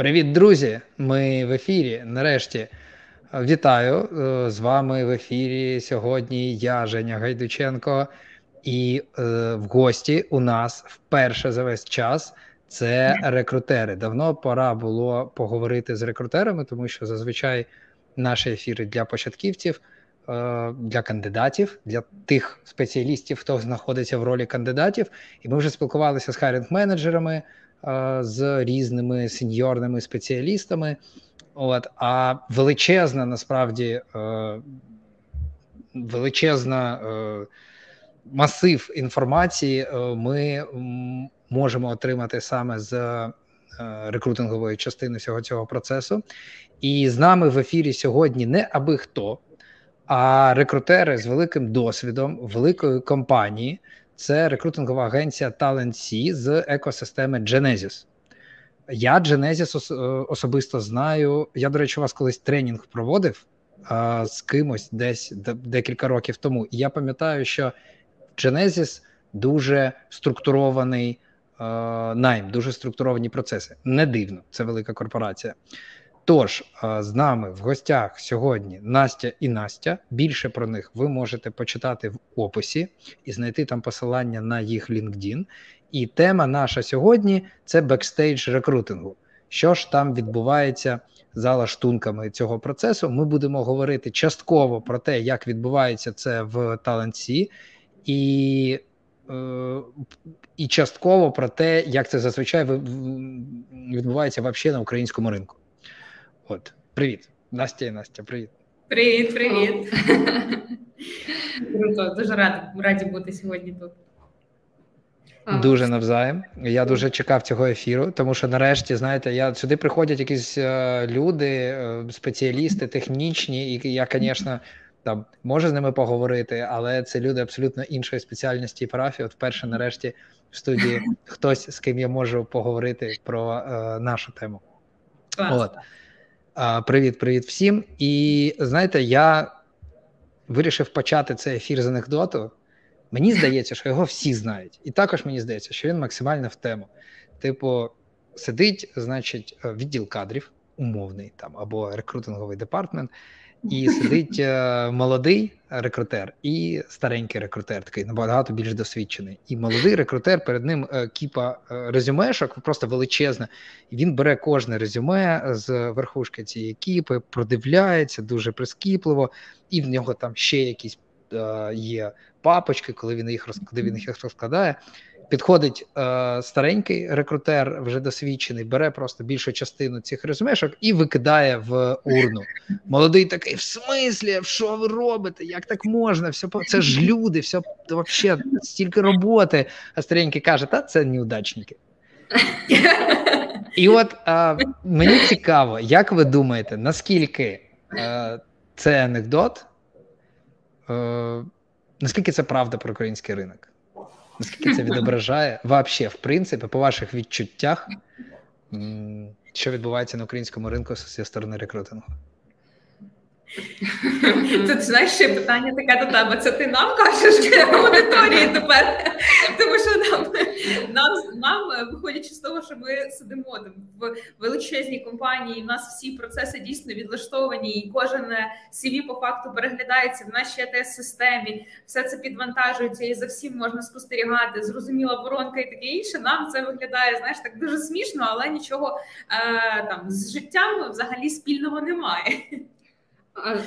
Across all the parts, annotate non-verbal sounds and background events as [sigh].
Привіт, друзі! Ми в ефірі. Нарешті вітаю е, з вами в ефірі. Сьогодні я, Женя Гайдученко, і е, в гості у нас вперше за весь час це рекрутери. Давно пора було поговорити з рекрутерами, тому що зазвичай наші ефіри для початківців, е, для кандидатів, для тих спеціалістів, хто знаходиться в ролі кандидатів, і ми вже спілкувалися з хайринг-менеджерами. Е, з різними сеньорними спеціалістами. От, А величезна насправді е, величезна е, масив інформації ми можемо отримати саме з рекрутингової частини всього цього процесу. І з нами в ефірі сьогодні не аби хто, а рекрутери з великим досвідом великої компанії, це рекрутингова агенція Talent.C з екосистеми Genesis. Я Genesis особисто знаю. Я, до речі, у вас колись тренінг проводив а, з кимось десь декілька років тому. І я пам'ятаю, що Genesis дуже структурований а, найм, дуже структуровані процеси. Не дивно, це велика корпорація. Тож з нами в гостях сьогодні Настя і Настя. Більше про них ви можете почитати в описі і знайти там посилання на їх LinkedIn. І тема наша сьогодні це бекстейдж рекрутингу. Що ж там відбувається за лаштунками цього процесу? Ми будемо говорити частково про те, як відбувається це в Таланці, і е, і частково про те, як це зазвичай відбувається взагалі на українському ринку. От, привіт, Настя і Настя, привіт. Привіт, привіт. [laughs] Круто, дуже раді, раді бути сьогодні тут. Дуже навзаєм. Я дуже чекав цього ефіру, тому що нарешті, знаєте, я сюди приходять якісь е, люди, е, спеціалісти, технічні, і я, звісно, там можу з ними поговорити, але це люди абсолютно іншої спеціальності і парафії. От вперше, нарешті, в студії [laughs] хтось з ким я можу поговорити про е, нашу тему. Клас. От. Привіт, привіт всім. І знаєте, я вирішив почати цей ефір з анекдоту. Мені [laughs] здається, що його всі знають. І також мені здається, що він максимально в тему. Типу, сидить, значить, відділ кадрів, умовний там або рекрутинговий департмент, і сидить е, молодий рекрутер і старенький рекрутер, такий набагато більш досвідчений. І молодий рекрутер перед ним е, кіпа е, резюмешок, просто величезна. І він бере кожне резюме з верхушки цієї кіпи, продивляється дуже прискіпливо, і в нього там ще якісь є папочки, коли він їх коли він їх розкладає. Підходить е, старенький рекрутер, вже досвідчений, бере просто більшу частину цих резюмешок і викидає в урну. Молодий такий, в смислі, що ви робите? Як так можна? Все це ж люди, все взагалі стільки роботи. А старенький каже: та це неудачники. І от е, мені цікаво, як ви думаєте, наскільки е, це анекдот? Е, наскільки це правда про український ринок? Наскільки це [laughs] відображає вообще, в принципі, по ваших відчуттях, що відбувається на українському ринку зі сторони рекрутингу? Тут знаєш ще питання таке до тебе. Це ти нам кажеш аудиторії тепер. Тому що нам, нам, нам, виходячи з того, що ми сидимо в величезній компанії, в нас всі процеси дійсно відлаштовані, і кожен CV по факту переглядається в нашій АТС системі, все це підвантажується і за всім можна спостерігати. Зрозуміла воронка і таке інше. Нам це виглядає знаєш так дуже смішно, але нічого е, там з життям взагалі спільного немає.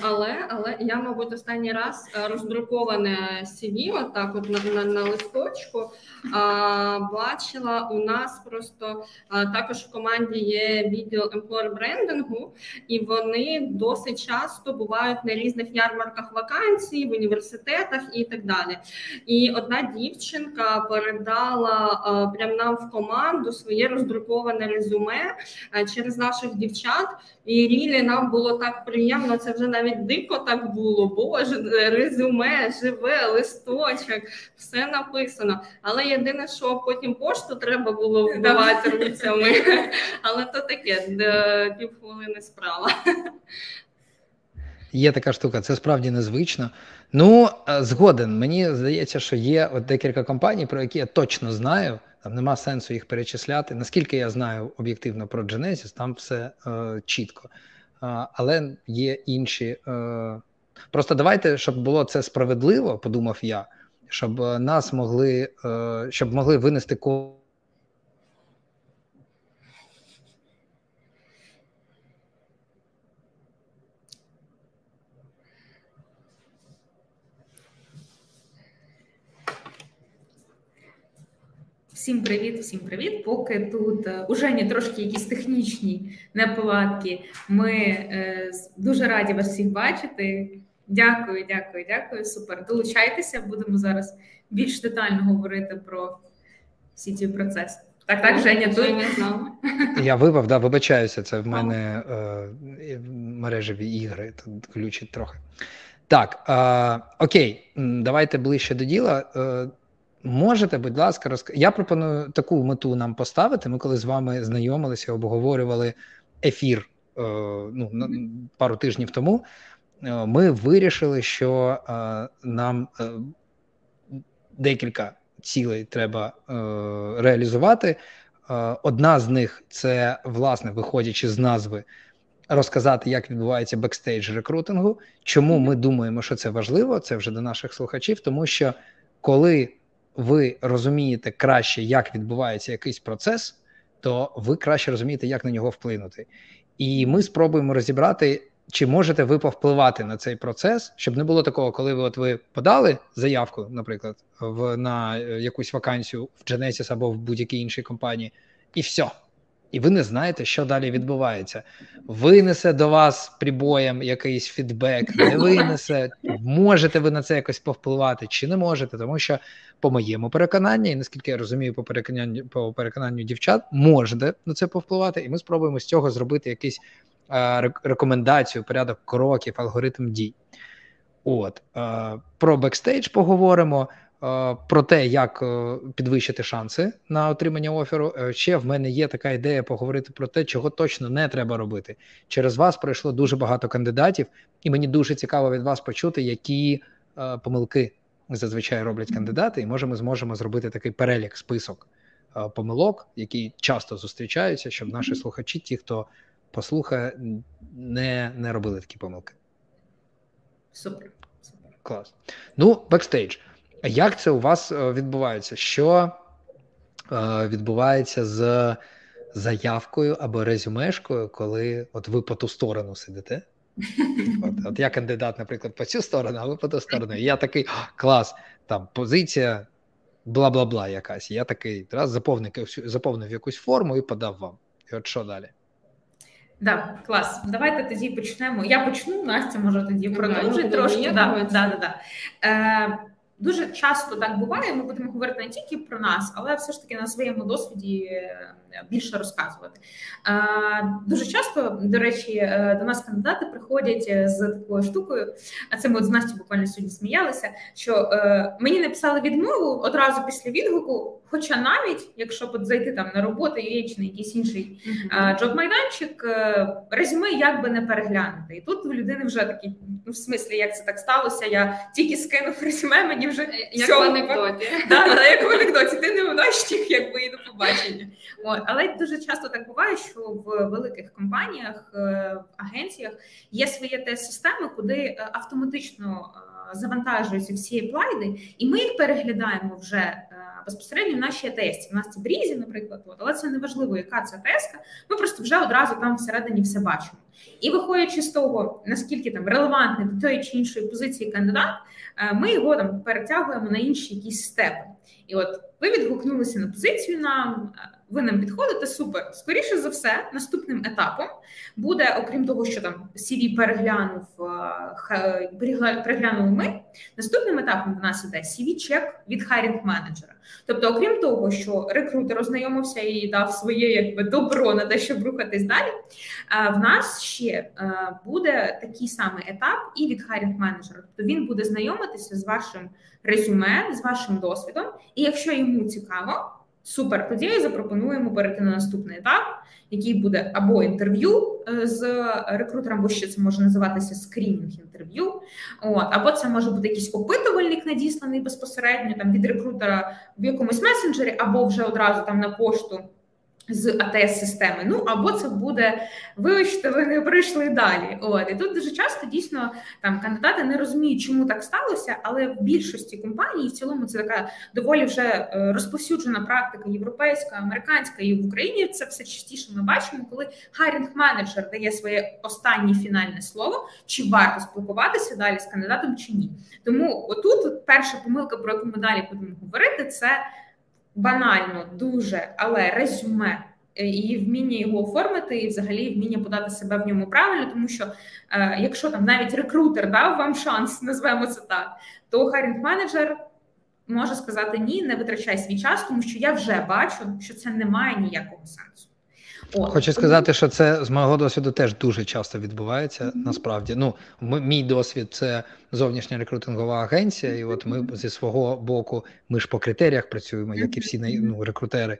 Але але я, мабуть, останній раз е, роздруковане CV, отак, от на на, на листочку, а, бачила у нас просто а, також в команді є відділ employer брендингу, і вони досить часто бувають на різних ярмарках вакансій в університетах і так далі. І одна дівчинка передала а, прямо нам в команду своє роздруковане резюме а, через наших дівчат. І рілі нам було так приємно. Це вже навіть дико так було. Боже, резюме, живе, листочок, все написано. Але єдине, що потім пошту треба було вбивати руцями, [laughs] але то таке півхвилини справа. Є така штука, це справді незвично. Ну, е, згоден. Мені здається, що є от декілька компаній, про які я точно знаю Там нема сенсу їх перечисляти. Наскільки я знаю об'єктивно про Genesis, там все е, чітко. Е, але є інші. Е, Просто давайте, щоб було це справедливо, подумав я, щоб нас могли, е, щоб могли винести Всім привіт, всім привіт. Поки тут е, у Жені трошки якісь технічні неполадки. Ми е, дуже раді вас всіх бачити. Дякую, дякую, дякую. Супер. Долучайтеся, будемо зараз більш детально говорити про всі ці процеси. Так, так, Женя, тут [laughs] я вибав, да, вибачаюся. Це в мене е, мережеві ігри тут ключить трохи. Так, е, окей, давайте ближче до діла. Е, Можете, будь ласка, розк... Я пропоную таку мету нам поставити. Ми коли з вами знайомилися, обговорювали ефір е, ну, пару тижнів тому. Е, ми вирішили, що е, нам е, декілька цілей треба е, реалізувати. Е, одна з них це, власне, виходячи з назви, розказати, як відбувається бекстейдж рекрутингу. Чому ми думаємо, що це важливо? Це вже до наших слухачів, тому що коли ви розумієте краще, як відбувається якийсь процес, то ви краще розумієте, як на нього вплинути. І ми спробуємо розібрати, чи можете ви повпливати на цей процес, щоб не було такого, коли ви от ви подали заявку, наприклад, в на якусь вакансію в Genesis або в будь-якій іншій компанії, і все і ви не знаєте, що далі відбувається. Винесе до вас прибоєм якийсь фідбек, не винесе. Можете ви на це якось повпливати чи не можете, тому що по моєму переконанню, і наскільки я розумію, по переконанню по переконанню дівчат, можете на це повпливати, і ми спробуємо з цього зробити якийсь е, рекомендацію, порядок кроків, алгоритм дій. От е, про бекстейдж поговоримо. Е, про те, як е, підвищити шанси на отримання оферу. Е, ще в мене є така ідея поговорити про те, чого точно не треба робити. Через вас пройшло дуже багато кандидатів, і мені дуже цікаво від вас почути, які помилки зазвичай роблять кандидати, і може ми зможемо зробити такий перелік список помилок, які часто зустрічаються, щоб наші слухачі, ті, хто послухає, не, не робили такі помилки. Супер. Супер. Клас. Ну, бекстейдж. Як це у вас е, відбувається? Що е, відбувається з заявкою або резюмешкою, коли от ви по ту сторону сидите? От от я кандидат, наприклад, по цю сторону, а ви по ту сторону. І я такий клас, там позиція, бла бла бла, якась. Я такий раз заповнив, заповнив якусь форму і подав вам. І от що далі? Да, клас. Давайте тоді почнемо. Я почну, Настя може тоді продовжити трошки. Да, да, да, да. Е, Дуже часто так буває. Ми будемо говорити не тільки про нас, але все ж таки на своєму досвіді е, більше розказувати. Дуже часто, до речі, е, до нас кандидати приходять з такою штукою. А це ми от з Настю буквально сьогодні сміялися. Що е, мені написали відмову одразу після відгуку. Хоча навіть якщо зайти там на роботу чи на якийсь інший джоб-майданчик, резюме як би не переглянути. І тут у людини вже такий, ну в смислі, як це так сталося. Я тільки скинув резюме, мені вже як в анекдоті. Да, да, як в анекдоті, ти не уночник, якби і до побачення. От, але дуже часто так буває, що в великих компаніях, е, в агенціях є свої ATS-системи, куди е, автоматично е, завантажуються всі аплаї, і ми їх переглядаємо вже безпосередньо в нашій ATS. У нас це Breezy, наприклад, от, але це не важливо, яка це ATS, Ми просто вже одразу там всередині все бачимо. І виходячи з того, наскільки там релевантний до тої чи іншої позиції кандидат, ми його там перетягуємо на інші якісь степи. І от ви відгукнулися на позицію нам ви нам підходите, супер. Скоріше за все, наступним етапом буде, окрім того, що там CV переглянув, переглянули ми. Наступним етапом до нас іде cv чек від хайрінг менеджера. Тобто, окрім того, що рекрутер ознайомився і дав своє якби добро на те, щоб рухатись далі. В нас ще буде такий самий етап і від хайрінг менеджера. Тобто він буде знайомитися з вашим резюме, з вашим досвідом, і якщо йому цікаво Супер, тоді запропонуємо перейти на наступний етап, який буде або інтерв'ю е, з рекрутером, або ще це може називатися скрінінг інтерв'ю. От, або це може бути якийсь опитувальник, надісланий безпосередньо там від рекрутера в якомусь месенджері, або вже одразу там на пошту з АТС системи. Ну або це буде вибачте, ви не прийшли далі. От і тут дуже часто дійсно там кандидати не розуміють, чому так сталося, але в більшості компаній в цілому це така доволі вже е, розповсюджена практика європейська, американська і в Україні це все частіше. Ми бачимо, коли хайрінг менеджер дає своє останнє фінальне слово, чи варто спілкуватися далі з кандидатом чи ні. Тому отут перша помилка, про яку ми далі будемо говорити, це банально дуже, але резюме. Е, і вміння його оформити, і взагалі вміння подати себе в ньому правильно, тому що е, якщо там навіть рекрутер дав вам шанс, назвемо це так, то харінг менеджер може сказати ні, не витрачай свій час, тому що я вже бачу, що це не має ніякого сенсу. От. Хочу сказати, що це з мого досвіду теж дуже часто відбувається. Mm-hmm. Насправді, ну мій досвід це зовнішня рекрутингова агенція, і от ми зі свого боку, ми ж по критеріях працюємо, як і всі ну, рекрутери.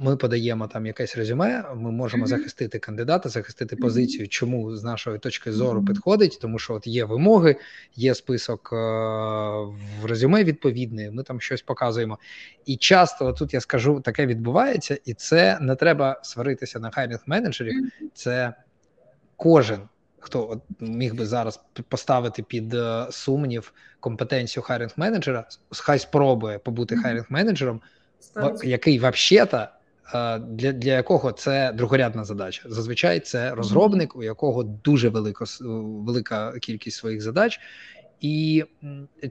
Е, ми подаємо там якесь резюме, ми можемо mm-hmm. захистити кандидата, захистити позицію, чому з нашої точки зору mm-hmm. підходить, тому що от є вимоги, є список е- в резюме відповідний. Ми там щось показуємо. І часто тут я скажу, таке відбувається, і це не треба сваритися на хайрінг менеджерів. Mm-hmm. Це кожен. Хто от міг би зараз поставити під uh, сумнів компетенцію хайрінг менеджера, хай спробує побути хайрінг менеджером, який взагалі для для якого це другорядна задача. Зазвичай це розробник, у якого дуже велика, велика кількість своїх задач. І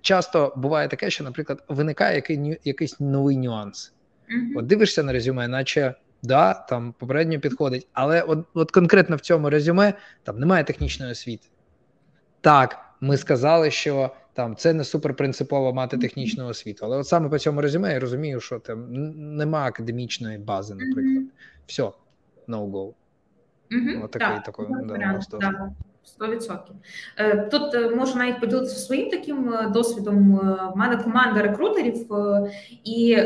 часто буває таке, що, наприклад, виникає який, якийсь новий нюанс. Mm-hmm. От дивишся на резюме, наче да, там попередньо підходить, але от от конкретно в цьому резюме там немає технічної освіти. Так, ми сказали, що там це не суперпринципово мати технічну освіту. Але от саме по цьому резюме я розумію, що там нема академічної бази, наприклад. Все, no go. Угу, От такий такий Сто відсотків е, тут е, можу навіть поділитися своїм таким е, досвідом. У мене команда рекрутерів, і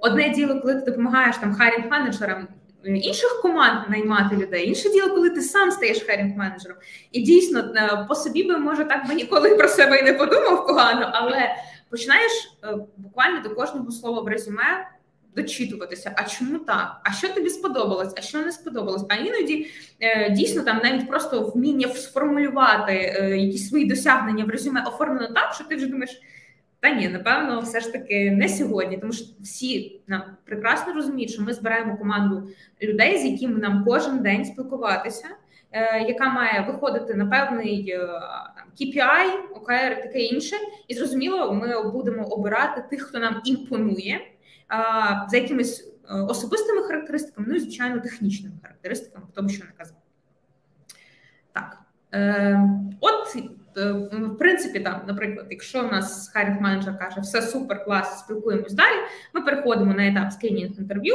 одне діло, коли ти допомагаєш там хайрінг менеджерам інших команд наймати людей. Інше діло, коли ти сам стаєш херінг менеджером. І дійсно е, по собі би може так би ніколи про себе і не подумав погано, але починаєш е, буквально до кожного слова в резюме. Дочитуватися, а чому так? А що тобі сподобалось? А що не сподобалось? А іноді е, дійсно там навіть просто вміння сформулювати якісь свої досягнення в резюме оформлено так, що ти вже думаєш, та ні, напевно, все ж таки не сьогодні, тому що всі нам прекрасно розуміють, що ми збираємо команду людей, з якими нам кожен день спілкуватися, е, яка має виходити на певний е, там KPI, ОКР, таке інше, і зрозуміло, ми будемо обирати тих, хто нам імпонує, за якимись е, особистими характеристиками, ну і звичайно технічними характеристиками, хто би що не казав. Так. От в принципі, там, наприклад, якщо у нас хайрінг менеджер каже, все супер, клас, спілкуємось далі. Ми переходимо на етап скринінг інтерв'ю.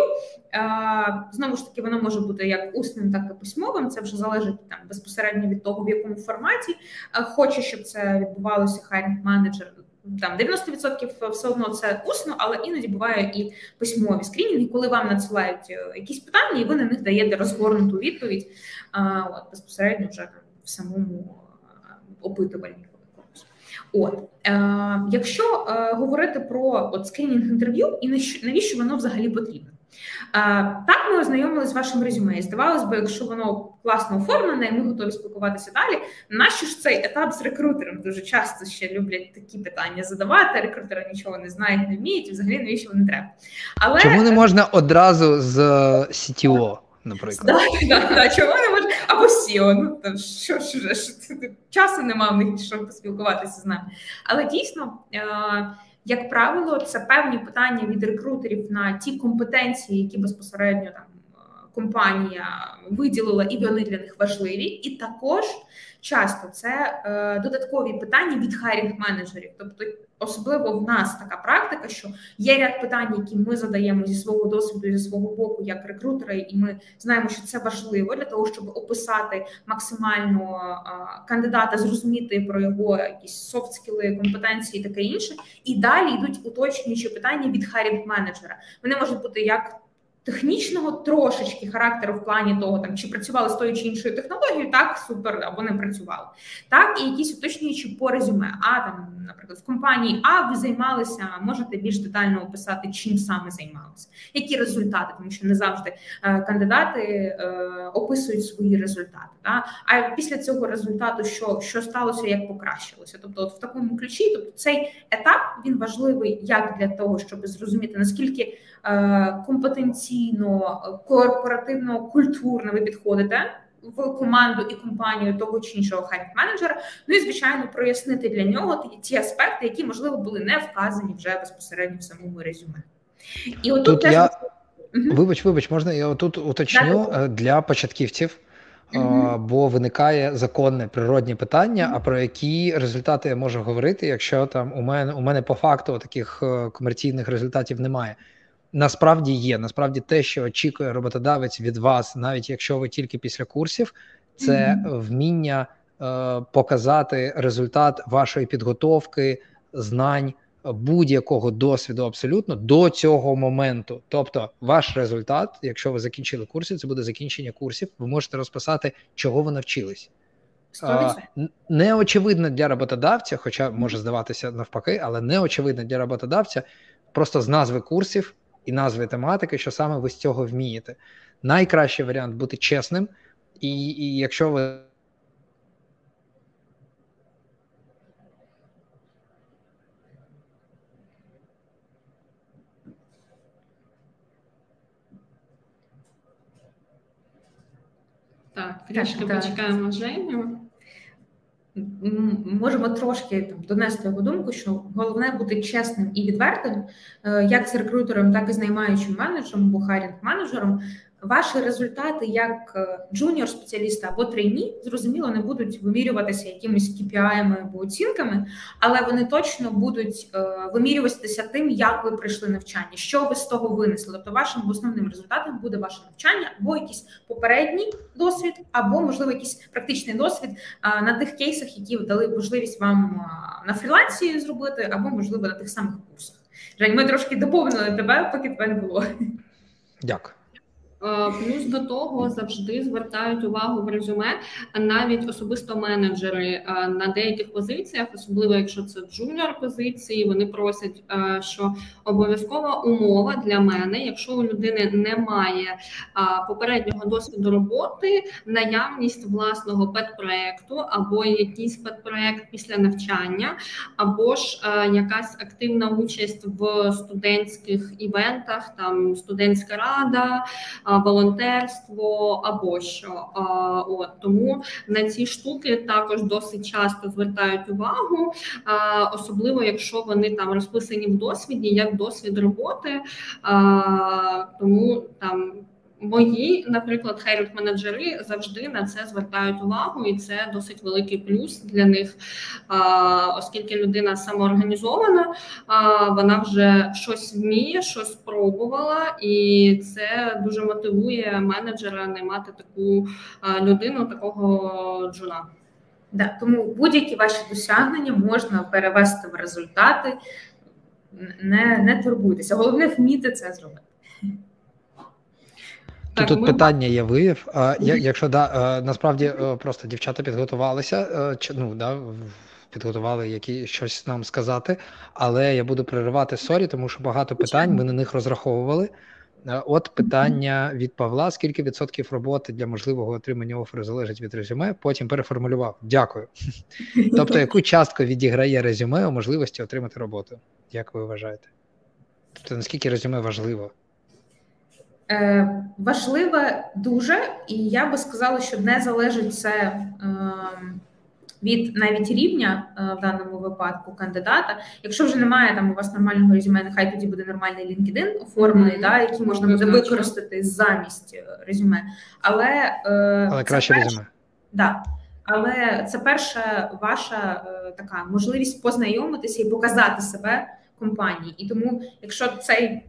Знову ж таки, воно може бути як усним, так і письмовим. Це вже залежить там безпосередньо від того, в якому форматі хоче, щоб це відбувалося хайрінг менеджер. Там 90% все одно це усно, але іноді буває і письмові скринінги, коли вам надсилають е, якісь питання, і ви на них даєте розгорнуту відповідь от безпосередньо вже там в самому опитувальників. От е, якщо е, говорити про от скринінг інтерв'ю, і навіщо воно взагалі потрібно? Е, так, ми ознайомилися з вашим резюме. І здавалось би, якщо воно класно оформлене, і ми готові спілкуватися далі. Нащо ж цей етап з рекрутером? Дуже часто ще люблять такі питання задавати. Рекрутери нічого не знають, не вміють, і взагалі навіщо вони треба. Але чому не можна одразу з CTO? наприклад. Да, да, да, Чого не? Або Сіо, ну то що ж вже часу немає в них, щоб поспілкуватися з нами. Але дійсно, е, як правило, це певні питання від рекрутерів на ті компетенції, які безпосередньо там компанія виділила, і вони для них важливі, і також часто це е, додаткові питання від хайрінг менеджерів, тобто. Особливо в нас така практика, що є ряд питань, які ми задаємо зі свого досвіду зі свого боку, як рекрутери, і ми знаємо, що це важливо для того, щоб описати максимально а, кандидата, зрозуміти про його якісь софт-скіли, компетенції, таке інше. І далі йдуть уточнюючі питання від хайрінг менеджера. Вони можуть бути як технічного трошечки характеру в плані того, там чи працювали з тою чи іншою технологією, так супер або не працювали, так і якісь уточнюючі по резюме. А там, наприклад, в компанії А ви займалися, можете більш детально описати, чим саме займалися, які результати, тому що не завжди е, кандидати е, описують свої результати. Так? А після цього результату, що що сталося, як покращилося, тобто, от в такому ключі, тобто цей етап він важливий як для того, щоб зрозуміти наскільки. Е, компетенційно, корпоративно, культурно ви підходите в команду і компанію того чи іншого хайп менеджера. Ну і звичайно прояснити для нього ті, аспекти, які можливо були не вказані вже безпосередньо в самому резюме. І от тут теж... я вибач, вибач, можна я тут уточню да, е, для початківців. Uh-huh. Бо виникає законне природні питання, uh-huh. а про які результати я можу говорити, якщо там у мене у мене по факту таких комерційних результатів немає насправді є. Насправді, те, що очікує роботодавець від вас, навіть якщо ви тільки після курсів, це mm-hmm. вміння е, показати результат вашої підготовки, знань. Будь-якого досвіду абсолютно до цього моменту. Тобто, ваш результат, якщо ви закінчили курси, це буде закінчення курсів. Ви можете розписати, чого ви навчились. Не очевидно для роботодавця, хоча може здаватися навпаки, але не очевидно для роботодавця, просто з назви курсів і назви тематики, що саме ви з цього вмієте. Найкращий варіант бути чесним, і, і якщо ви. Так, трішки почекаємо Женю можемо трошки там донести його думку, що головне бути чесним і відвертим, е, як з рекрутером, так і з наймаючим менеджером або хайрінг менеджером Ваші результати як е, джуніор спеціаліста або трейні, зрозуміло, не будуть вимірюватися якимись KPI або оцінками, але вони точно будуть е, вимірюватися тим, як ви прийшли навчання, що ви з того винесли. Тобто, вашим основним результатом буде ваше навчання, або якийсь попередній досвід, або можливо якийсь практичний досвід на тих кейсах, які дали можливість вам на фрілансі зробити, або можливо на тих самих курсах. Жень, ми трошки доповнили тебе, поки тебе не було. Дякую. Е, плюс до того завжди звертають увагу в резюме навіть особисто менеджери е, на деяких позиціях, особливо якщо це джуніор позиції. Вони просять, е, що обов'язкова умова для мене, якщо у людини немає попереднього досвіду роботи, наявність власного педпроекту або якийсь педпроект після навчання, або ж якась активна участь в студентських івентах, там студентська рада волонтерство або що. От Тому на ці штуки також досить часто звертають увагу, особливо якщо вони там розписані в досвіді, як досвід роботи, тому там. Мої, наприклад, хайрінг менеджери завжди на це звертають увагу, і це досить великий плюс для них, оскільки людина самоорганізована, вона вже щось вміє, щось спробувала, і це дуже мотивує менеджера наймати таку людину, такого джуна. Да, тому будь-які ваші досягнення можна перевести в результати, не, не турбуйтеся. Головне вміти це зробити. Так, Тут ми... питання я виявив. А, Якщо да, насправді е, просто дівчата підготувалися, е, ну да, підготували які щось нам сказати, але я буду переривати сорі, тому що багато питань ми на них розраховували. Е, от питання від Павла: скільки відсотків роботи для можливого отримання оферу залежить від резюме? Потім переформулював. Дякую. [laughs] Тобто, яку частку відіграє резюме у можливості отримати роботу? Як ви вважаєте? Тобто наскільки резюме важливо? Е, важливе дуже, і я би сказала, що не залежить це е, від навіть рівня е, в даному випадку кандидата. Якщо вже немає там у вас нормального резюме, нехай тоді буде нормальний LinkedIn оформлений, mm-hmm. да, який можна буде використати замість резюме. Але Але краще резюме. Да. але це перша ваша е, така можливість познайомитися і показати себе компанії. І тому, якщо цей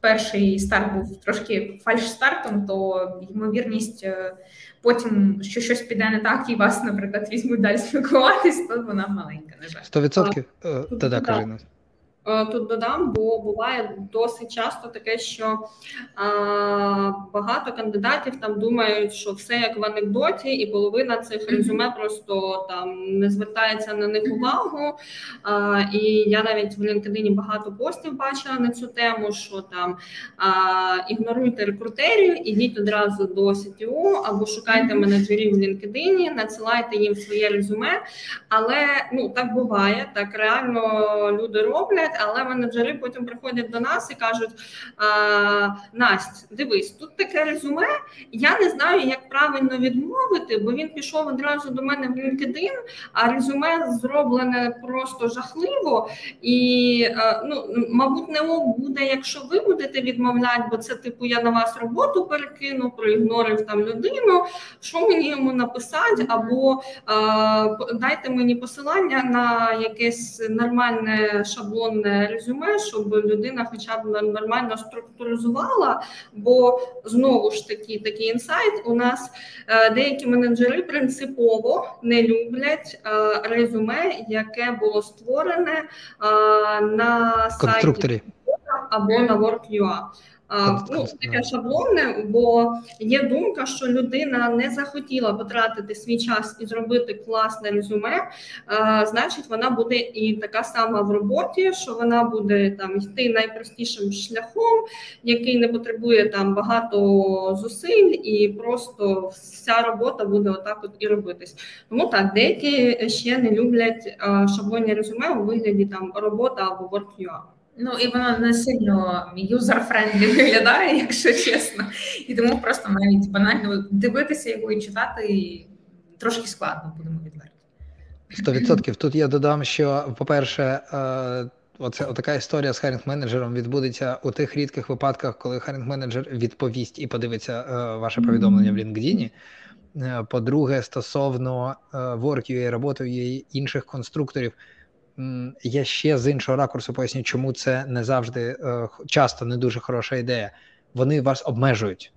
перший старт був трошки фальш-стартом, то ймовірність е, потім, що щось піде не так, і вас, наприклад, візьмуть далі спілкуватись, то вона маленька. На жаль. Сто відсотків Та-да, кажи нас. Е, тут додам, бо буває досить часто таке, що а, багато кандидатів там думають, що все як в анекдоті, і половина цих резюме просто там не звертається на них увагу. А, І я навіть в LinkedIn багато постів бачила на цю тему, що там а, ігноруйте рекрутерів, ідіть одразу до CTO або шукайте менеджерів в LinkedIn, надсилайте їм своє резюме. Але ну так буває, так реально люди роблять роблять, але менеджери потім приходять до нас і кажуть: Настя, дивись, тут таке резюме. Я не знаю, як правильно відмовити, бо він пішов одразу до мене в LinkedIn, а резюме зроблене просто жахливо. І ну, мабуть, не буде, якщо ви будете відмовляти, бо це типу я на вас роботу перекину, проігнорив там людину. Що мені йому написати? Або дайте мені посилання на якесь нормальне шаблонне резюме, щоб людина, хоча б нормально структуризувала. Бо знову ж таки такий інсайт. У нас е, деякі менеджери принципово не люблять е, резюме, яке було створене е, на сайті або на Work.ua. Ну, таке шаблонне, бо є думка, що людина не захотіла потратити свій час і зробити класне резюме, значить, вона буде і така сама в роботі, що вона буде там йти найпростішим шляхом, який не потребує там багато зусиль, і просто вся робота буде отак от і робитись. Тому так, деякі ще не люблять шаблонні резюме у вигляді там робота або work.ua. Ну і воно не сильно user-friendly виглядає, [laughs] якщо чесно. І тому просто навіть банально дивитися його і читати і трошки складно, будемо відверті. Сто відсотків. Тут я додам, що, по-перше, е, оце отака історія з hiring менеджером відбудеться у тих рідких випадках, коли hiring менеджер відповість і подивиться е, ваше повідомлення в LinkedIn. Е, по-друге, стосовно Work.ua, роботи інших конструкторів я ще з іншого ракурсу поясню, чому це не завжди е, часто не дуже хороша ідея. Вони вас обмежують.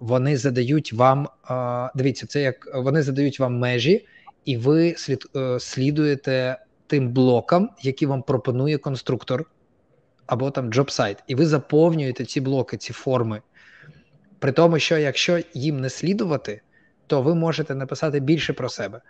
Вони задають вам, е, дивіться, це як вони задають вам межі, і ви слід, е, слідуєте тим блокам, які вам пропонує конструктор або там джоб-сайт. І ви заповнюєте ці блоки, ці форми. При тому, що якщо їм не слідувати, то ви можете написати більше про себе.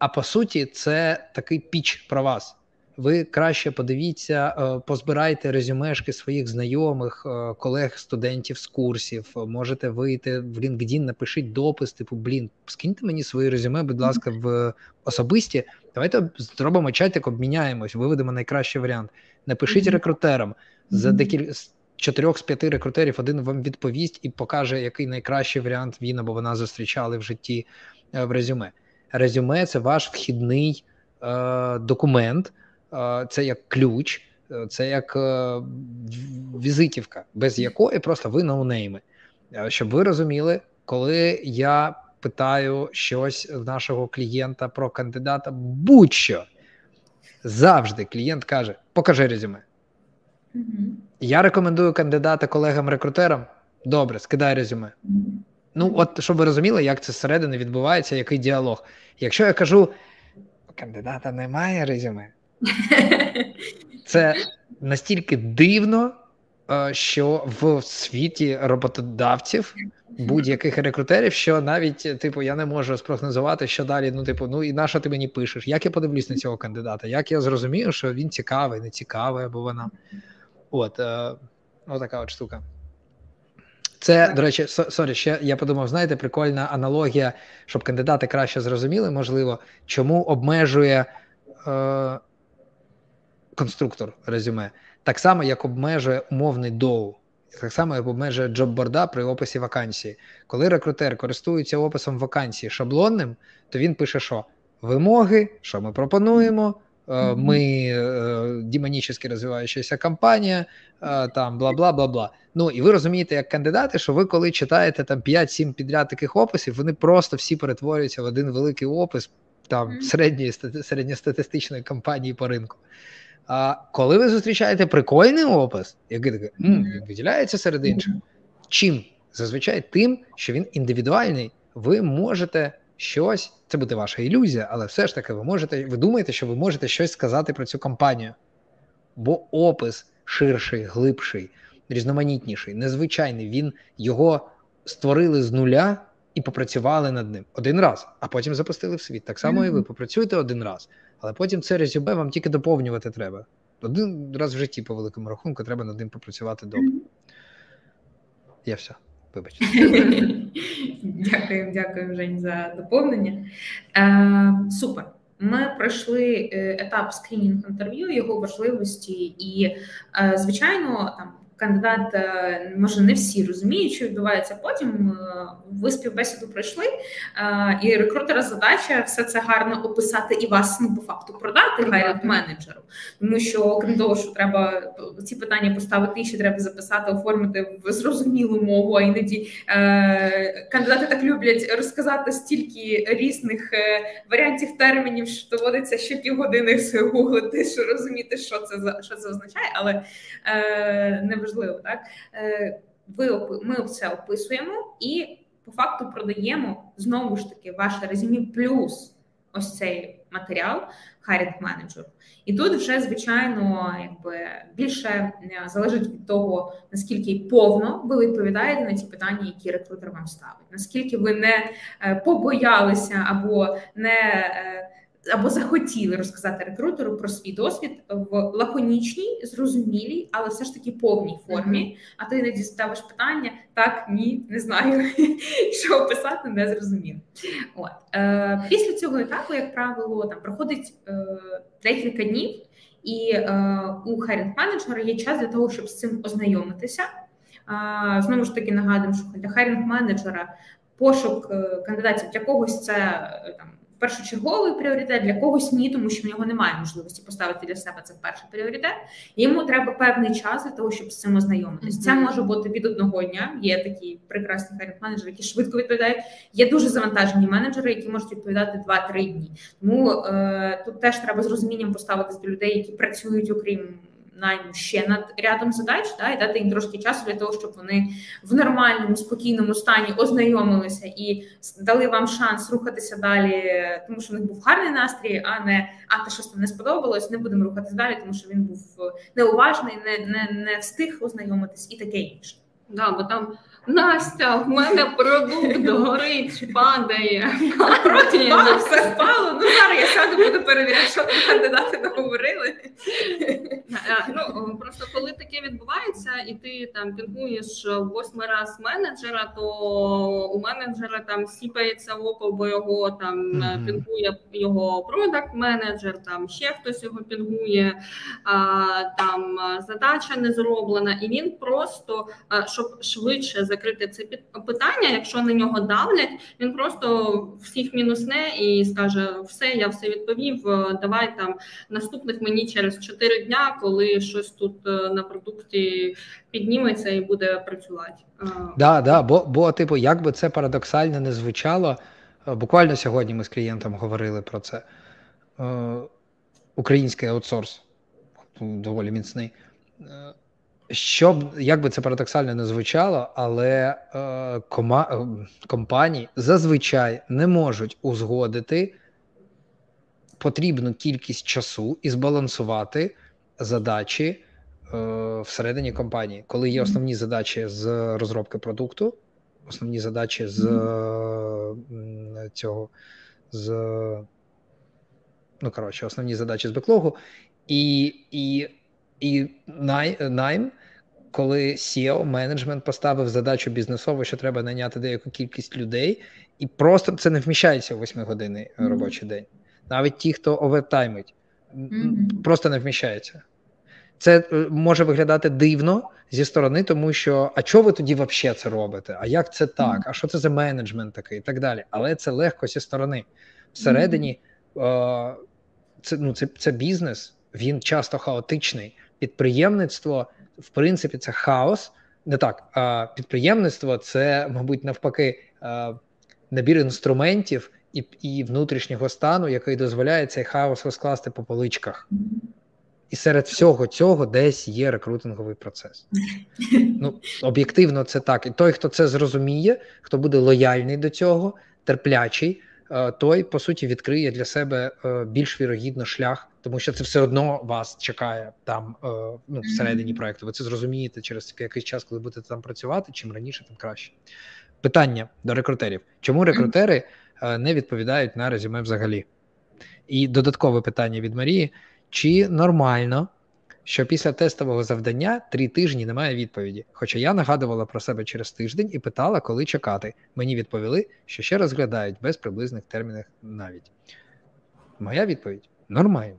А по суті, це такий піч про вас. Ви краще подивіться, е, позбирайте резюмешки своїх знайомих, е, колег, студентів з курсів. Можете вийти в LinkedIn, напишіть допис, типу, блін, скиньте мені свої резюме, будь ласка, в особисті. Давайте зробимо чатик, обміняємось, виведемо найкращий варіант. Напишіть рекрутерам за декілька з чотирьох з п'яти рекрутерів. Один вам відповість і покаже, який найкращий варіант він або вона зустрічали в житті е, в резюме резюме це ваш вхідний е, документ, е, це як ключ, е, це як е, візитівка, без якої просто ви ноунейми. Е, щоб ви розуміли, коли я питаю щось в нашого клієнта про кандидата, будь-що завжди клієнт каже: покажи резюме. Mm-hmm. Я рекомендую кандидата колегам-рекрутерам. Добре, скидай резюме. Mm-hmm. Ну, от щоб ви розуміли, як це зсередини відбувається, який діалог. Якщо я кажу, кандидата немає резюме, [laughs] це настільки дивно, е, що в світі роботодавців будь-яких рекрутерів, що навіть типу я не можу спрогнозувати, що далі. Ну, типу, ну і на що ти мені пишеш? Як я подивлюсь на цього кандидата? Як я зрозумію, що він цікавий, не цікавий, або вона. От, е, отака от штука. Це, до речі, сорі, ще я подумав, знаєте, прикольна аналогія, щоб кандидати краще зрозуміли, можливо, чому обмежує е, конструктор резюме. Так само, як обмежує умовний DOU, так само, як обмежує джобборда при описі вакансії. Коли рекрутер користується описом вакансії шаблонним, то він пише, що вимоги, що ми пропонуємо, ми демонічно розвиваючася компанія, там бла бла бла бла. Ну і ви розумієте, як кандидати, що ви коли читаєте там 5-7 підряд таких описів, вони просто всі перетворюються в один великий опис там середньої середньостатистичної компанії по ринку. А коли ви зустрічаєте прикольний опис, який такий він виділяється серед інших, чим? Зазвичай тим, що він індивідуальний, ви можете щось, це буде ваша ілюзія, але все ж таки ви можете, ви думаєте, що ви можете щось сказати про цю компанію. Бо опис ширший, глибший, різноманітніший, незвичайний. Він його створили з нуля і попрацювали над ним один раз, а потім запустили в світ. Так само mm-hmm. і ви попрацюєте один раз, але потім це резюме вам тільки доповнювати треба. Один раз в житті, по великому рахунку, треба над ним попрацювати добре. Я все. Вибачте. [laughs] Дякую, дякую, Жень, за доповнення. Е, Супер. Ми пройшли е, етап скринінг інтерв'ю, його важливості, і, е, звичайно, там кандидат е, може не всі розуміють, що відбувається потім. Е, ви співбесіду пройшли, е, і рекрутера задача все це гарно описати і вас ну по факту продати хайринг менеджеру. Тому що, окрім того, що треба ці питання поставити, ще треба записати, оформити в зрозумілу мову. А іноді кандидати так люблять розказати стільки різних варіантів термінів, що доводиться ще півгодини гуглити, що розуміти, що це за що це означає, але не важливо, так е, ви ми це описуємо і по факту продаємо знову ж таки ваше резюмі плюс ось цей матеріал харінг менеджеру. І тут вже звичайно, якби більше е, залежить від того, наскільки повно ви відповідаєте на ті питання, які рекрутер вам ставить, наскільки ви не е, побоялися або не або захотіли розказати рекрутеру про свій досвід в лаконічній, зрозумілій, але все ж таки повній формі. А ти іноді ставиш питання: так, ні, не знаю, [laughs] що описати, не зрозуміло. От е, після цього етапу, як правило, там проходить е, декілька днів, і е, у хайрінг менеджера є час для того, щоб з цим ознайомитися. Е, знову ж таки нагадуємо, що для хайрінг менеджера пошук е, кандидатів для когось це е, там першочерговий пріоритет, для когось ні, тому що в нього немає можливості поставити для себе це в перший пріоритет. Йому треба певний час для того, щоб з цим ознайомитись. Mm-hmm. Це може бути від одного дня. Є такі прекрасні менеджери, які швидко відповідають. Є дуже завантажені менеджери, які можуть відповідати 2-3 дні. Тому е, тут теж треба з розумінням поставитись до людей, які працюють окрім найму ще над рядом задач, да, і дати їм трошки часу для того, щоб вони в нормальному, спокійному стані ознайомилися і дали вам шанс рухатися далі, тому що в них був гарний настрій, а не а те, щось там не сподобалось, не будемо рухатися далі, тому що він був неуважний, не не, не встиг ознайомитись і таке інше. Да, бо там Настя, в мене продукт горить, падає. Проти все впало. Ну зараз я сяду, буду перевіряти, що кандидати договорили. Е, ну просто коли таке відбувається, і ти там пінгуєш восьмий раз менеджера, то у менеджера там сіпається око, бо його там mm-hmm. пінгує його продакт менеджер, там ще хтось його пінгує, а, там задача не зроблена, і він просто щоб швидше закрити це питання. Якщо на нього давлять, він просто всіх мінусне і скаже: все, я все відповів. Е, давай там наступних мені через 4 дня, коли щось тут е, на продукті підніметься і буде працювати. Е, да, да, бо бо, типу, як би це парадоксально не звучало. Буквально сьогодні ми з клієнтом говорили про це. Український аутсорс доволі міцний. Щоб як би це парадоксально не звучало, але е, кома, е, компанії зазвичай не можуть узгодити потрібну кількість часу і збалансувати задачі е, всередині компанії, коли є основні задачі з розробки продукту, основні задачі з е, цього з ну коротше, основні задачі з беклогу, і і, і най, найм коли SEO менеджмент поставив задачу бізнесову, що треба найняти деяку кількість людей, і просто це не вміщається у 8 години mm-hmm. робочий день. Навіть ті, хто овертаймить, mm-hmm. просто не вміщається. Це е, може виглядати дивно зі сторони, тому що а чого ви тоді взагалі це робите? А як це так? А що це за менеджмент такий і так далі? Але це легко зі сторони. Всередині е- це ну це, це бізнес, він часто хаотичний. Підприємництво, в принципі, це хаос. Не так, а підприємництво це, мабуть, навпаки, набір інструментів і і внутрішнього стану, який дозволяє цей хаос розкласти по поличках. І серед всього цього десь є рекрутинговий процес. Ну, Об'єктивно, це так. І той, хто це зрозуміє, хто буде лояльний до цього, терплячий, той, по суті, відкриє для себе е, більш вірогідно шлях, тому що це все одно вас чекає там е, ну, всередині проекту. Ви це зрозумієте через якийсь час, коли будете там працювати. Чим раніше, тим краще. Питання до рекрутерів: чому рекрутери не відповідають на резюме взагалі? І додаткове питання від Марії. Чи нормально, що після тестового завдання три тижні немає відповіді? Хоча я нагадувала про себе через тиждень і питала, коли чекати. Мені відповіли, що ще розглядають без приблизних термінів навіть. Моя відповідь нормально.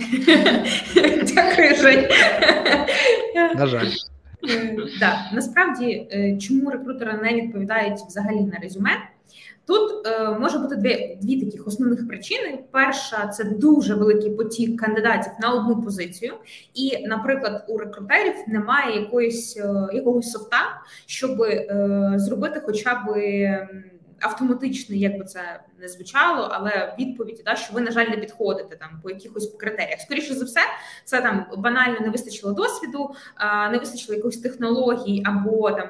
[laughs] Дякую, Жень. На жаль. Так, е, насправді, е, чому рекрутери не відповідають взагалі на резюме? Тут е, може бути дві дві таких основних причини. Перша це дуже великий потік кандидатів на одну позицію, і, наприклад, у рекрутерів немає якоїсь е, якогось софта, щоб е, зробити хоча б автоматичний, як би це не звучало, але відповіді, да, що ви, на жаль, не підходите там по якихось критеріях. Скоріше за все, це там банально не вистачило досвіду, не вистачило якихось технологій або там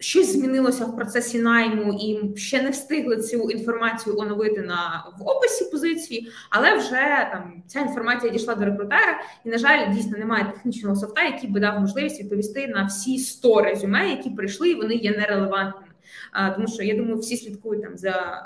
щось змінилося в процесі найму, і ще не встигли цю інформацію оновити на в описі позиції, але вже там ця інформація дійшла до рекрутера, і на жаль, дійсно немає технічного софта, який би дав можливість відповісти на всі 100 резюме, які прийшли, і вони є нерелевантними. Тому що я думаю, всі слідкують там за.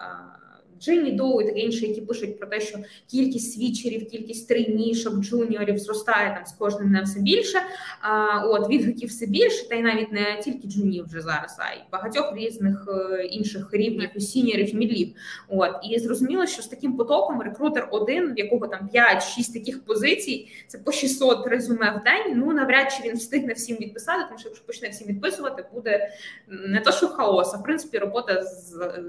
Djinni, DOU і таке інше, які пишуть про те, що кількість свічерів, кількість трейні, шок, джуніорів зростає там з кожним днем все більше. А, От відгуків все більше, та й навіть не тільки джунів вже зараз, а й багатьох різних е, інших рівнів і сіньорів, мідлів. От і зрозуміло, що з таким потоком рекрутер один, в якого там 5-6 таких позицій, це по 600 резюме в день. Ну навряд чи він встигне всім відписати, тому що якщо почне всім відписувати, буде не то, що хаос, а в принципі робота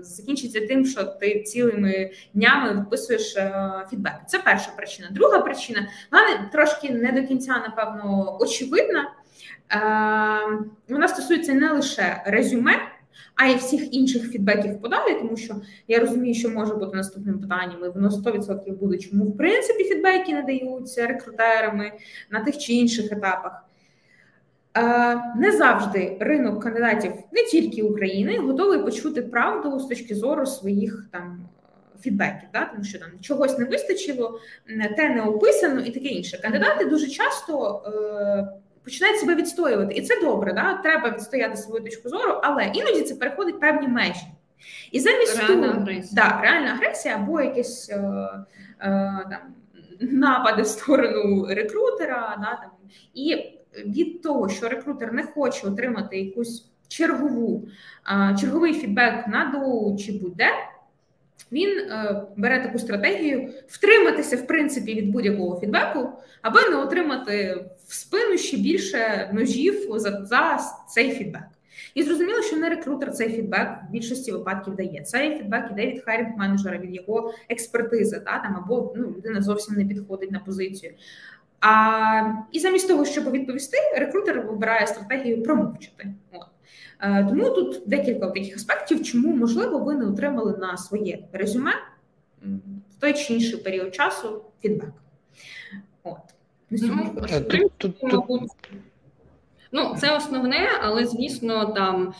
закінчиться тим, що ти ці цілими днями виписуєш е, фідбек. Це перша причина. Друга причина вона трошки не до кінця, напевно, очевидна. Е, вона стосується не лише резюме. А й всіх інших фідбеків подалі, тому що я розумію, що може бути наступним питанням, і воно 100% буде, чому в принципі фідбеки не даються рекрутерами на тих чи інших етапах. Е, не завжди ринок кандидатів не тільки України готовий почути правду з точки зору своїх там фідбеків, да? тому що там чогось не вистачило, те не описано і таке інше. Кандидати дуже часто е, починають себе відстоювати, і це добре. Да? Треба відстояти свою точку зору, але іноді це переходить певні межі. І замість реальна того, агресія. Да, реальна агресія або якісь е, е, там напади в сторону рекрутера, да, там, і від того, що рекрутер не хоче отримати якусь чергову, черговий фідбек на DOU чи будь-де, він е, бере таку стратегію втриматися в принципі від будь-якого фідбеку, аби не отримати в спину ще більше ножів за, за цей фідбек. І зрозуміло, що не рекрутер цей фідбек в більшості випадків дає. Цей фідбек іде від хайрінг менеджера, від його експертизи, та там або ну, людина зовсім не підходить на позицію. А, І замість того, щоб відповісти, рекрутер вибирає стратегію промовчати. От. Е, тому тут декілька таких аспектів, чому можливо ви не отримали на своє резюме в той чи інший період часу фідбек. От. Ну, тут, тут, тут, Ну, це основне, але звісно, там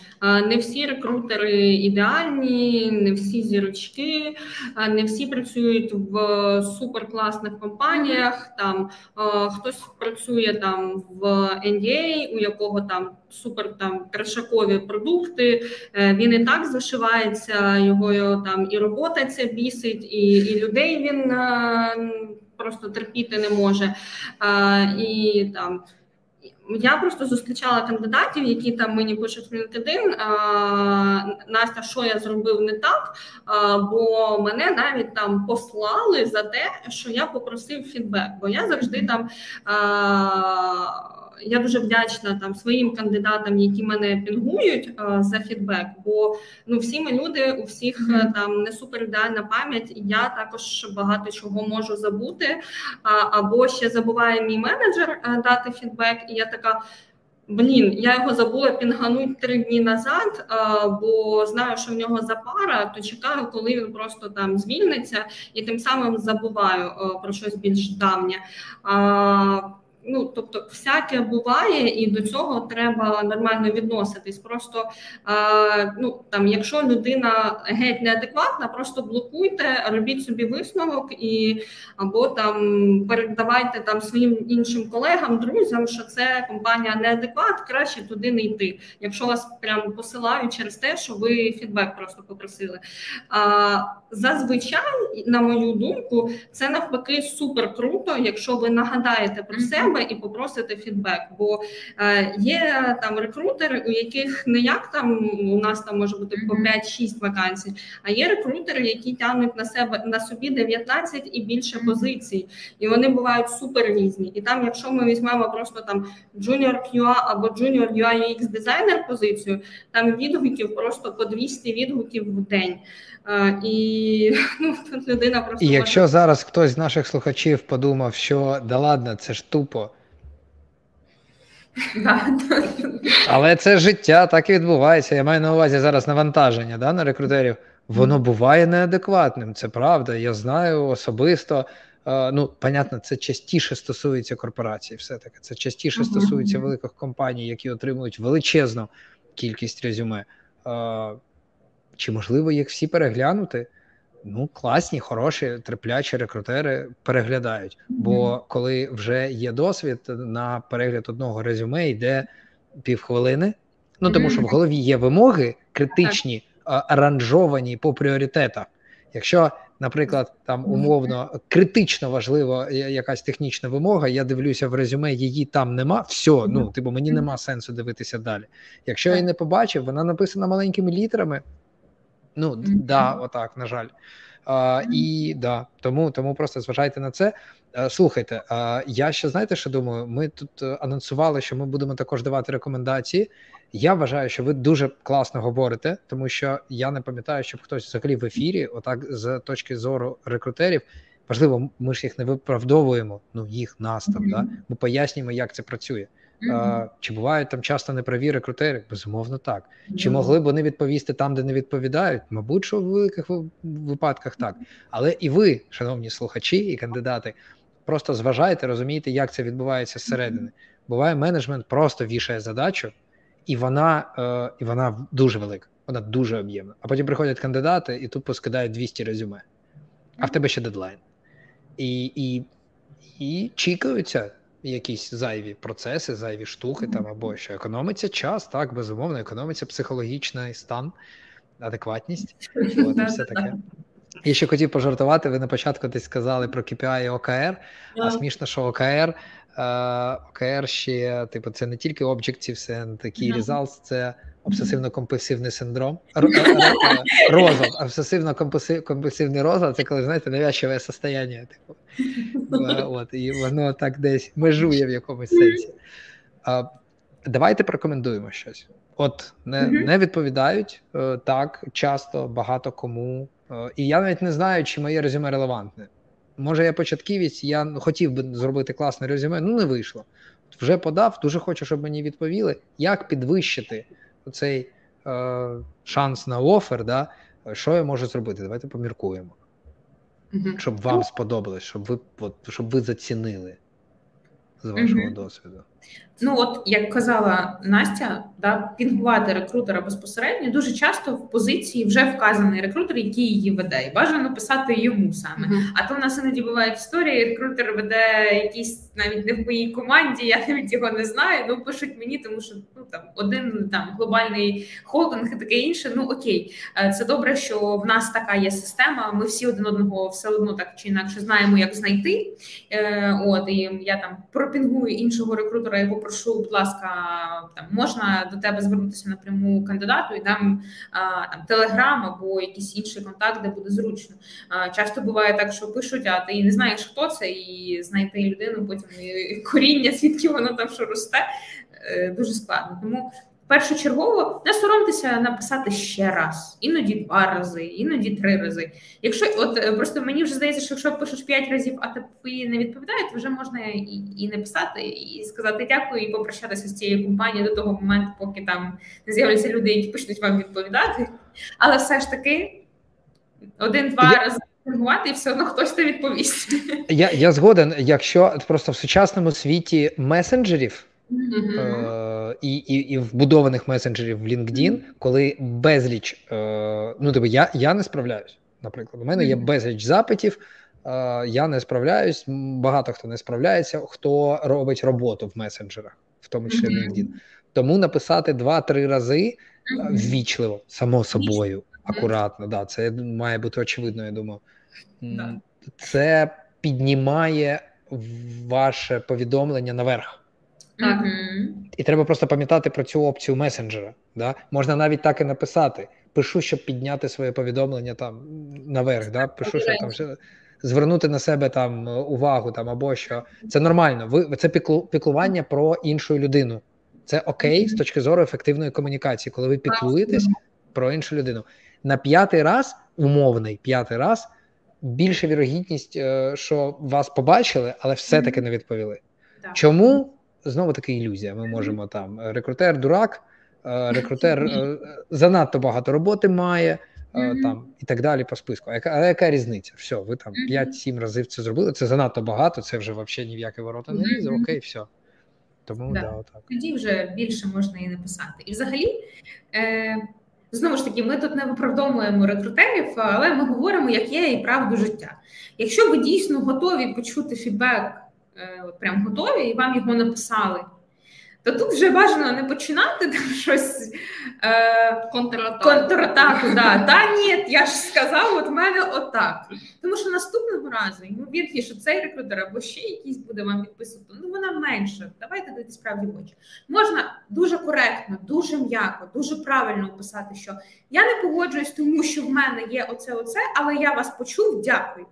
не всі рекрутери ідеальні, не всі зірочки, не всі працюють в суперкласних компаніях. Там хтось працює там в NDA, у якого там супер там крашакові продукти. Е, він і так зашивається, його там і робота ця бісить, і, і людей він просто терпіти не може. І там. Я просто зустрічала кандидатів, які там мені пишуть в LinkedIn, Настя, що я зробив не так, бо мене навіть там послали за те, що я попросив фідбек, бо я завжди там я дуже вдячна там своїм кандидатам, які мене пінгують е, за фідбек. Бо ну всі ми люди, у всіх е, там не супер ідеальна пам'ять, і я також багато чого можу забути. Або ще забуває мій менеджер е, дати фідбек, і я така. Блін, я його забула пінгануть три дні назад, а, бо знаю, що в нього запара, то чекаю, коли він просто там звільниться, і тим самим забуваю а, про щось більш давнє. Ну, тобто, всяке буває, і до цього треба нормально відноситись. Просто е, ну там, якщо людина геть неадекватна, просто блокуйте, робіть собі висновок і або там передавайте там своїм іншим колегам, друзям, що це компанія неадекват, краще туди не йти. Якщо вас прям посилають через те, що ви фідбек просто попросили. А зазвичай, на мою думку, це навпаки супер круто, якщо ви нагадаєте про себе себе і попросити фідбек. Бо е, є там рекрутери, у яких не як там у нас там може бути по 5-6 вакансій, а є рекрутери, які тягнуть на себе на собі 19 і більше позицій, і вони бувають супер різні. І там, якщо ми візьмемо просто там Junior QA або Junior UI UX дизайнер позицію, там відгуків просто по 200 відгуків в день. І [laughs] ну, тут людина просто. І якщо може... зараз хтось з наших слухачів подумав, що да ладно, це ж тупо. [laughs] Але це життя так і відбувається. Я маю на увазі зараз навантаження да, на рекрутерів. Воно буває неадекватним, це правда. Я знаю особисто. Ну, понятно, це частіше стосується корпорацій, все-таки це частіше uh-huh. стосується великих компаній, які отримують величезну кількість резюме. Чи можливо їх всі переглянути? Ну, класні, хороші, терплячі рекрутери переглядають. Бо коли вже є досвід, на перегляд одного резюме йде півхвилини. Ну тому що в голові є вимоги критичні, аранжовані по пріоритетах. Якщо, наприклад, там умовно критично важлива якась технічна вимога, я дивлюся в резюме, її там нема. все, ну типу мені нема сенсу дивитися далі. Якщо я її не побачив, вона написана маленькими літерами. Ну mm-hmm. да, отак, на жаль. А, І да, тому тому просто зважайте на це. Слухайте, а, я ще знаєте, що думаю? Ми тут е, анонсували, що ми будемо також давати рекомендації. Я вважаю, що ви дуже класно говорите, тому що я не пам'ятаю, щоб хтось взагалі в ефірі, отак, з точки зору рекрутерів. Важливо, ми ж їх не виправдовуємо. Ну їх нас там, mm-hmm. да ми пояснюємо, як це працює. Mm-hmm. Чи бувають там часто неправі рекрутери? Безумовно, так. Mm-hmm. Чи могли б вони відповісти там, де не відповідають? Мабуть, що в великих випадках так. Але і ви, шановні слухачі і кандидати, просто зважайте, розумієте, як це відбувається зсередини. Буває, менеджмент просто вішає задачу, і вона е, і вона дуже велика, вона дуже об'ємна. А потім приходять кандидати і тут поскидають 200 резюме, а в тебе ще дедлайн. І, і, І чікаються якісь зайві процеси, зайві штуки там або що економиться час, так, безумовно, економиться психологічний стан, адекватність. [laughs] От, і все таке. Я ще хотів пожартувати. Ви на початку десь сказали про KPI і ОКР, а смішно, що ОКР. Е, ОКР ще, типу, це не тільки Objectives and Key Results, це обсесивно-компульсивний синдром. Розлад, обсесивно-компульсивний розлад це коли, знаєте, навязчиве состояння. Типу. [laughs] От, І воно так десь межує в якомусь сенсі. Давайте порекомендуємо щось. От не не відповідають е, так часто, багато кому. Е, і я навіть не знаю, чи моє резюме релевантне. Може, я початківець, я хотів би зробити класне резюме, ну не вийшло. Вже подав, дуже хочу, щоб мені відповіли, як підвищити цей е, шанс на офер, да, що я можу зробити? Давайте поміркуємо. Угу. Щоб вам сподобалось, щоб ви от, щоб ви зацінили з вашого угу. досвіду. Ну, от як казала Настя, да, пінгувати рекрутера безпосередньо дуже часто в позиції вже вказаний рекрутер, який її веде, і бажано писати йому саме. Uh-huh. А то в нас іноді бувають історії, рекрутер веде якийсь навіть не в моїй команді, я навіть його не знаю. Ну пишуть мені, тому що ну там один там глобальний холдинг і таке інше. Ну окей, е, це добре, що в нас така є система. Ми всі один одного все одно так чи інакше знаємо, як знайти. Е, От і я там пропінгую іншого рекрутера менеджера і попрошу, будь ласка, там можна до тебе звернутися напряму кандидату і дам там телеграм або якийсь інший контакт, де буде зручно. Часто буває так, що пишуть, а ти не знаєш, хто це, і знайти людину, потім і коріння, звідки воно там що росте, е, дуже складно. Тому першочергово не соромтеся написати ще раз, іноді два рази, іноді три рази. Якщо от е, просто мені вже здається, що якщо пишеш п'ять разів, а тобі не відповідають, вже можна і і не писати, і сказати дякую, і попрощатися з цією компанією до того моменту, поки там не з'являться люди, які почнуть вам відповідати. Але все ж таки один-два Я... рази. І все одно хтось не відповість. Я я згоден, якщо просто в сучасному світі месенджерів Е, і і, і вбудованих месенджерів в LinkedIn, коли безліч, е, ну тобі я я не справляюсь. Наприклад, у мене є безліч запитів, е, я не справляюсь. Багато хто не справляється, хто робить роботу в месенджерах, в тому числі LinkedIn. Тому написати два-три рази ввічливо, само собою, акуратно. Да, Це має бути очевидно. Я думаю, це піднімає ваше повідомлення наверх. Так. Mm-hmm. І треба просто пам'ятати про цю опцію месенджера. Да? Можна навіть так і написати. Пишу, щоб підняти своє повідомлення там наверх. Да? Пишу, щоб там звернути на себе там увагу там або що. Це нормально. Ви це піклування про іншу людину. Це окей з точки зору ефективної комунікації, коли ви піклуєтесь про іншу людину. На п'ятий раз, умовний п'ятий раз, більша вірогідність, е, що вас побачили, але все-таки не відповіли. Чому? Знову таки ілюзія. Ми можемо там е, рекрутер, дурак, е, рекрутер е, занадто багато роботи має. Там і так далі по списку. А яка, а яка різниця? Все, ви там 5-7 разів це зробили. Це занадто багато, це вже взагалі ні в яке ворота не лізе. Окей, все. Тому да. да отак. тоді вже більше можна і написати. І взагалі, е, знову ж таки, ми тут не виправдовуємо рекрутерів, але ми говоримо, як є, і правду життя. Якщо ви дійсно готові почути фідбек прям готові, і вам його написали. То тут вже бажано не починати там [laughs] щось е, контратаку. контратаку да. [laughs] Та ні, я ж сказав, от в мене отак. Тому що наступного разу, ймовірно, що цей рекрутер або ще якийсь буде вам підписувати, ну вона менше. Давайте дати справді в очі. Можна дуже коректно, дуже м'яко, дуже правильно описати, що я не погоджуюсь, тому що в мене є оце, оце, але я вас почув, дякую.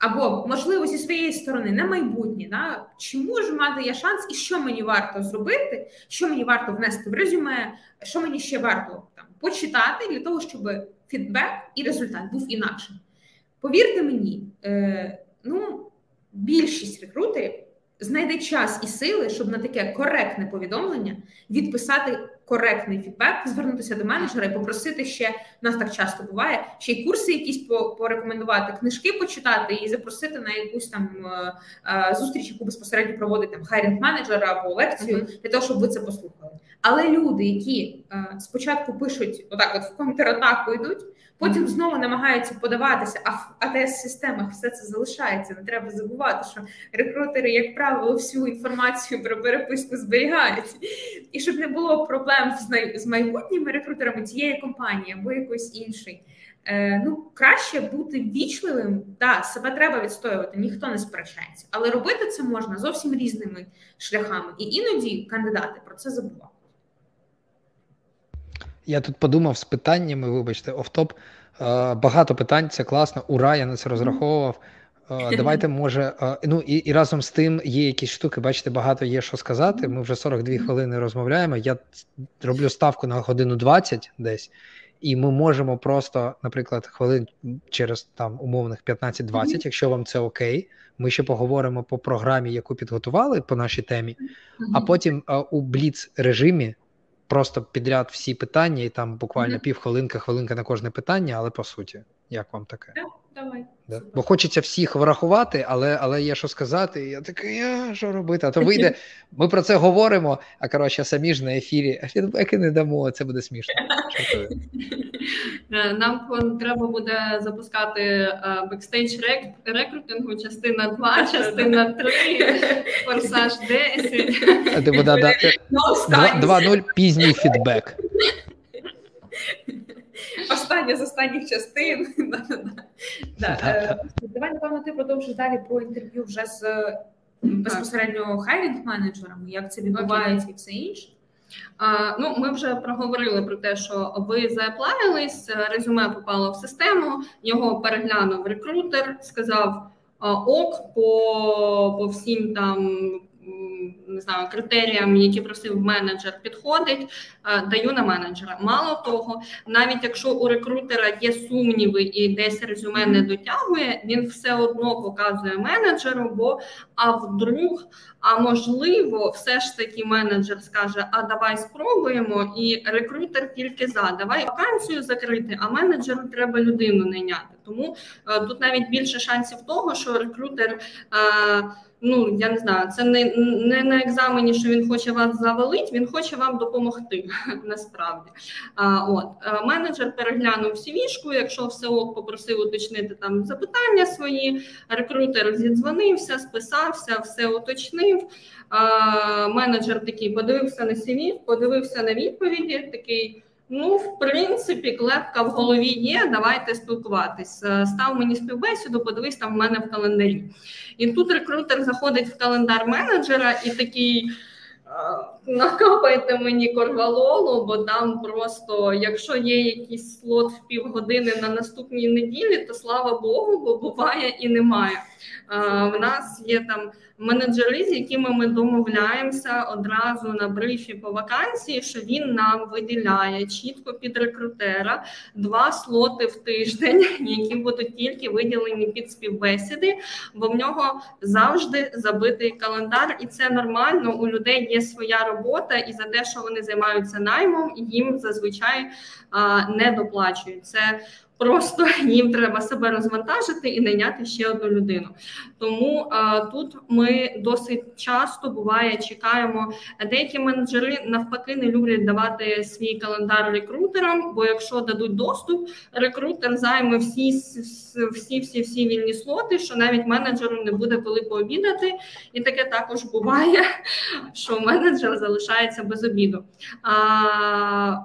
Або, можливо, зі своєї сторони на майбутнє, да? чи можу мати я шанс, і що мені варто зробити, що мені варто внести в резюме, що мені ще варто там почитати для того, щоб фідбек і результат був інакшим. Повірте мені, е, ну більшість рекрутерів знайде час і сили, щоб на таке коректне повідомлення відписати коректний фідбек, звернутися до менеджера і попросити ще у нас так часто буває, ще й курси якісь порекомендувати, книжки почитати і запросити на якусь там е, е, зустріч, яку безпосередньо проводить там хайрінг менеджера або лекцію, uh-huh. для того, щоб ви це послухали. Але люди, які е, спочатку пишуть отак, от в контратаку йдуть. Потім знову намагаються подаватися, а в АТС-системах все це залишається. Не треба забувати, що рекрутери, як правило, всю інформацію про переписку зберігають. І щоб не було проблем з майбутніми рекрутерами цієї компанії або якоїсь іншої. Е, ну, краще бути вічливим, так, себе треба відстоювати, ніхто не сперечається. Але робити це можна зовсім різними шляхами. І іноді кандидати про це забувають. Я тут подумав з питаннями, вибачте, офтоп. Е, багато питань, це класно. Ура, я на це розраховував. Е, давайте, може, е, ну і і разом з тим є якісь штуки, бачите, багато є що сказати. Ми вже 42 хвилини розмовляємо. Я роблю ставку на годину 20 десь, і ми можемо просто, наприклад, хвилин через там умовних 15-20, якщо вам це окей. Ми ще поговоримо по програмі, яку підготували по нашій темі, а потім у бліц режимі просто підряд всі питання, і там буквально mm-hmm. півхвилинка, хвилинка на кожне питання, але по суті, як вам таке? Yeah, давай. Да? Бо хочеться всіх врахувати, але але є що сказати. і Я такий, а що робити? А то вийде. [laughs] Ми про це говоримо. А коротше, самі ж на ефірі, а фідбеки не дамо. Це буде смішно. Е, [laughs] нам треба буде запускати бекстейдж рекрутингу, частина 2, частина 3, форсаж 10. 2.0 [laughs] пізній фідбек. Остання з останніх частин. [laughs] Давай, напевно, ти продовжиш далі про інтерв'ю вже з безпосередньо хайрінг менеджерами, як це відбувається і все інше. Ну, ми вже проговорили про те, що ви заплавились, резюме попало в систему, його переглянув рекрутер, сказав ок по по всім там не знаю, критеріям, які просив менеджер, підходить, е, даю на менеджера. Мало того, навіть якщо у рекрутера є сумніви і десь резюме не дотягує, він все одно показує менеджеру, бо а вдруг, а можливо, все ж таки менеджер скаже: А давай спробуємо, і рекрутер тільки за давай вакансію закрити, а менеджеру треба людину найняти. Тому е, тут навіть більше шансів того, що рекрутер. Е, ну я не знаю, це не не на екзамені, що він хоче вас завалити, він хоче вам допомогти [laughs] насправді. А, От е, менеджер переглянув CV-шку, якщо все ок, попросив уточнити там запитання свої. Рекрутер зідзвонився, списався, все уточнив. А, Менеджер такий подивився на CV, подивився на відповіді. Такий. Ну, в принципі, клепка в голові є. Давайте спілкуватись. Е, став мені співбесіду, подивись там в мене в календарі. І тут рекрутер заходить в календар менеджера і такий. Накапайте мені корвалолу, бо там просто, якщо є якийсь слот в півгодини на наступній неділі, то слава Богу, бо буває і немає. В нас є там менеджери, з якими ми домовляємося одразу на брифі по вакансії, що він нам виділяє чітко під рекрутера два слоти в тиждень, [laughs] які будуть тільки виділені під співбесіди, бо в нього завжди забитий календар, і це нормально. У людей є своя робота, і за те, що вони займаються наймом, їм зазвичай а, не доплачують. Це Просто [laughs] їм треба себе розвантажити і найняти ще одну людину. Тому а, тут ми досить часто буває чекаємо. Деякі менеджери навпаки не люблять давати свій календар рекрутерам. Бо якщо дадуть доступ, рекрутер займе всі всі всі всі вільні слоти, що навіть менеджеру не буде коли пообідати, і таке також буває, [laughs] що менеджер залишається без обіду. А,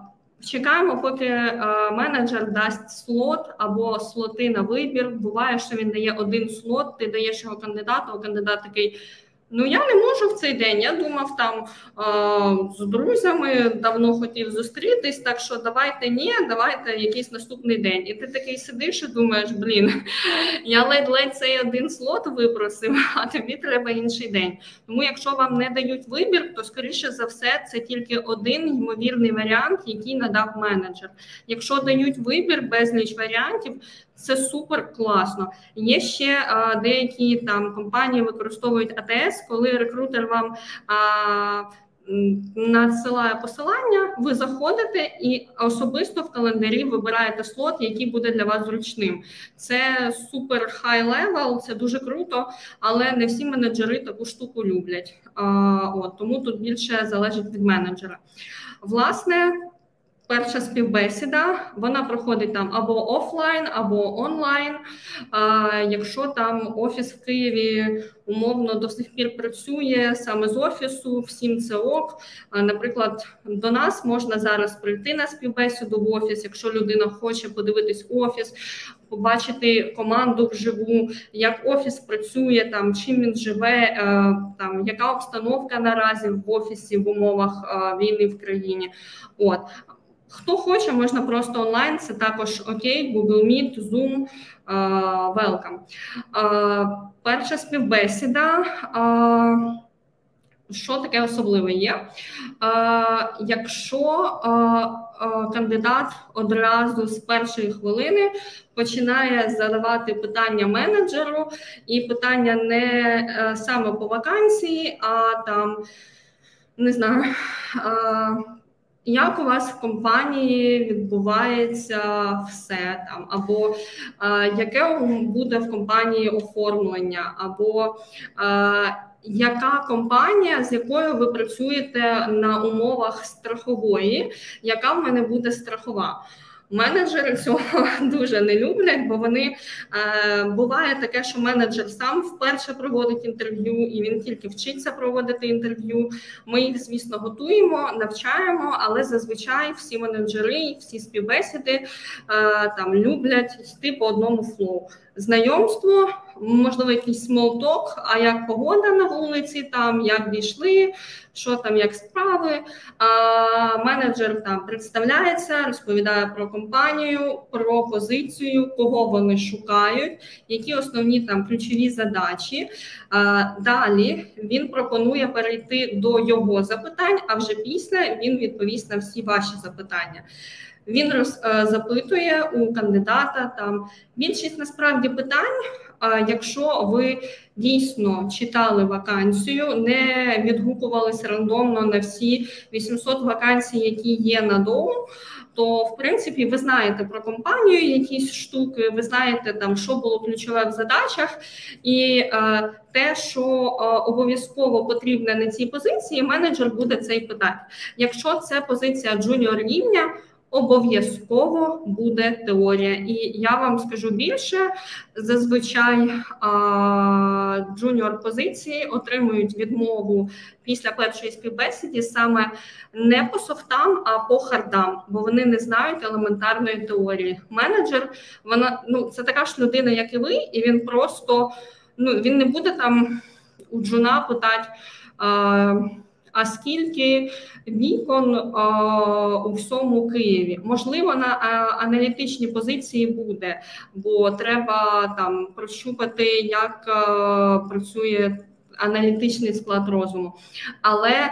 Чекаємо, поки е, менеджер дасть слот або слоти на вибір. Буває, що він дає один слот, ти даєш його кандидату, а кандидат такий. Ну я не можу в цей день. Я думав там з друзями давно хотів зустрітись, так що давайте ні, давайте якийсь наступний день. І ти такий сидиш і думаєш, блін, [laughs] я ледь-ледь цей один слот випросив, [laughs] а тобі треба інший день. Тому, якщо вам не дають вибір, то скоріше за все це тільки один ймовірний варіант, який надав менеджер. Якщо дають вибір, безліч варіантів. Це супер класно. Є ще а, деякі там компанії використовують АТС, коли рекрутер вам а, надсилає посилання, ви заходите і особисто в календарі вибираєте слот, який буде для вас зручним. Це супер high level, це дуже круто, але не всі менеджери таку штуку люблять. А, от, Тому тут більше залежить від менеджера. Власне. Перша співбесіда, вона проходить там або офлайн, або онлайн. А Якщо там офіс в Києві умовно до сих пір працює саме з офісу, всім це ок. А, Наприклад, до нас можна зараз прийти на співбесіду в офіс, якщо людина хоче подивитись офіс, побачити команду вживу, як офіс працює, там чим він живе, е, там яка обстановка наразі в офісі в умовах е, війни в країні. От Хто хоче, можна просто онлайн. Це також окей, Google Meet, Zoom, uh, welcome. Uh, перша співбесіда. Uh, що таке особливе є? Якщо кандидат одразу з першої хвилини починає задавати питання менеджеру, і питання не саме по вакансії, а там не знаю. Як у вас в компанії відбувається все там, або е, яке буде в компанії оформлення, або е, яка компанія, з якою ви працюєте на умовах страхової, яка в мене буде страхова? Менеджери цього [laughs] дуже не люблять, бо вони е, буває таке, що менеджер сам вперше проводить інтерв'ю, і він тільки вчиться проводити інтерв'ю. Ми їх, звісно, готуємо, навчаємо, але зазвичай всі менеджери, всі співбесіди е, там люблять йти по одному flow. Знайомство, можливо, якийсь small talk, а як погода на вулиці, там як дійшли, що там, як справи. А, Менеджер там представляється, розповідає про компанію, про позицію, кого вони шукають, які основні там ключові задачі. А, Далі він пропонує перейти до його запитань, а вже після він відповість на всі ваші запитання. Він роз, е, запитує у кандидата там більшість насправді питань. Якщо ви дійсно читали вакансію, не відгукувалися рандомно на всі 800 вакансій, які є на DOU, то в принципі ви знаєте про компанію якісь штуки, ви знаєте там, що було ключове в задачах, і е, те, що е, обов'язково потрібне на цій позиції, менеджер буде цей питати. Якщо це позиція джуніор рівня обов'язково буде теорія. І я вам скажу більше: зазвичай джуніор позиції отримують відмову після першої співбесіді саме не по софтам, а по хардам, бо вони не знають елементарної теорії. Менеджер, вона ну це така ж людина, як і ви, і він просто ну він не буде там у джуна питати а скільки вікон у всьому Києві. Можливо, на аналітичні позиції буде, бо треба там прощупати, як працює аналітичний склад розуму. Але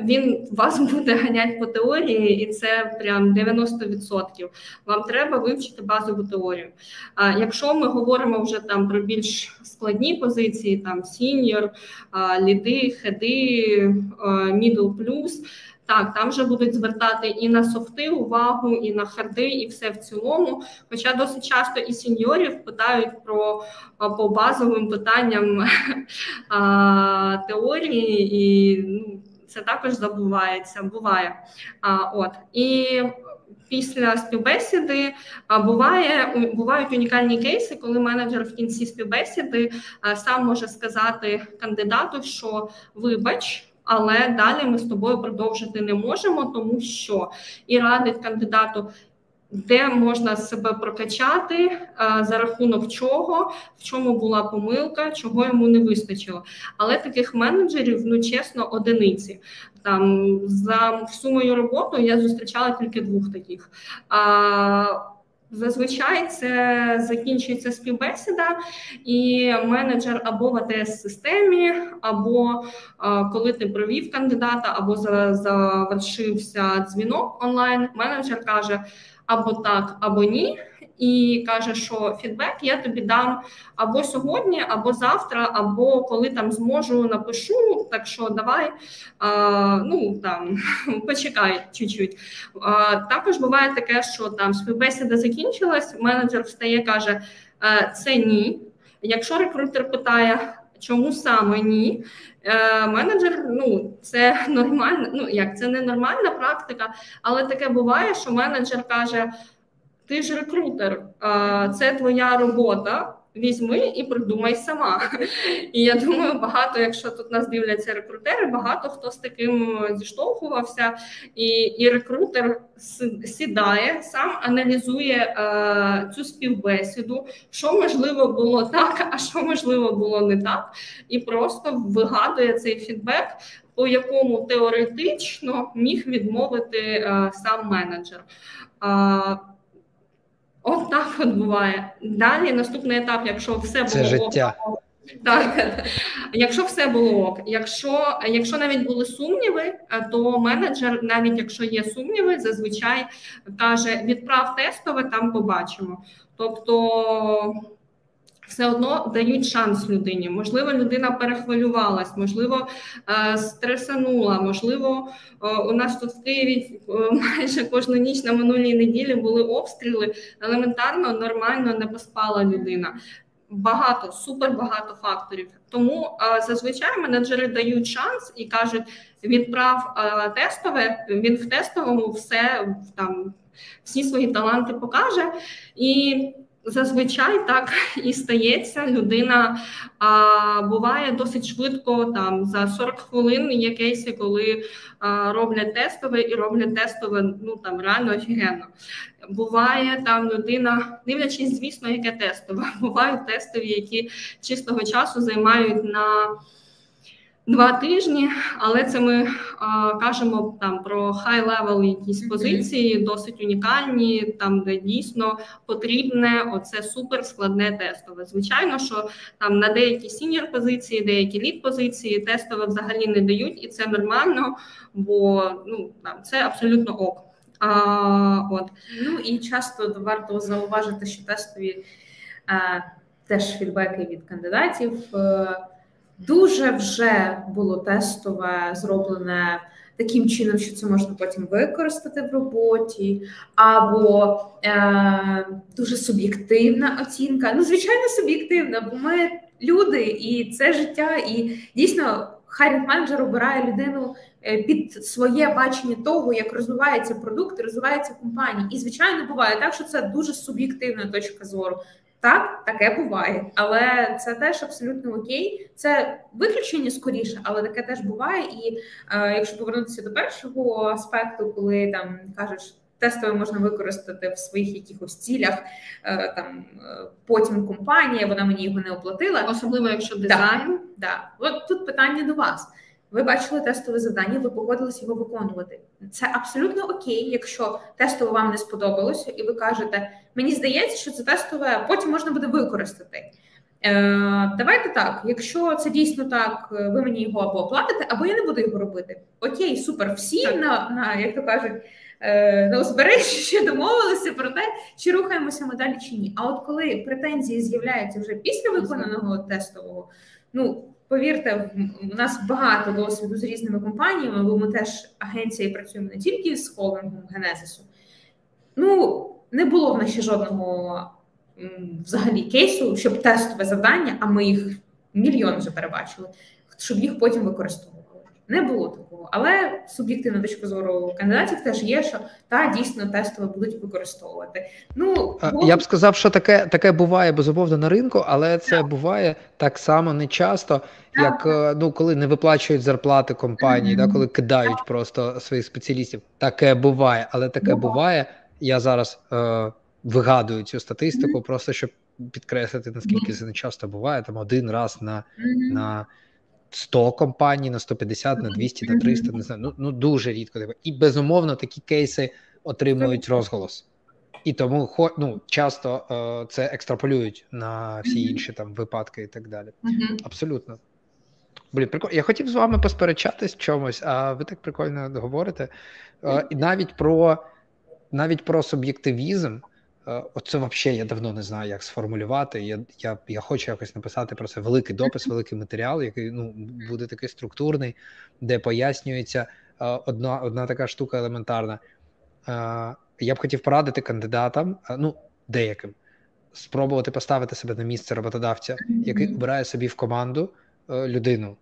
він вас [laughs] буде ганяти по теорії, і це прям 90%. Вам треба вивчити базову теорію. А якщо ми говоримо вже там про більш складні позиції, там сіньор, ліди, хеди, мідл плюс. Так, там вже будуть звертати і на софти увагу, і на харди, і все в цілому. Хоча досить часто і сеньорів питають про по базовим питанням [laughs] а, теорії, і ну, це також забувається. Буває. А, от і після співбесіди а, буває бувають унікальні кейси, коли менеджер в кінці співбесіди а, сам може сказати кандидату, що вибач. Але далі ми з тобою продовжити не можемо, тому що і радить кандидату де можна себе прокачати, е, за рахунок чого, в чому була помилка, чого йому не вистачило. Але таких менеджерів, ну чесно, одиниці. Там за всю мою роботу я зустрічала тільки двох таких. А Зазвичай це закінчується співбесіда, і менеджер або в АТС системі, або а, коли ти провів кандидата, або завершився дзвінок онлайн. Менеджер каже або так, або ні. І каже, що фідбек я тобі дам або сьогодні, або завтра, або коли там зможу, напишу. Так що давай а, ну там [laughs] почекай чуть-чуть. А, Також буває таке, що там співбесіда закінчилась, менеджер встає, каже: «Е, це ні. Якщо рекрутер питає, чому саме ні, Е, менеджер, ну це нормально. Ну як це не нормальна практика, але таке буває, що менеджер каже: Ти ж рекрутер, це твоя робота. Візьми і придумай сама. І я думаю, багато, якщо тут нас дивляться рекрутери, багато хто з таким зіштовхувався, і і рекрутер сідає, сам аналізує е, цю співбесіду, що можливо було так, а що можливо було не так, і просто вигадує цей фідбек, по якому теоретично міг відмовити е, сам менеджер. Е, От так от буває. Далі наступний етап, якщо все було Це життя. Так, якщо все було ок, якщо якщо навіть були сумніви, е, то менеджер, навіть якщо є сумніви, зазвичай каже: відправ тестове, там побачимо. Тобто все одно дають шанс людині. Можливо, людина перехвилювалась, можливо, е, стресанула. Можливо, е, у нас тут в Києві [laughs] майже кожну ніч на минулій неділі були обстріли. Елементарно, нормально не поспала людина. Багато, супер багато факторів. Тому зазвичай менеджери дають шанс і кажуть: відправ тестове, він в тестовому все там всі свої таланти покаже. І Зазвичай так і стається. Людина а, буває досить швидко, там за 40 хвилин є кейси, коли а, роблять тестове і роблять тестове ну там реально офігенно. Буває там людина, дивлячись, звісно, яке тестове. [laughs] Бувають тестові, які чистого часу займають на два тижні, але це ми а, кажемо там про high-level якісь позиції, досить унікальні, там де дійсно потрібне оце супер складне тестове. Звичайно, що там на деякі сіньор позиції, деякі лід позиції тестове взагалі не дають, і це нормально, бо ну там це абсолютно ок. А, от. Ну і часто варто зауважити, що тестові а, теж фідбеки від кандидатів. А, е, Дуже вже було тестове зроблене таким чином, що це можна потім використати в роботі, або е, дуже суб'єктивна оцінка. Ну, звичайно, суб'єктивна, бо ми люди, і це життя, і дійсно хайрінг менеджер обирає людину е, під своє бачення того, як розвивається продукт, розвивається компанія. І звичайно буває так, що це дуже суб'єктивна точка зору. Так, таке буває, але це теж абсолютно окей. Це виключення скоріше, але таке теж буває. І е, якщо повернутися до першого аспекту, коли там кажеш, тестове можна використати в своїх якихось цілях, е, там е, потім компанія вона мені його не оплатила, особливо якщо дизайн. Да, да. От тут питання до вас. Ви бачили тестове завдання, ви погодились його виконувати. Це абсолютно окей, якщо тестове вам не сподобалося, і ви кажете, мені здається, що це тестове потім можна буде використати. Е, Давайте так, якщо це дійсно так, ви мені його або оплатите, або я не буду його робити. Окей, супер, всі на, на як то кажуть, е, на узбережжі ще домовилися про те, чи рухаємося ми далі чи ні. А от коли претензії з'являються вже після виконаного тестового, ну Повірте, у нас багато досвіду з різними компаніями, бо ми теж агенція і працюємо не тільки з холдингом Генезису. Ну, не було в нас ще жодного взагалі кейсу, щоб тестове завдання, а ми їх мільйон вже перебачили, щоб їх потім використовували. Не було такого, але суб'єктивна точка зору кандидатів теж є, що та дійсно тестове будуть використовувати. Ну бо... я б сказав, що таке таке буває безумовно на ринку, але це так. буває так само не часто, як так. Е, ну коли не виплачують зарплати компанії, mm-hmm. да, коли кидають так. просто своїх спеціалістів. Таке буває, але таке буває. буває. Я зараз е, вигадую цю статистику, mm-hmm. просто щоб підкреслити наскільки це не часто буває. Там один раз на, на 100 компаній, на 150, на 200, на 300, не знаю, ну ну дуже рідко. І безумовно такі кейси отримують розголос. І тому ну, часто е, це екстраполюють на всі інші там випадки і так далі. Абсолютно. Блін, прикольно. Я хотів з вами посперечатись в чомусь, а ви так прикольно говорите. Е, і навіть про навіть про суб'єктивізм. Е, оце взагалі я давно не знаю, як сформулювати. Я я, я хочу якось написати про це великий допис, великий матеріал, який ну, буде такий структурний, де пояснюється е, одна одна така штука елементарна. Е, я б хотів порадити кандидатам, ну, деяким, спробувати поставити себе на місце роботодавця, який обирає собі в команду людину,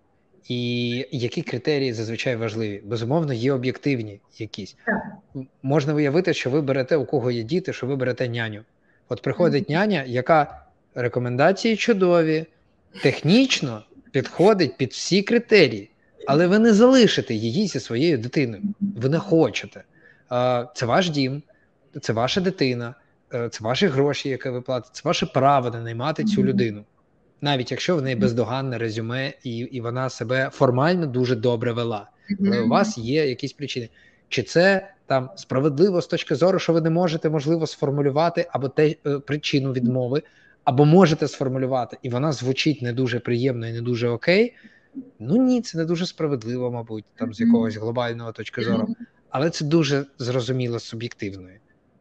і які критерії зазвичай важливі? Безумовно, є об'єктивні якісь. Можна виявити, що ви берете, у кого є діти, що ви берете няню. От приходить няня, яка рекомендації чудові, технічно підходить під всі критерії, але ви не залишите її зі своєю дитиною. Ви не хочете. Це ваш дім, це ваша дитина, е, це ваші гроші, які ви платите, це ваше право не наймати цю людину навіть якщо в неї бездоганне резюме, і і вона себе формально дуже добре вела. Але у вас є якісь причини. Чи це там справедливо з точки зору, що ви не можете можливо сформулювати або те е, причину відмови, або можете сформулювати, і вона звучить не дуже приємно і не дуже окей. Ну ні, це не дуже справедливо, мабуть, там з якогось глобального точки зору, але це дуже зрозуміло суб'єктивною.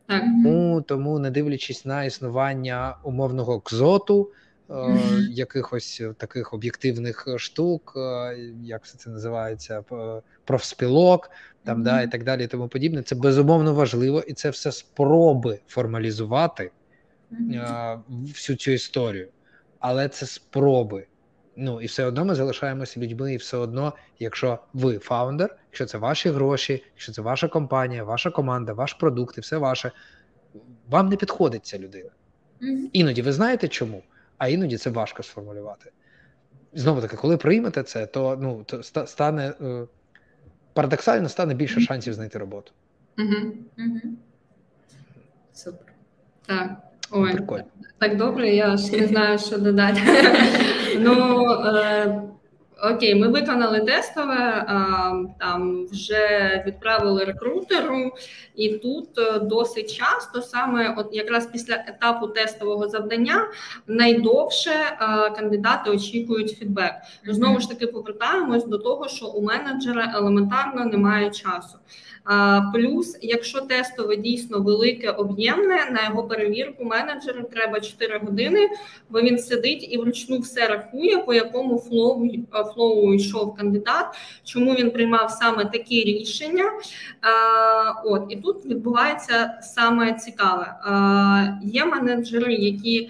Так. Тому, тому, не дивлячись на існування умовного кзоту, якихось таких об'єктивних штук, е, як все це називається, профспілок, там да і так далі, і тому подібне. Це безумовно важливо, і це все спроби формалізувати е, всю цю історію, але це спроби. Ну і все одно ми залишаємося людьми, і все одно, якщо ви фаундер, якщо це ваші гроші, якщо це ваша компанія, ваша команда, ваш продукт і все ваше, вам не підходить ця людина. Іноді ви знаєте чому, а іноді це важко сформулювати. Знову таки, коли приймете це, то ну то стане е, парадоксально стане більше шансів знайти роботу. Угу. Угу. Супер. Так. Ой, Прикольно. так добре, я ж не знаю, що додати. [laughs] ну, е, Окей, ми виконали тестове, там вже відправили рекрутеру, і тут е, досить часто, саме от якраз після етапу тестового завдання, найдовше кандидати очікують фідбек. Знову ж таки, повертаємось до того, що у менеджера елементарно немає часу. Плюс, якщо тестове дійсно велике, об'ємне, на його перевірку менеджеру треба 4 години, бо він сидить і вручну все рахує, по якому flow, flow йшов кандидат, чому він приймав саме такі рішення. От і тут відбувається саме цікаве. Є менеджери, які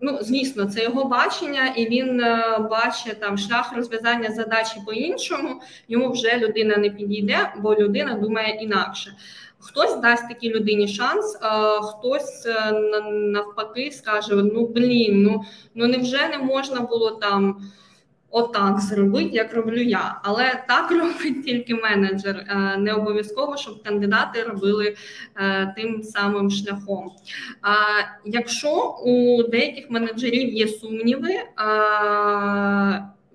ну звісно, це його бачення, і він е, бачить там шлях розв'язання задачі по-іншому. Йому вже людина не підійде, бо людина думає інакше. Хтось дасть такій людині шанс, а хтось е, навпаки скаже: Ну блін, ну ну невже не можна було там отак зробити, як роблю я. Але так [laughs] робить тільки менеджер. Е, не обов'язково, щоб кандидати робили е, тим самим шляхом. Якщо у деяких менеджерів є сумніви,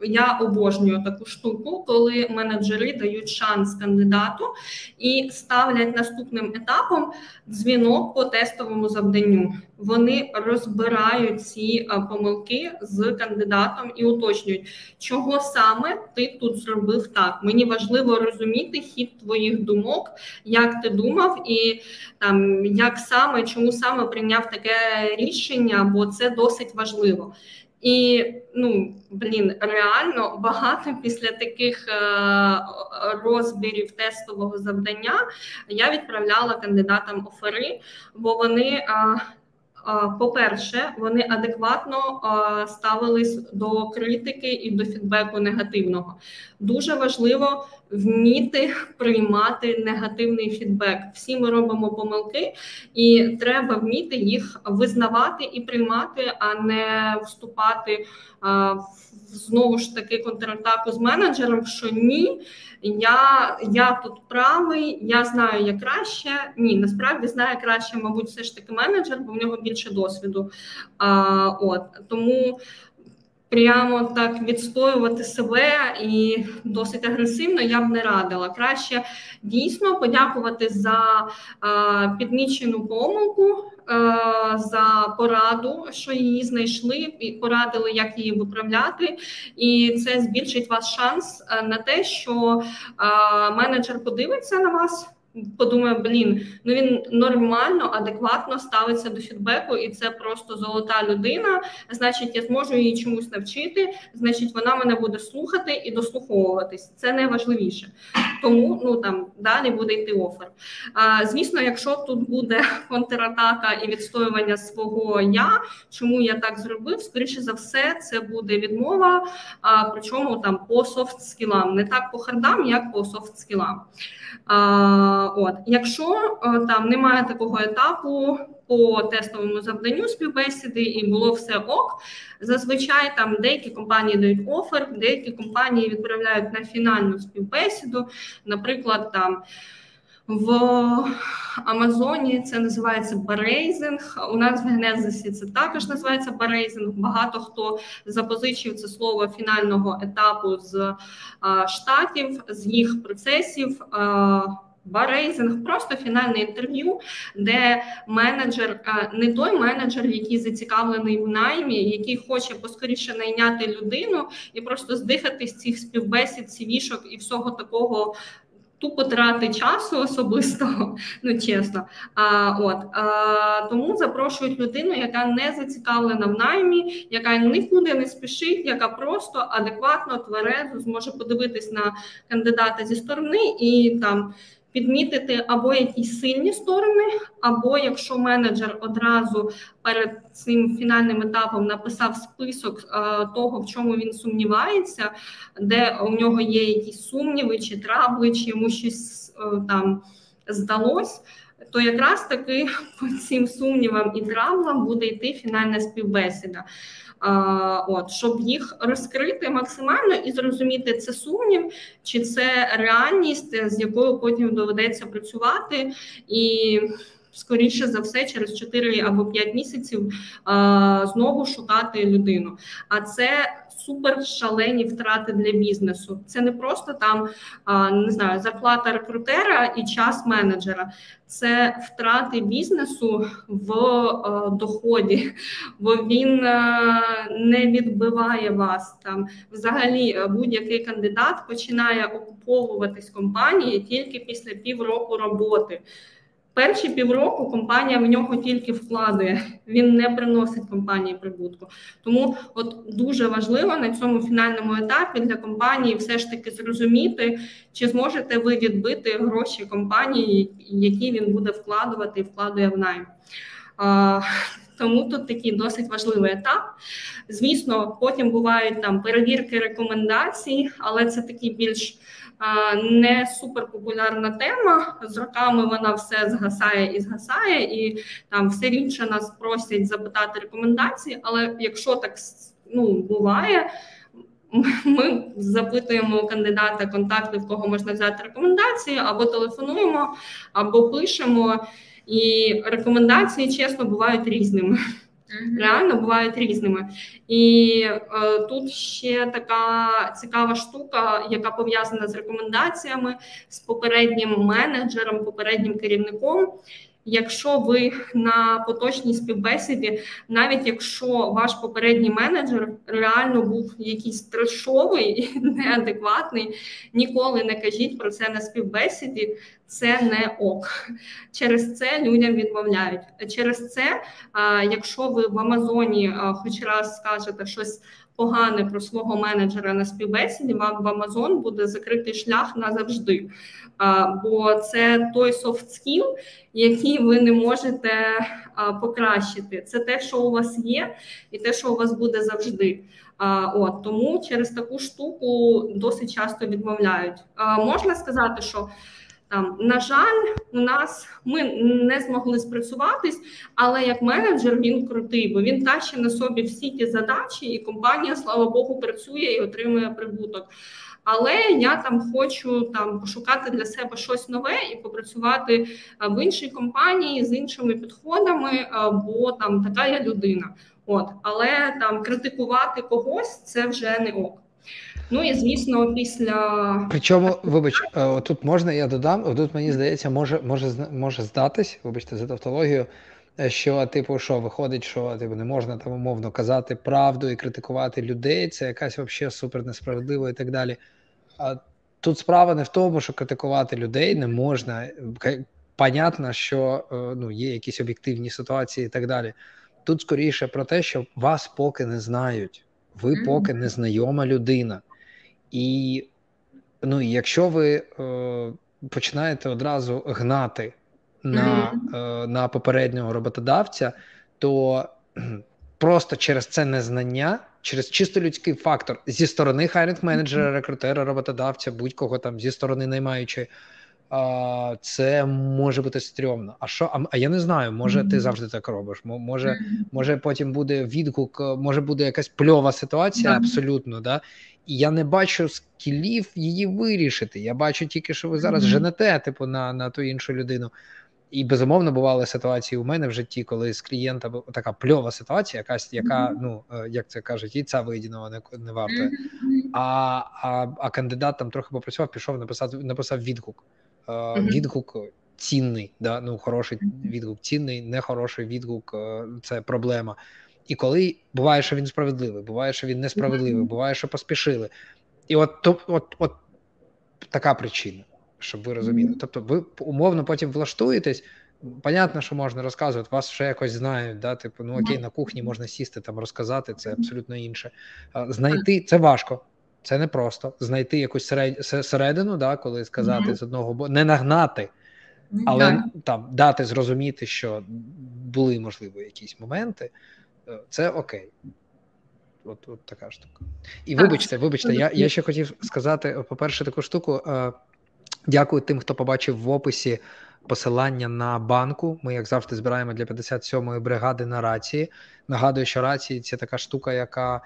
я обожнюю таку штуку, коли менеджери дають шанс кандидату і ставлять наступним етапом дзвінок по тестовому завданню. Вони розбирають ці помилки з кандидатом і уточнюють, чого саме ти тут зробив так. Мені важливо розуміти хід твоїх думок, як ти думав, і там як саме, чому саме прийняв таке рішення, бо це досить важливо. І ну блін, реально багато після таких е, розбірів тестового завдання я відправляла кандидатам офери, бо вони. Е, по-перше, вони адекватно ставились до критики і до фідбеку негативного. Дуже важливо вміти приймати негативний фідбек. Всі ми робимо помилки, і треба вміти їх визнавати і приймати, а не вступати в знову ж таки контратаку з менеджером. Що ні, я я тут правий, я знаю як краще. Ні, насправді знає краще, мабуть, все ж таки менеджер, бо в нього більше досвіду. А, От тому прямо так відстоювати себе і досить агресивно я б не радила. Краще дійсно подякувати за а, підмічену помилку. За пораду, що її знайшли, і порадили, як її виправляти, і це збільшить ваш шанс на те, що менеджер подивиться на вас подумає, блін, ну він нормально, адекватно ставиться до фідбеку, і це просто золота людина. Значить, я зможу її чомусь навчити. Значить, вона мене буде слухати і дослуховуватись. Це найважливіше. Тому ну там далі буде йти офер. А, Звісно, якщо тут буде [laughs] контратака і відстоювання свого я, чому я так зробив, скоріше за все, це буде відмова. А причому там по софт скілам, не так по хардам, як по софт скілам. От, якщо е, там немає такого етапу по тестовому завданню співбесіди і було все ок, зазвичай там деякі компанії дають офер, деякі компанії відправляють на фінальну співбесіду, наприклад, там. В Амазоні це називається барейзинг. У нас в Генезисі це також називається барейзинг. Багато хто запозичив це слово фінального етапу з а, штатів, з їх процесів. Барейзинг просто фінальне інтерв'ю, де менеджер не той менеджер, який зацікавлений в наймі, який хоче поскоріше найняти людину і просто здихати з цих співбесід, сівішок і всього такого тупо трати часу особистого, [laughs] ну чесно. А, От а, тому запрошують людину, яка не зацікавлена в наймі, яка нікуди не спішить, яка просто адекватно тверезо зможе подивитись на кандидата зі сторони і там підмітити або якісь сильні сторони, або якщо менеджер одразу перед цим фінальним етапом написав список е, того, в чому він сумнівається, де у нього є якісь сумніви, чи трабли, чи йому щось е, там. здалось, то якраз таки [laughs] по цим сумнівам і травмам буде йти фінальна співбесіда. От щоб їх розкрити максимально і зрозуміти, це сумнів, чи це реальність, з якою потім доведеться працювати і скоріше за все, через 4 або 5 місяців знову шукати людину. А це супер шалені втрати для бізнесу. Це не просто там не знаю, зарплата рекрутера і час менеджера. Це втрати бізнесу в е, доході, бо він е, не відбиває вас там. Взагалі, е, будь-який кандидат починає окуповуватись компанії тільки після півроку роботи. Перші півроку компанія в нього тільки вкладує, він не приносить компанії прибутку. Тому от дуже важливо на цьому фінальному етапі для компанії все ж таки зрозуміти, чи зможете ви відбити гроші компанії, які він буде вкладувати і вкладує в найм. А, тому тут такий досить важливий етап. Звісно, потім бувають там перевірки рекомендацій, але це такі більш не суперпопулярна тема. З роками вона все згасає і згасає, і там все рідше нас просять запитати рекомендації. Але якщо так ну, буває. Ми запитуємо у кандидата контакти, в кого можна взяти рекомендації, або телефонуємо, або пишемо. І рекомендації, чесно, бувають різними. Реально бувають різними. І е, тут ще така цікава штука, яка пов'язана з рекомендаціями, з попереднім менеджером, попереднім керівником. Якщо ви на поточній співбесіді, навіть якщо ваш попередній менеджер реально був якийсь трешовий неадекватний, ніколи не кажіть про це на співбесіді, це не ок. Через це людям відмовляють. Через це, якщо ви в Амазоні хоч раз скажете щось погане про свого менеджера на співбесіді, вам в Амазон буде закритий шлях назавжди. Бо це той soft skill, який ви не можете покращити. Це те, що у вас є, і те, що у вас буде завжди. От Тому через таку штуку досить часто відмовляють. Можна сказати, що там, на жаль, у нас ми не змогли спрацюватись, але як менеджер він крутий, бо він тащить на собі всі ті задачі, і компанія, слава Богу, працює і отримує прибуток. Але я там хочу там пошукати для себе щось нове і попрацювати в іншій компанії з іншими підходами, бо там така я людина. От, але там критикувати когось це вже не ок. Ну і звісно, після причому, вибач, е, тут можна я додам. Тут мені здається, може може може здатись, вибачте, за тавтологію, е, що типу, що виходить, що типу не можна там умовно казати правду і критикувати людей. Це якась взагалі супер несправедливо і так далі. А тут справа не в тому, що критикувати людей не можна. Понятно, що е, ну є якісь об'єктивні ситуації і так далі. Тут скоріше про те, що вас поки не знають, ви поки не знайома людина. І ну, якщо ви е, починаєте одразу гнати на, mm-hmm. е, на попереднього роботодавця, то просто через це незнання, через чисто людський фактор зі сторони хайринг менеджера, рекрутера, роботодавця, будь-кого там зі сторони наймаючої, а, Це може бути стрьомно. А що? А, а я не знаю, може ти завжди так робиш. Може, може потім буде відгук, може буде якась пльова ситуація, абсолютно, да. І я не бачу скілів її вирішити. Я бачу тільки, що ви зараз женете, типу, на на ту іншу людину. І безумовно бували ситуації у мене в житті, коли з клієнта така пльова ситуація, якась яка, ну е, як це кажуть, і ця виїденого не не вартує. А а, а кандидат там трохи попрацював, пішов, написав написав відгук. Е, відгук цінний, да, ну хороший відгук цінний, нехороший відгук е, це проблема. І коли буває, що він справедливий, буває, що він несправедливий, буває, що поспішили. І от то, от, от така причина, щоб ви розуміли. Тобто, ви умовно потім влаштуєтесь. Понятно, що можна розказувати, вас вже якось знають, да, типу, ну окей, на кухні можна сісти там розказати, це абсолютно інше. Знайти це важко, це непросто. Знайти якусь середину, да, коли сказати mm-hmm. з одного боку, не нагнати, але mm-hmm. там дати зрозуміти, що були можливо якісь моменти. Е, це окей. От от така штука. І вибачте, вибачте, я я ще хотів сказати, по-перше, таку штуку. Е, Дякую тим, хто побачив в описі посилання на банку. Ми, як завжди, збираємо для 57-ї бригади на рації. Нагадую, що рації це така штука, яка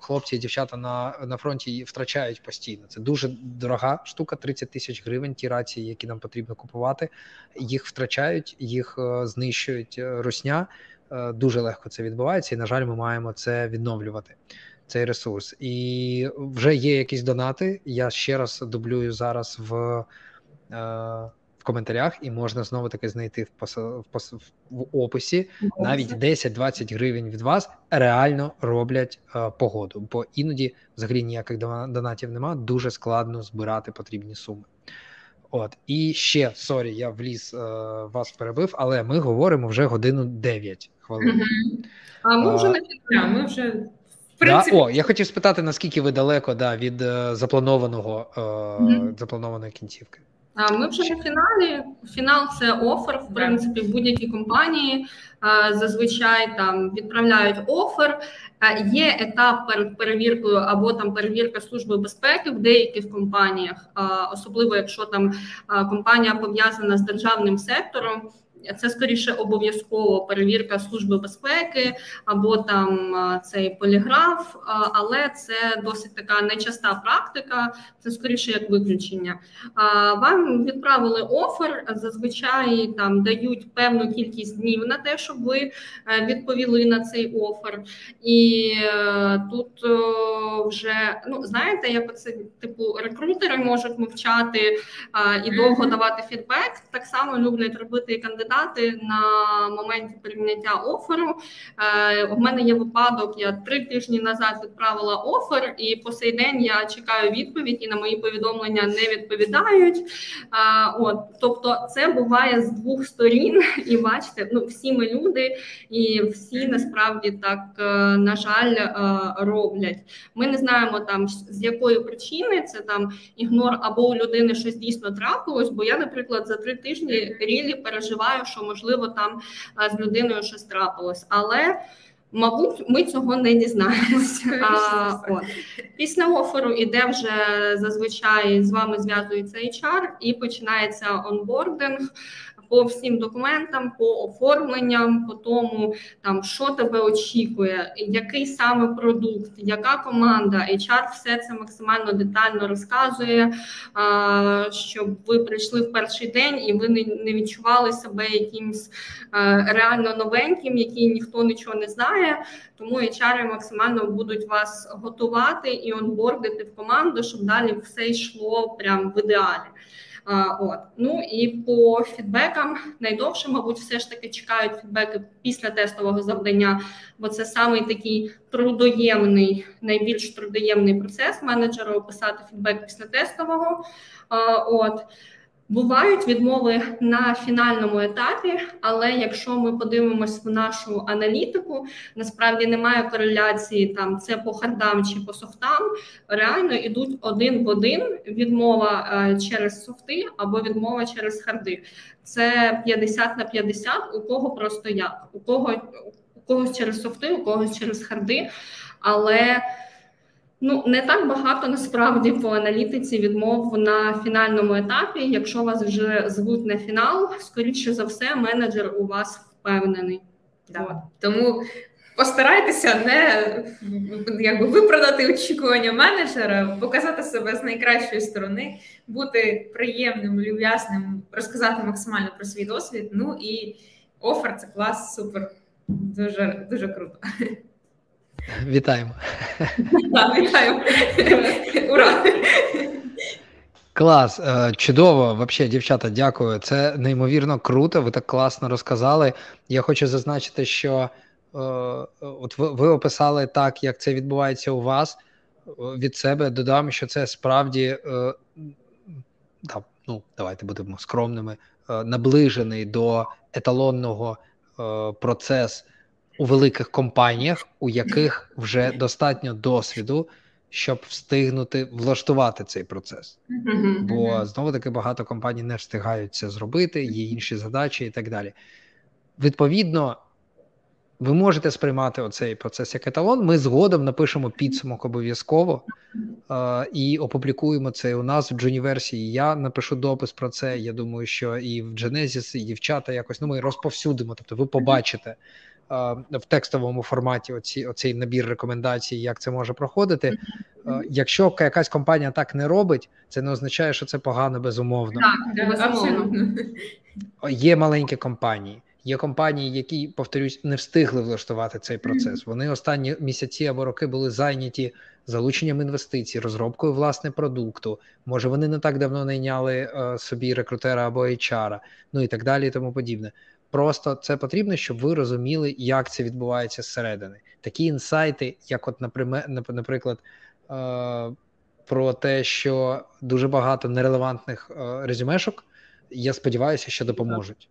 хлопці і дівчата на на фронті втрачають постійно. Це дуже дорога штука, 30 тисяч гривень. Ті рації, які нам потрібно купувати, їх втрачають, їх е, знищують е, русня. Е, дуже легко це відбувається, і на жаль, ми маємо це відновлювати. Цей ресурс, і вже є якісь донати. Я ще раз дублюю зараз в коментарях, і можна знову таки знайти в пос... в, пос... в описі навіть 10-20 гривень від вас реально роблять е, погоду, бо іноді взагалі ніяких донатів немає, дуже складно збирати потрібні суми. От і ще sorry, я вліз е, вас перебив, але ми говоримо вже годину 9 хвилин. А ми вже не ми вже в принципі... Да? О, я хотів спитати, наскільки ви далеко да, від е, запланованого е, mm-hmm. запланованої кінцівки. Ми вже на фіналі. Фінал це офер. В принципі, будь-які компанії зазвичай там відправляють офер. Є етап перед перевіркою або там перевірка служби безпеки в деяких компаніях, особливо якщо там компанія пов'язана з державним сектором це скоріше обов'язково перевірка служби безпеки або там цей поліграф, але це досить така нечаста практика, це скоріше як виключення. Вам відправили офер, зазвичай там дають певну кількість днів на те, щоб ви е, відповіли на цей офер. І е, тут вже ну знаєте, як це типу рекрутери можуть мовчати і довго давати фідбек. Так само люблять робити і кандидати кандидати на моменті прийняття оферу. Е, у мене є випадок, я три тижні назад відправила офер, і по сей день я чекаю відповідь, і на мої повідомлення не відповідають. Е, от, Тобто, це буває з двох сторін, і бачите, ну всі ми люди, і всі насправді так, е, на жаль, роблять. Ми не знаємо там з якої причини це там ігнор або у людини щось дійсно трапилось. Бо я, наприклад, за три тижні рілі переживаю, що можливо там з людиною щось трапилось, але. Мабуть, ми цього не дізнаємося. А, от. Після оферу іде вже зазвичай з вами зв'язується HR і починається онбординг по всім документам, по оформленням, по тому, там що тебе очікує, який саме продукт, яка команда, HR все це максимально детально розказує, щоб ви прийшли в перший день і ви не відчували себе якимсь реально новеньким, який ніхто нічого не знає. Тому HR максимально будуть вас готувати і онбордити в команду, щоб далі все йшло прямо в ідеалі. От ну і по фідбекам найдовше, мабуть, все ж таки чекають фідбеки після тестового завдання, бо це самий такий трудоємний, найбільш трудоємний процес менеджера описати фідбек після тестового. От Бувають відмови на фінальному етапі, але якщо ми подивимось в нашу аналітику, насправді немає кореляції там це по хардам чи по софтам. Реально йдуть один в один відмова е, через софти або відмова через харди. Це 50 на 50, у кого просто як, у кого у когось через софти, у когось через харди, але Ну, не так багато насправді по аналітиці відмов на фінальному етапі. Якщо вас вже звуть на фінал, скоріше за все, менеджер у вас впевнений. Да. Тому постарайтеся не якби виправдати очікування менеджера, показати себе з найкращої сторони, бути приємним, люб'ясним, розказати максимально про свій досвід. Ну і офер це клас, супер, дуже дуже круто. [laughs] Вітаємо. Так, Вітаємо. Ура! Клас, е, чудово. Взагалі, дівчата, дякую. Це неймовірно круто. Ви так класно розказали. Я хочу зазначити, що е, от ви, ви описали так, як це відбувається у вас. Від себе додам, що це справді да, ну, давайте будемо скромними, наближений до еталонного процесу у великих компаніях, у яких вже достатньо досвіду, щоб встигнути влаштувати цей процес. Бо знову таки багато компаній не встигають це зробити, є інші задачі і так далі. Відповідно, ви можете сприймати оцей процес як еталон. Ми згодом напишемо підсумок обов'язково е, і опублікуємо це у нас в джуніверсії. Я напишу допис про це. Я думаю, що і в Genesis, і дівчата якось ну ми розповсюдимо. Тобто, ви побачите в текстовому форматі оці, оцей набір рекомендацій, як це може проходити. Е, якщо якась компанія так не робить, це не означає, що це погано безумовно. Так, абсолютно. Є маленькі компанії. Є компанії, які, повторюсь, не встигли влаштувати цей процес. Вони останні місяці або роки були зайняті залученням інвестицій, розробкою власне продукту. Може, вони не так давно найняли е, собі рекрутера або HR, ну і так далі, і тому подібне. Просто це потрібно, щоб ви розуміли, як це відбувається зсередини. Такі інсайти, як, от, наприклад, е, про те, що дуже багато нерелевантних е, резюмешок я сподіваюся, що допоможуть,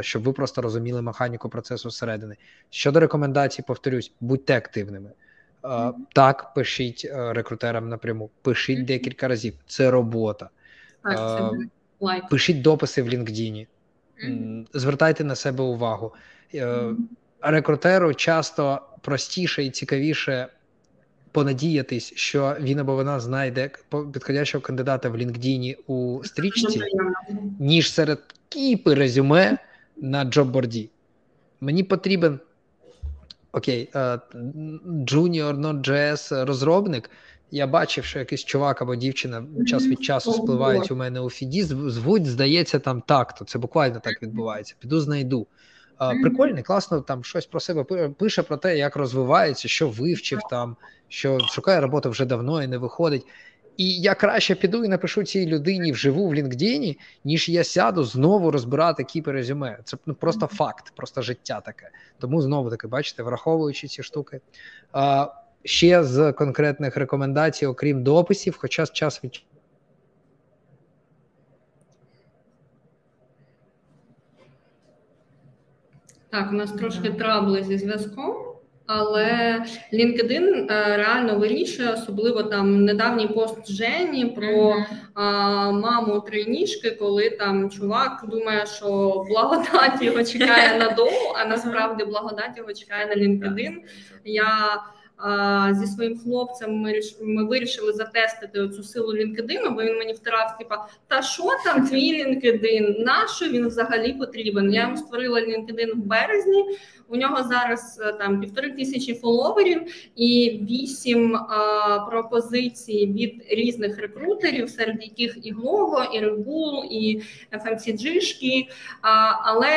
щоб ви просто розуміли механіку процесу зсередини. Щодо рекомендацій, повторюсь, будьте активними. Так, пишіть е, рекрутерам напряму, пишіть декілька разів. Це робота. Пишіть дописи в LinkedIn. Звертайте на себе увагу. Е, рекрутеру часто простіше і цікавіше понадіятись, що він або вона знайде підходящого кандидата в LinkedIn у стрічці, ніж серед кіпи резюме на джобборді. Мені потрібен окей, Junior Node.js розробник. Я бачив, що якийсь чувак або дівчина час від часу спливають у мене у фіді. Звуть, здається, там так, то це буквально так відбувається. Піду знайду. Прикольний, класно там щось про себе пише про те, як розвивається, що вивчив там, що шукає роботу вже давно і не виходить. І я краще піду і напишу цій людині вживу в LinkedIn, ніж я сяду знову розбирати кіпи резюме. Це ну, просто факт, просто життя таке. Тому знову таки, бачите, враховуючи ці штуки. А, Ще з конкретних рекомендацій, окрім дописів, хоча час від Так, у нас трошки трабли зі зв'язком, але LinkedIn е, реально вирішує, особливо там недавній пост Жені про а, маму тройніжки, коли там чувак думає, що благодать його чекає на дому, а насправді благодать його чекає на LinkedIn. Я зі своїм хлопцем ми ми вирішили затестити цю силу LinkedIn, бо він мені втирав, типа, та що там твій LinkedIn? На що він взагалі потрібен? Я йому створила LinkedIn в березні. У нього зараз е, там півтори тисячі фоловерів і вісім а, пропозицій від різних рекрутерів, серед яких і Glovo, і Red і FMCG-шки. А, але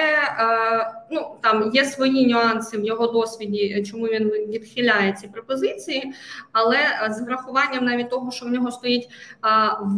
ну там є свої нюанси в його досвіді, чому він відхиляє ці пропозиції. Але з врахуванням навіть того, що в нього стоїть в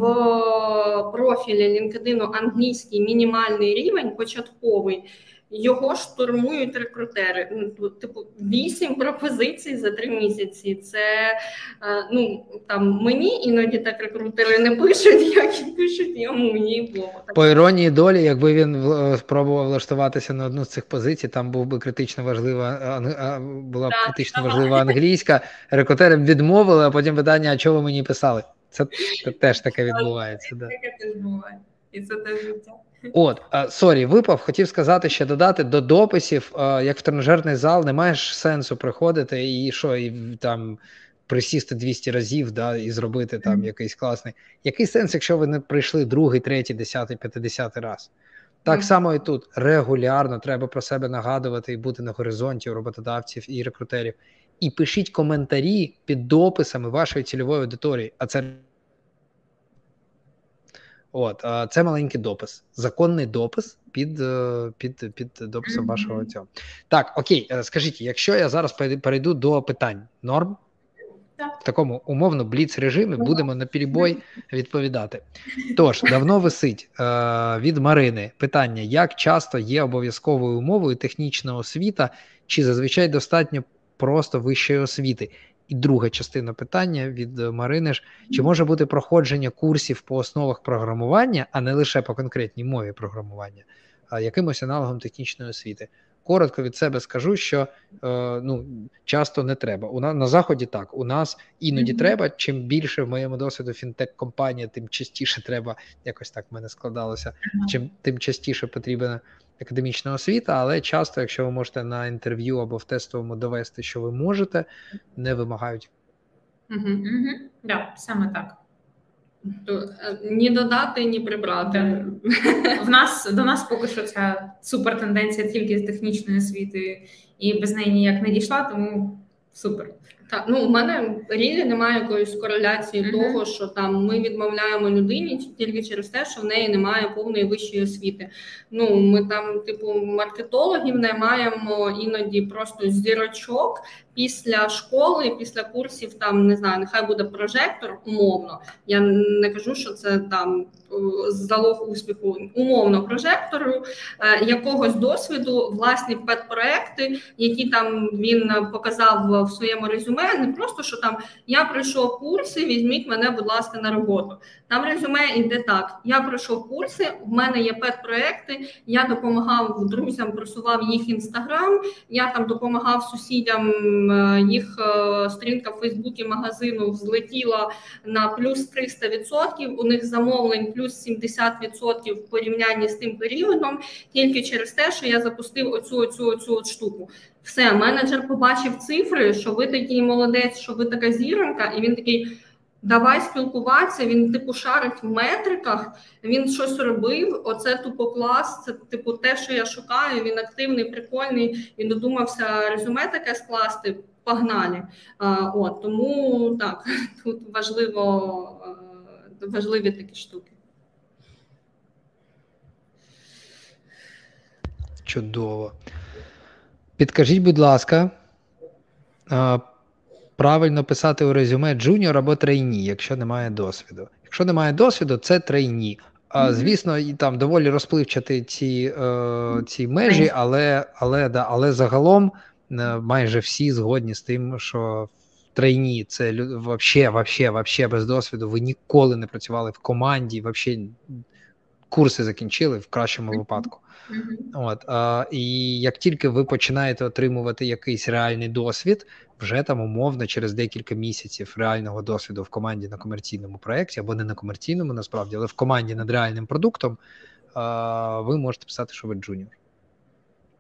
профілі LinkedIn англійський мінімальний рівень початковий. Його штурмують рекрутери. Ну, типу, вісім пропозицій за три місяці. Це е, ну там мені іноді так рекрутери не пишуть, [laughs] як і пишуть йому їй Богу. По іронії долі, якби він е, спробував влаштуватися на одну з цих позицій, там був би критично важлива була б так, критично так. важлива англійська. Рекрутери б відмовили, а потім питання: а чого ви мені писали? Це, це теж таке відбувається. Таке теж буває, і це теж життя. От, sorry, випав, хотів сказати ще додати до дописів, як в тренажерний зал, не маєш сенсу приходити і що, і там присісти 200 разів да, і зробити там якийсь класний. Який сенс, якщо ви не прийшли другий, третій, десятий, п'ятидесятий раз? Так само і тут регулярно треба про себе нагадувати і бути на горизонті у роботодавців і рекрутерів. І пишіть коментарі під дописами вашої цільової аудиторії. А це От, це маленький допис, законний допис під е, під, під дописом mm-hmm. вашого цього. Так, окей, е, скажіть, якщо я зараз перейду до питань норм, в такому умовно бліц режимі будемо на перебой відповідати. Тож, давно висить е, від Марини питання: як часто є обов'язковою умовою технічна освіта, чи зазвичай достатньо просто вищої освіти? І друга частина питання від Марини ж: чи може бути проходження курсів по основах програмування, а не лише по конкретній мові програмування, а якимось аналогом технічної освіти? Коротко від себе скажу, що е, ну часто не треба. У нас на заході так у нас іноді mm-hmm. треба. Чим більше в моєму досвіду фінтек-компанія, тим частіше треба якось так в мене складалося. Mm-hmm. Чим тим частіше потрібна академічна освіта, але часто, якщо ви можете на інтерв'ю або в тестовому довести, що ви можете, не вимагають. Угу, угу. Да, саме так. Е, ні додати, ні прибрати. [laughs] В нас до нас поки що ця супер тенденція тільки з технічної освіти, і без неї ніяк не дійшла, тому супер. Так, ну у мене рілі немає якоїсь кореляції uh-huh. того, що там ми відмовляємо людині тільки через те, що в неї немає повної вищої освіти. Ну ми там, типу, маркетологів не маємо іноді просто зірочок, після школи, після курсів, там не знаю, нехай буде прожектор, умовно. Я не кажу, що це там е, залог успіху, умовно прожектору, е, якогось досвіду, власні педпроекти, які там він показав в своєму резюме. Не просто що там я пройшов курси, візьміть мене, будь ласка, на роботу. Там резюме йде так: я пройшов курси, в мене є педпроекти, я допомагав друзям, просував їх інстаграм, я там допомагав сусідям. Е, їх е, сторінка в Фейсбуці магазину злетіла на плюс 300%, У них замовлень плюс 70% в порівнянні з тим періодом, тільки через те, що я запустив оцю оцю оцю от штуку. Все, менеджер побачив цифри, що ви такий молодець, що ви така зіронька, і він такий. Давай спілкуватися. Він типу шарить в метриках. Він щось робив. Оце тупо клас. Це типу те, що я шукаю. Він активний, прикольний. Він додумався резюме таке скласти. Погнали. А, от тому так [laughs] тут важливо важливі такі штуки. Чудово. Підкажіть, будь ласка правильно писати у резюме junior або trainee, якщо немає досвіду. Якщо немає досвіду, це trainee. А, Звісно, і там доволі розпливчаті ці е, ці межі, але але, да, але загалом е, майже всі згодні з тим, що trainee це вообще, вообще, вообще без досвіду. Ви ніколи не працювали в команді, вообще курси закінчили в кращому випадку. Mm-hmm. От, а, І як тільки ви починаєте отримувати якийсь реальний досвід, вже там умовно через декілька місяців реального досвіду в команді на комерційному проєкті, або не на комерційному, насправді, але в команді над реальним продуктом, а, ви можете писати, що ви junior.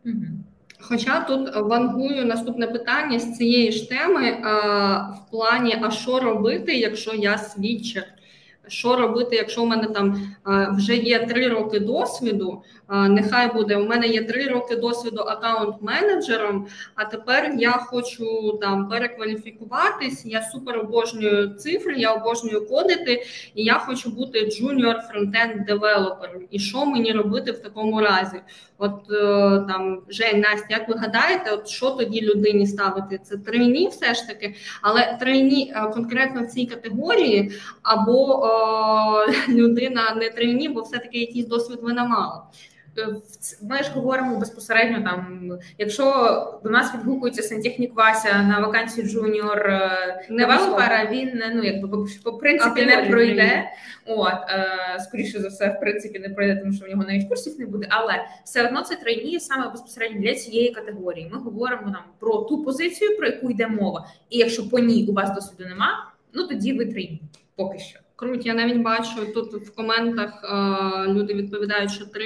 Mm-hmm. Хоча тут вангую наступне питання з цієї ж теми а, в плані: а що робити, якщо я switcher? Що робити, якщо у мене там вже є три роки досвіду? Нехай буде у мене є три роки досвіду аккаунт-менеджером, а тепер я хочу там перекваліфікуватись. Я супер обожнюю цифри, я обожнюю кодити, і я хочу бути junior frontend девелопером. І що мені робити в такому разі? От е, там Жень, Настя, як ви гадаєте, от що тоді людині ставити? Це trainee, все ж таки, але trainee е, конкретно в цій категорії, або [laughs] людина не trainee, бо все таки якийсь досвід вона мала. Е, ми ж говоримо безпосередньо там, якщо до нас відгукується сантехнік Вася на вакансію junior девелопера, він ну якби по, принципі не пройде. От е, скоріше за все, в принципі, не пройде, тому що в нього навіть курсів не буде. Але все одно це трейні саме безпосередньо для цієї категорії. Ми говоримо нам про ту позицію, про яку йде мова. І якщо по ній у вас досвіду нема, ну тоді ви трейні поки що. Круть, я навіть бачу тут в коментах е, люди відповідають, що три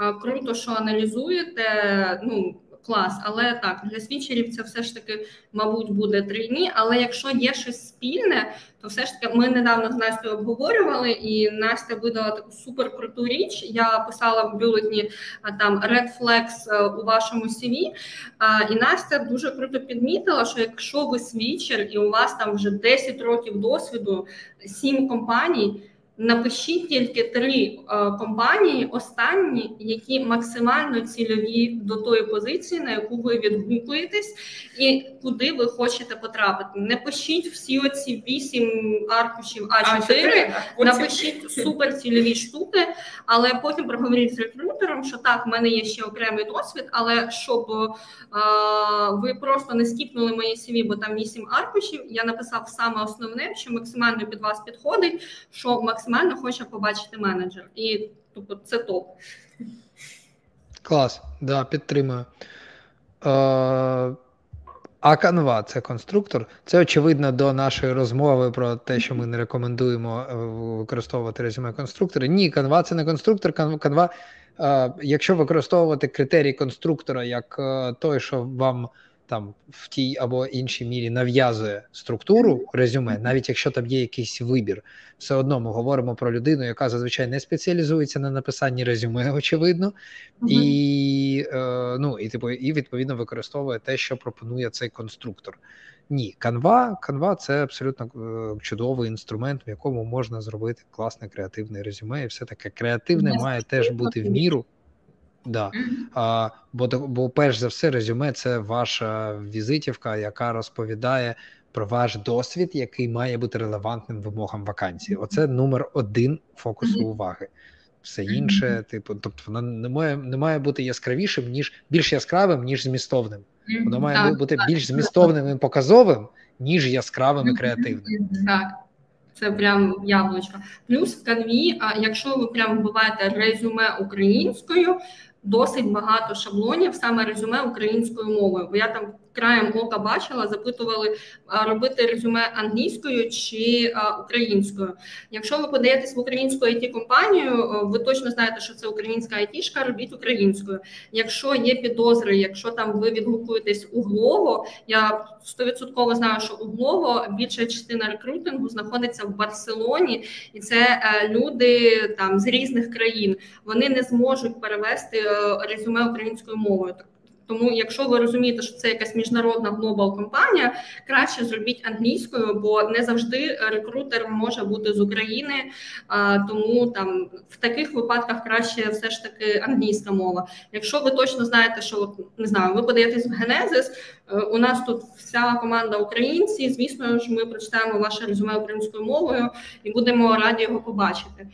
Е, круто, що аналізуєте. Ну клас, але так для свічерів це все ж таки, мабуть, буде трійні. Але якщо є щось спільне, то все ж таки ми недавно з Настю обговорювали, і Настя видала таку супер круту річ. Я писала в бюлетні там Red Flags у вашому CV, І Настя дуже круто підмітила, що якщо ви свічер і у вас там вже 10 років досвіду, 7 компаній. Напишіть тільки три е, компанії, останні, які максимально цільові до тої позиції, на яку ви відгукуєтесь, і куди ви хочете потрапити. Не пишіть всі оці вісім аркушів А 4 напишіть суперцільові штуки, але потім проговоріть з рекрутером, що так, в мене є ще окремий досвід, але щоб а, ви просто не скіпнули мої CV, бо там вісім аркушів. Я написав саме основне, що максимально під вас підходить, що максимально хоче побачити менеджер, і тобто це топ. Клас, да, підтримую. Е, а канва це конструктор. Це очевидно до нашої розмови про те, що ми не рекомендуємо е, використовувати резюме конструктори. Ні, канва це не конструктор. Канва, е, якщо використовувати критерій конструктора як е, той, що вам там в тій або іншій мірі нав'язує структуру резюме, навіть якщо там є якийсь вибір, все одно ми говоримо про людину, яка зазвичай не спеціалізується на написанні резюме, очевидно, і е, ну і типу, і відповідно використовує те, що пропонує цей конструктор. Ні, канва, канва це абсолютно е, чудовий інструмент, в якому можна зробити класне креативне резюме, і все таке. Креативне має теж бути в міру. Да. А, Бо бо перш за все, резюме це ваша візитівка, яка розповідає про ваш досвід, який має бути релевантним вимогам вакансії. Оце номер один фокусу уваги. Все інше, типу, тобто, воно не має не має бути яскравішим, ніж більш яскравим, ніж змістовним. Воно має так, бути так. більш змістовним і показовим, ніж яскравим і креативним. Так. Це прям яблучко. Плюс в канві, а якщо ви прям вбиваєте резюме українською, досить багато шаблонів, саме резюме українською мовою. Бо я там краєм ока бачила, запитували робити резюме англійською чи українською. Якщо ви подаєтесь в українську it компанію, ви точно знаєте, що це українська айтішка, робіть українською. Якщо є підозри, якщо там ви відгукуєтесь углово, я стовідсотково знаю, що углово більша частина рекрутингу знаходиться в Барселоні, і це е, люди там з різних країн. Вони не зможуть перевести е, резюме українською мовою. Тому, якщо ви розумієте, що це якась міжнародна глобал компанія, краще зробіть англійською, бо не завжди рекрутер може бути з України. Тому там в таких випадках краще все ж таки англійська мова. Якщо ви точно знаєте, що не знаю, ви подаєтесь в Генезис. У нас тут вся команда українці. Звісно ж, ми прочитаємо ваше резюме українською мовою і будемо раді його побачити.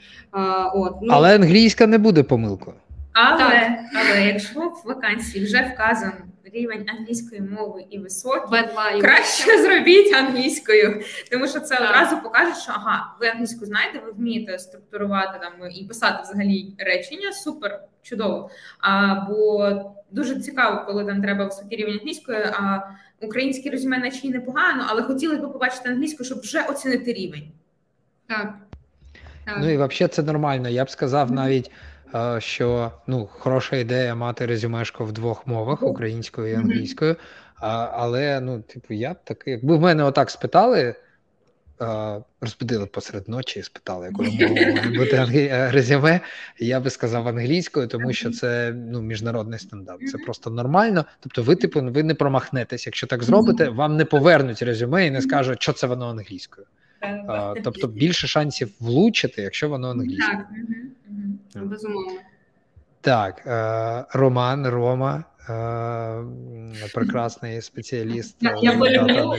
От ну але англійська не буде помилкою. Але але якщо в вакансії вже вказан рівень англійської мови і високий, краще [laughs] зробіть англійською, тому що це так. одразу покаже, що ага, ви англійську знаєте, ви вмієте структурувати там і писати взагалі речення. Супер чудово. А, Бо дуже цікаво, коли там треба високий рівень англійської. А українське резюме наче й непогано, але хотіли б побачити англійську, щоб вже оцінити рівень. Так. так. Ну і взагалі це нормально. Я б сказав навіть що ну, хороша ідея мати резюмешко в двох мовах українською і англійською. Але ну, типу, я б так, якби в мене отак спитали, розбудили посеред ночі і спитали, якою мовою має [laughs] бути е, резюме, я би сказав англійською, тому що це ну, міжнародний стандарт. Це просто нормально. Тобто, ви, типу, ви не промахнетесь. Якщо так зробите, вам не повернуть резюме і не скажуть, що це воно англійською. А, Тобто більше шансів влучити, якщо воно англійське. Так, безумовно. Так, е, Роман, Рома, е, прекрасний спеціаліст. Я, я полюблю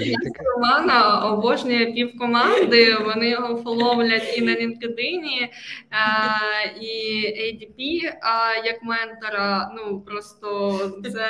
Романа, обожнює півкоманди, вони його фоловлять і на LinkedIn, е, і ADP як ментора. Ну просто це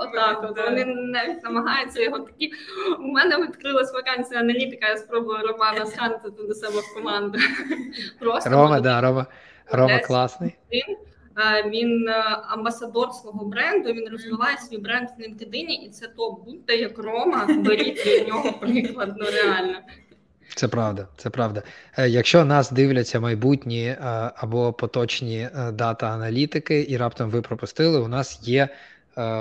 отак. Вони навіть намагаються його такі. У мене відкрилась вакансія аналітика, я спробую Романа схантити до себе в команду. [laughs] Просто Рома, да, Рома. Рома класний. Він е, амбасадор свого бренду. Він розвиває свій бренд в LinkedIn, і це топ. Будьте як Рома, беріть від нього приклад. Ну реально. Це правда, це правда. Е, якщо нас дивляться майбутні е, або поточні дата-аналітики, і раптом ви пропустили, у нас є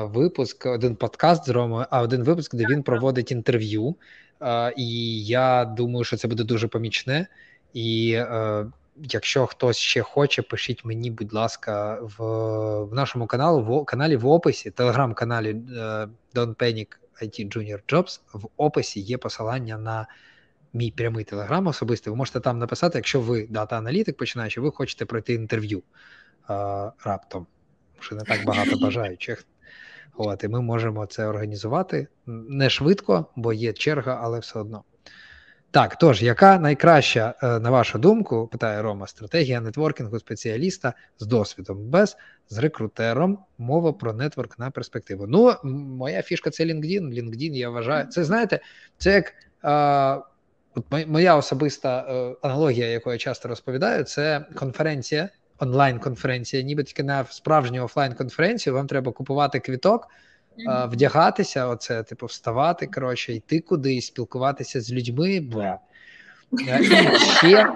випуск, один подкаст з Ромою, а один випуск, де він проводить інтерв'ю. І я думаю, що це буде дуже помічне. І Якщо хтось ще хоче, пишіть мені, будь ласка, в в нашому каналу, в каналі в описі, телеграм-каналі uh, Don't Panic IT Junior Jobs, в описі є посилання на мій прямий телеграм особистий. Ви можете там написати, якщо ви дата-аналітик починаючи, ви хочете пройти інтерв'ю uh, раптом. Що не так багато [laughs] бажаючих. От, І ми можемо це організувати не швидко, бо є черга, але все одно. Так, тож, яка найкраща, е, на вашу думку, питає Рома, стратегія нетворкінгу спеціаліста з досвідом без з рекрутером, мова про нетворк на перспективу. Ну, моя фішка це LinkedIn. LinkedIn, я вважаю, це знаєте, це як а, от моя особиста е, аналогія, яку я часто розповідаю, це конференція онлайн-конференція, ніби тільки на справжню офлайн-конференцію, вам треба купувати квіток, mm-hmm. вдягатися, оце, типу, вставати, коротше, йти кудись, спілкуватися з людьми. Бля. Е, і ще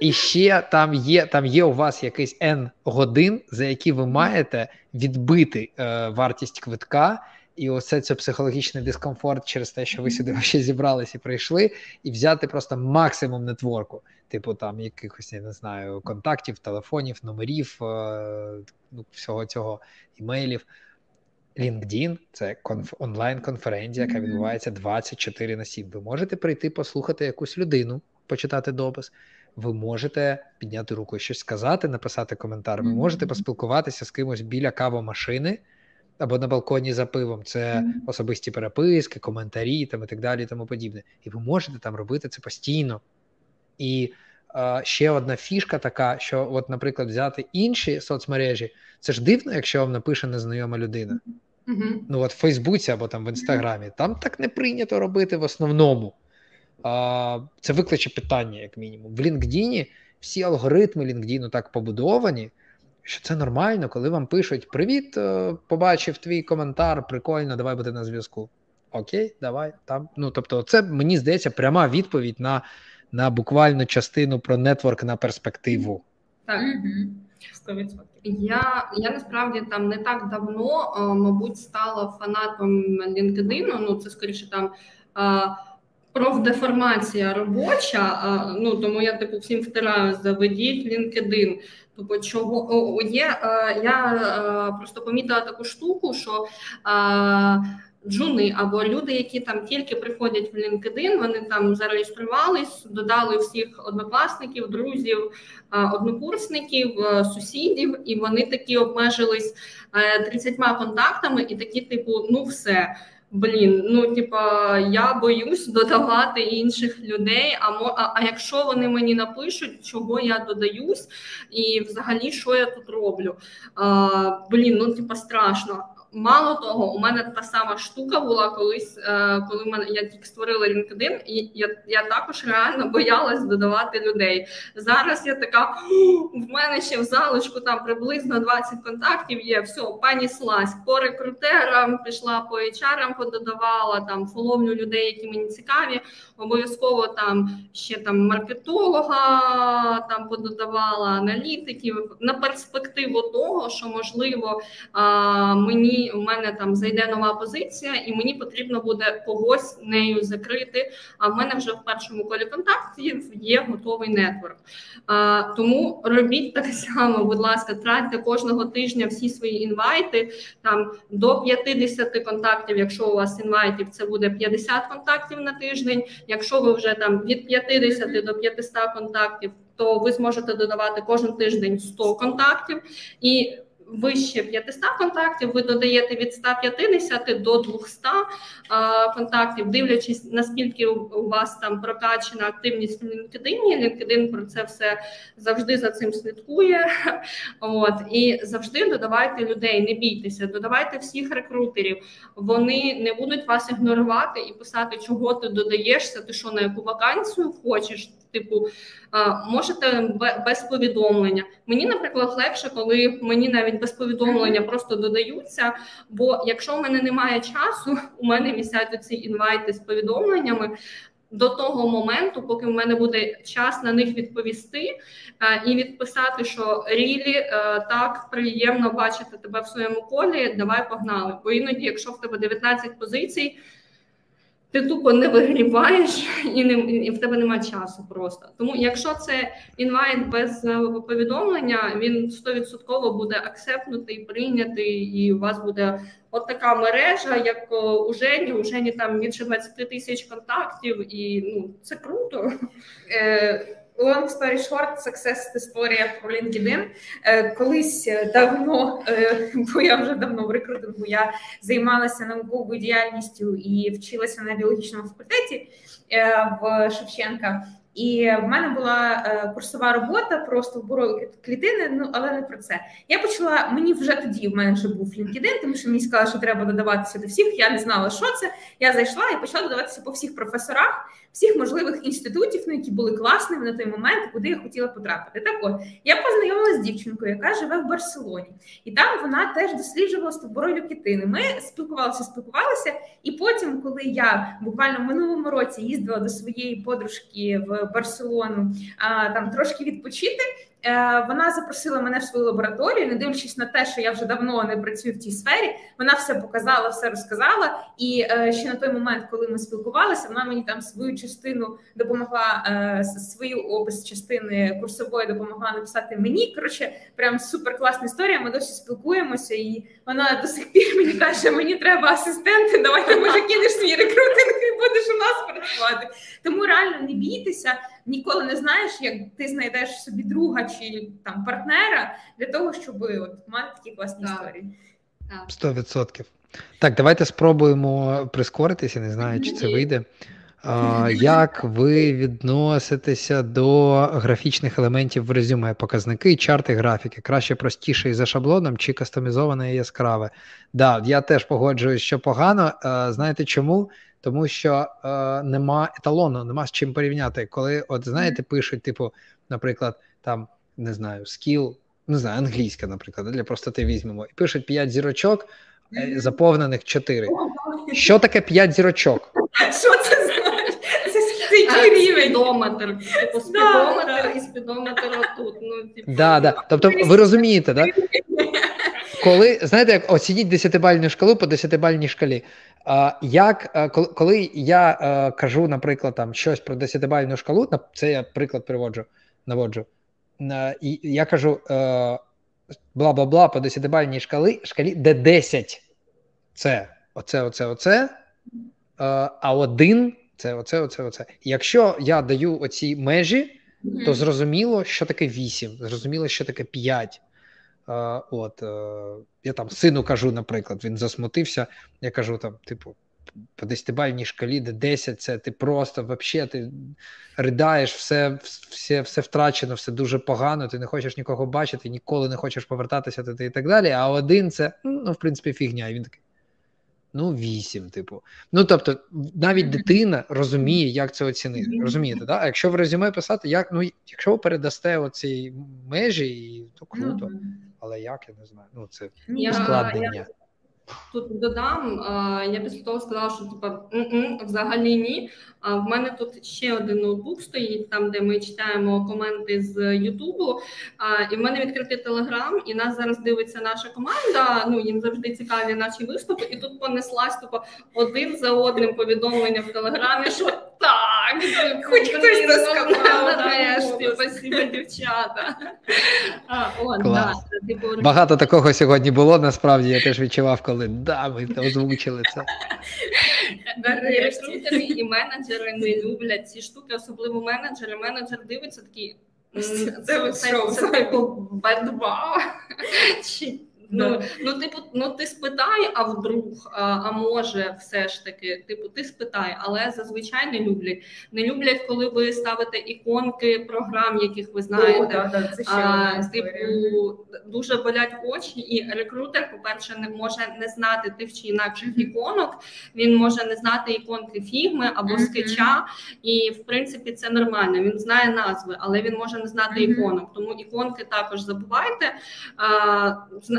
і ще там є там є у вас якийсь N годин, за які ви маєте відбити е, вартість квитка, і оце це психологічний дискомфорт через те, що ви сюди ще зібрались і прийшли, і взяти просто максимум нетворку, типу там якихось я не знаю контактів, телефонів, номерів, е, ну всього цього імейлів. LinkedIn – це конф онлайн-конференція, яка відбувається 24 на 7. Ви можете прийти послухати якусь людину, почитати допис. Ви можете підняти руку і щось сказати, написати коментар. Ви можете поспілкуватися з кимось біля кавомашини або на балконі за пивом. Це особисті переписки, коментарі там і так далі, і тому подібне. І ви можете там робити це постійно. І ще одна фішка така, що, от, наприклад, взяти інші соцмережі, це ж дивно, якщо вам напише незнайома людина. Uh-huh. Ну, от в Фейсбуці або там в Інстаграмі. Там так не прийнято робити в основному. А, Це викличе питання, як мінімум. В LinkedIn всі алгоритми LinkedIn так побудовані, що це нормально, коли вам пишуть: Привіт, е, побачив твій коментар, прикольно, давай буде на зв'язку. Окей, давай там. Ну тобто, це мені здається пряма відповідь на на буквальну частину про нетворк на перспективу. Так. 100%. Я я насправді там не так давно, мабуть, стала фанатом LinkedIn, Ну це скоріше там профдеформація робоча. Ну тому я типу всім втираю, заведіть LinkedIn. Тобто, чого є, я просто помітила таку штуку, що джуни або люди, які там тільки приходять в LinkedIn, вони там зареєструвались, додали всіх однокласників, друзів, однокурсників, сусідів, і вони такі обмежились 30 е, контактами, і такі, типу, ну все. Блін, ну типа я боюсь додавати інших людей. А а, а якщо вони мені напишуть, чого я додаюсь, і взагалі що я тут роблю? А, Блін, ну типа страшно. Мало того, у мене та сама штука була колись, е, коли мене я тільки створила LinkedIn, і я я також реально боялась додавати людей. Зараз я така в мене ще в залишку там приблизно 20 контактів є. Все, пані слазь по рекрутерам, пішла по HR, пододавала там фоловлю людей, які мені цікаві. Обов'язково там ще там маркетолога там пододавала аналітиків на перспективу того, що можливо у мене там зайде нова позиція, і мені потрібно буде когось нею закрити. А в мене вже в першому колі контактів є готовий нетворк. А, Тому робіть так само, будь ласка, тратьте кожного тижня всі свої інвайти там до 50 контактів. Якщо у вас інвайтів, це буде 50 контактів на тиждень. Якщо ви вже там від 50 до 500 контактів, то ви зможете додавати кожен тиждень 100 контактів і вище 500 контактів, ви додаєте від 150 до 200 контактів, дивлячись, наскільки у вас там прокачена активність в LinkedIn. LinkedIn про це все завжди за цим слідкує. [laughs] От І завжди додавайте людей, не бійтеся, додавайте всіх рекрутерів. Вони не будуть вас ігнорувати і писати, чого ти додаєшся, ти що на яку вакансію хочеш. Типу, можете без повідомлення. Мені, наприклад, легше, коли мені навіть без повідомлення просто додаються. Бо якщо в мене немає часу, [laughs] у мене вісять ці інвайти з повідомленнями. До того моменту, поки в мене буде час на них відповісти і відписати, що рілі е, так приємно бачити тебе в своєму колі. Давай погнали. Бо іноді, якщо в тебе 19 позицій ти тупо не вигріваєш і не і в тебе немає часу просто. Тому, якщо це інвайт без е, повідомлення, він 100% буде аксепнутий, прийнятий, і у вас буде от така мережа, як е, у Жені. У Жені там більше 20 тисяч контактів, і ну це круто. Е, Long story short, success історія про LinkedIn. Е, колись давно, е, [laughs] бо я вже давно в рекрутингу, я займалася науковою діяльністю і вчилася на біологічному факультеті е, в Шевченка. І в мене була е, курсова робота про стовбурові клітини, ну але не про це. Я почала, мені вже тоді в мене вже був LinkedIn, тому що мені сказали, що треба додаватися до всіх. Я не знала, що це. Я зайшла і почала додаватися по всіх професорах, всіх можливих інститутів, ну, які були класними на той момент, куди я хотіла потрапити. Так от я познайомилася з дівчинкою, яка живе в Барселоні, і там вона теж досліджувала стовбурою кітини. Ми спілкувалися, спілкувалися, і потім, коли я буквально в минулому році їздила до своєї подружки в Барселону, а там трошки відпочити. Е, вона запросила мене в свою лабораторію, не дивлячись на те, що я вже давно не працюю в цій сфері. Вона все показала, все розказала. І е, ще на той момент, коли ми спілкувалися, вона мені там свою частину допомогла, е, свою опис частини курсової допомогла написати мені. Коротше, прям супер класна історія. Ми досі спілкуємося, і вона до сих пір мені каже, мені треба асистенти. Давайте може кинеш свій рекрутинг і будеш у нас працювати. Тому реально не бійтеся ніколи не знаєш, як ти знайдеш собі друга чи там партнера для того, щоб от мати такі класні так. історії. Сто відсотків. Так, давайте спробуємо прискоритися. Не знаю, чи це вийде. А, [laughs] Як ви відноситеся до графічних елементів в резюме? Показники, чарти, графіки? Краще простіше і за шаблоном, чи кастомізоване і яскраве? Да, я теж погоджуюсь, що погано. А, знаєте чому? Тому що е, нема еталону, нема з чим порівняти. Коли, от знаєте, пишуть, типу, наприклад, там не знаю, скіл, не знаю, англійська, наприклад, для простоти візьмемо, і пишуть 5 зірочок, е, заповнених 4. Що таке 5 зірочок? Що це знаєш? Це який рівень? Спідометр. Типу спідометр і спідометр отут. Ну, типу, да, да. Тобто ви розумієте, да? [laughs] Коли знаєте, як оцініть десятибальну шкалу по десятибальній шкалі. А, Як коли я а, кажу, наприклад, там щось про десятибальну шкалу, це я приклад приводжу, наводжу, і я кажу бла бла бла по десятибальній шкалі, шкалі, де 10 це оце, оце, оце, а один це оце, оце, оце. Якщо я даю оці межі, то зрозуміло, що таке 8, зрозуміло, що таке 5. От е, я там сину кажу, наприклад, він засмутився. Я кажу там, типу, по десятибальній шкалі, де 10, це ти просто взагалі ти ридаєш, все все, все втрачено, все дуже погано, ти не хочеш нікого бачити, ніколи не хочеш повертатися туди і так далі. А один це, ну, в принципі, фігня. І він такий. Ну, вісім, типу. Ну, тобто, навіть дитина розуміє, як це оцінити. Розумієте, да? А якщо в резюме писати, як ну, якщо ви передасте оці межі, то круто але як я не знаю. Ну це ускладнення. Я, Тут додам, я після того сказала, що типа взагалі ні. А в мене тут ще один ноутбук стоїть, там де ми читаємо коменти з Ютубу. І в мене відкритий телеграм, і нас зараз дивиться наша команда. Ну їм завжди цікаві наші виступи. І тут понеслась типу, один за одним повідомлення в телеграмі, що так, хоч хтось це сказав. Нарешті, спасибо, дівчата. Типу, Багато такого сьогодні було. Насправді я теж відчував, коли да, ми озвучили це. Рекрутери і менеджери не люблять ці штуки, особливо менеджери. Менеджер дивиться такий. Це це типу бедба. Ну, ну, типу, ну ти спитай, а вдруг, а, а може, все ж таки, типу, ти спитай, але зазвичай не люблять. Не люблять, коли ви ставите іконки програм, яких ви знаєте. О, да, да, це ще а, типу, дуже болять очі, і рекрутер, по-перше, не може не знати тих чи інакших mm-hmm. іконок. Він може не знати іконки фігми або mm-hmm. скетча, і в принципі це нормально. Він знає назви, але він може не знати mm-hmm. іконок. Тому іконки також забувайте. А,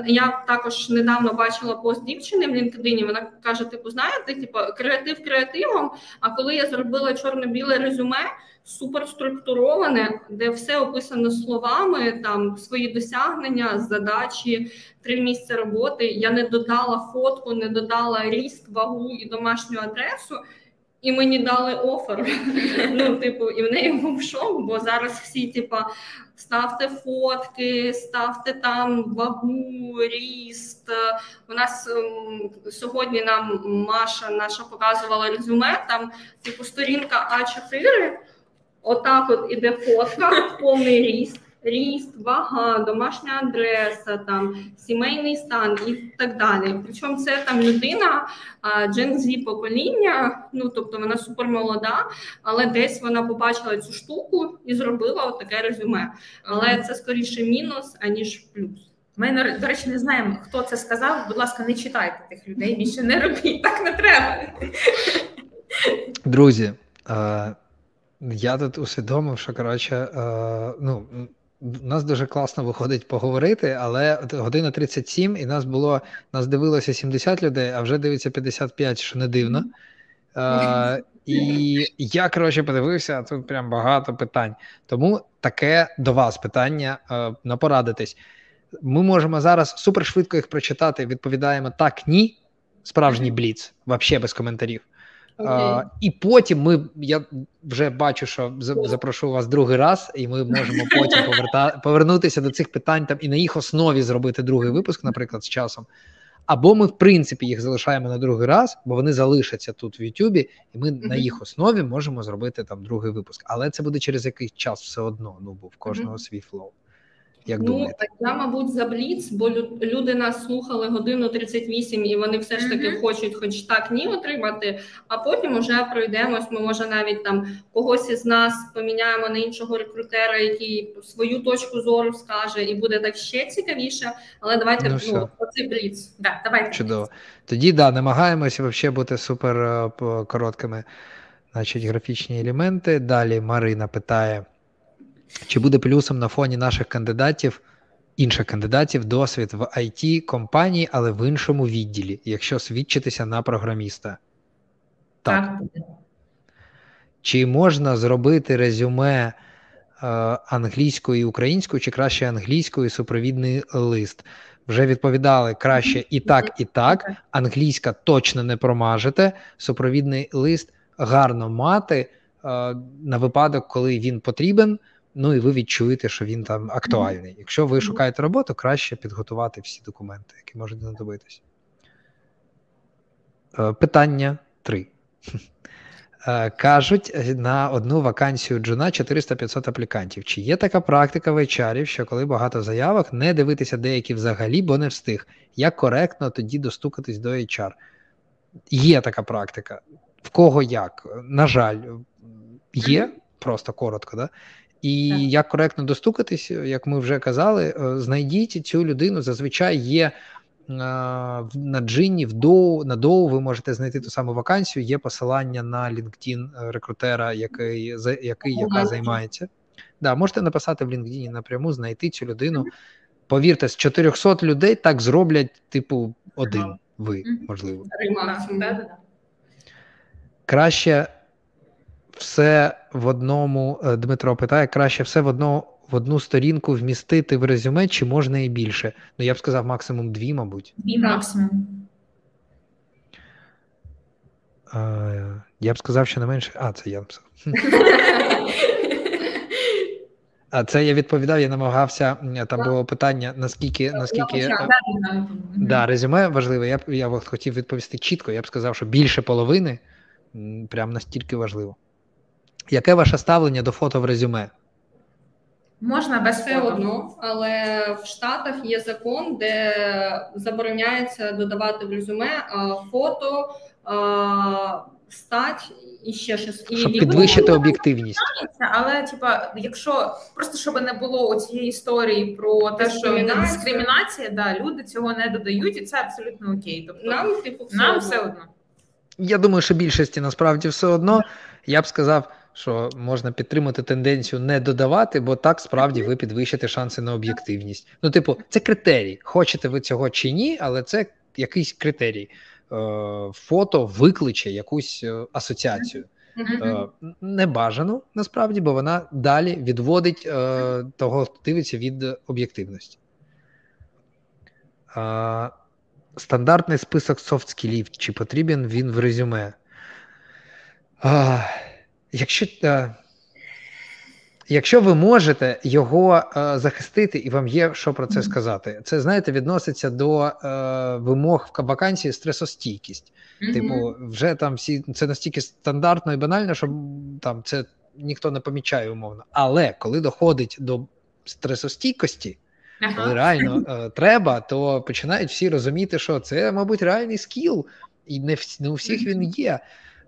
я я також недавно бачила пост дівчини в LinkedIn, Вона каже: типу, знаєте, типу, креатив креативом. А коли я зробила чорно-біле резюме, супер структуроване, де все описано словами, там свої досягнення, задачі, три місця роботи. Я не додала фотку, не додала ріст, вагу і домашню адресу. І мені дали офер. [laughs] Ну, типу, і в неї був шок, бо зараз всі, типа, ставте фотки, ставте там вагу, ріст. У нас ем, сьогодні нам Маша наша показувала резюме, там, типу, сторінка А4, отак от іде фотка, повний ріст. Ріст, вага, домашня адреса, там сімейний стан і так далі. Причому це там людина Gen Z покоління, ну тобто вона супермолода, але десь вона побачила цю штуку і зробила таке резюме. Але це скоріше мінус аніж плюс. Ми, до речі, не знаємо, хто це сказав. Будь ласка, не читайте тих людей, більше не робіть, так не треба. Друзі, е, я тут усвідомив, що коротше, е, ну, у нас дуже класно виходить поговорити, але година 37, і нас було, нас дивилося 70 людей, а вже дивиться 55, що не дивно. Е, І я, коротше, подивився, а тут прям багато питань. Тому таке до вас питання е, на порадитись. Ми можемо зараз супершвидко їх прочитати. Відповідаємо так, ні. Справжній бліц, взагалі без коментарів. Okay. І потім ми я вже бачу, що запрошу вас другий раз, і ми можемо потім поверта, повернутися до цих питань там і на їх основі зробити другий випуск, наприклад, з часом. Або ми, в принципі, їх залишаємо на другий раз, бо вони залишаться тут в Ютубі, і ми mm-hmm. на їх основі можемо зробити там другий випуск. Але це буде через якийсь час все одно. Ну бо в кожного mm-hmm. свій flow. Як ну, думаєте? Я, мабуть, за Бліц, бо люди нас слухали годину 38, і вони все ж таки mm-hmm. хочуть, хоч так ні, отримати. А потім вже пройдемось. Ми може навіть там когось із нас поміняємо на іншого рекрутера, який свою точку зору скаже, і буде так ще цікавіше. Але давайте ну, ну оцей Бліц. Да, давайте. Чудово. Тоді да, намагаємося взагалі бути супер е, короткими, значить, графічні елементи. Далі Марина питає. Чи буде плюсом на фоні наших кандидатів, інших кандидатів, досвід в it компанії, але в іншому відділі, якщо свідчитися на програміста? Так. так. Чи можна зробити резюме е, англійською і українською, чи краще англійською супровідний лист? Вже відповідали краще і так, і так. Англійська точно не промажете. Супровідний лист гарно мати е, на випадок, коли він потрібен. Ну і ви відчуєте, що він там актуальний. Якщо ви шукаєте роботу, краще підготувати всі документи, які можуть знадобитись. Е, питання 3. [laughs] Е, кажуть, на одну вакансію джуна 400-500 аплікантів. Чи є така практика в HR, що коли багато заявок, не дивитися деякі взагалі, бо не встиг? Як коректно тоді достукатись до HR? Є така практика. В кого як? На жаль, є, просто коротко, да? І так. як коректно достукатись, як ми вже казали, е, знайдіть цю людину. Зазвичай є е, на джині, в доу, на доу ви можете знайти ту саму вакансію. Є посилання на LinkedIn е, рекрутера, який який яка займається. Да, можете написати в LinkedIn напряму, знайти цю людину. Повірте, з 400 людей так зроблять, типу, один ви можливо. Краще все в одному. Е, Дмитро питає, краще все в одну, в одну сторінку вмістити в резюме, чи можна і більше? Ну, я б сказав, максимум дві, мабуть. Дві максимум. Е, я б сказав, що не менше. А, це я написав. [laughs] А це я відповідав, я намагався. Там було питання, наскільки наскільки да, резюме важливе. Я я хотів відповісти чітко. Я б сказав, що більше половини прям настільки важливо. Яке ваше ставлення до фото в резюме? Можна без все фото. одно, але в Штатах є закон, де забороняється додавати в резюме фото, стать і ще щось і щоб підвищити об'єктивність. Але типа, якщо просто щоб не було цієї історії про те, що дискримінація, да, люди цього не додають, і це абсолютно окей. Тобто нам типу все нам одно. все одно. Я думаю, що більшості насправді все одно. Я б сказав що можна підтримати тенденцію не додавати, бо так справді ви підвищите шанси на об'єктивність. Ну, типу, це критерій. Хочете ви цього чи ні, але це якийсь критерій. Е, фото викличе якусь е, асоціацію. Е, Небажану насправді, бо вона далі відводить того, хто дивиться від об'єктивності. Стандартний список софт-скілів, чи потрібен він в резюме? Е, якщо ви можете його е, захистити, і вам є що про це сказати, це знаєте, відноситься до е, вимог в вакансії стресостійкість. Типу, вже там всі це настільки стандартно і банально, що там це ніхто не помічає умовно. Але коли доходить до стресостійкості, ага. коли реально е, треба, то починають всі розуміти, що це, мабуть, реальний скіл, і не, в, не у всіх він є.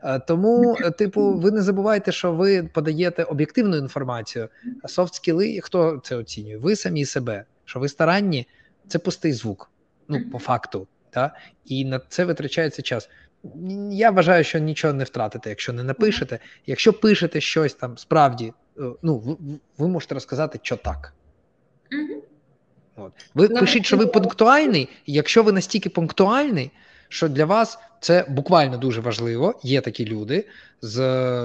Е, тому, е, типу, ви не забувайте, що ви подаєте об'єктивну інформацію, а софт-скіли, хто це оцінює? Ви самі себе, що ви старанні, це пустий звук. Ну, по факту. Та? І на це витрачається час. Я вважаю, що нічого не втратите, якщо не напишете. Якщо пишете щось там, справді, е, ну, ви, ви можете розказати, що так. От. Ви пишіть, що ви пунктуальний, і якщо ви настільки пунктуальний, що для вас це буквально дуже важливо. Є такі люди з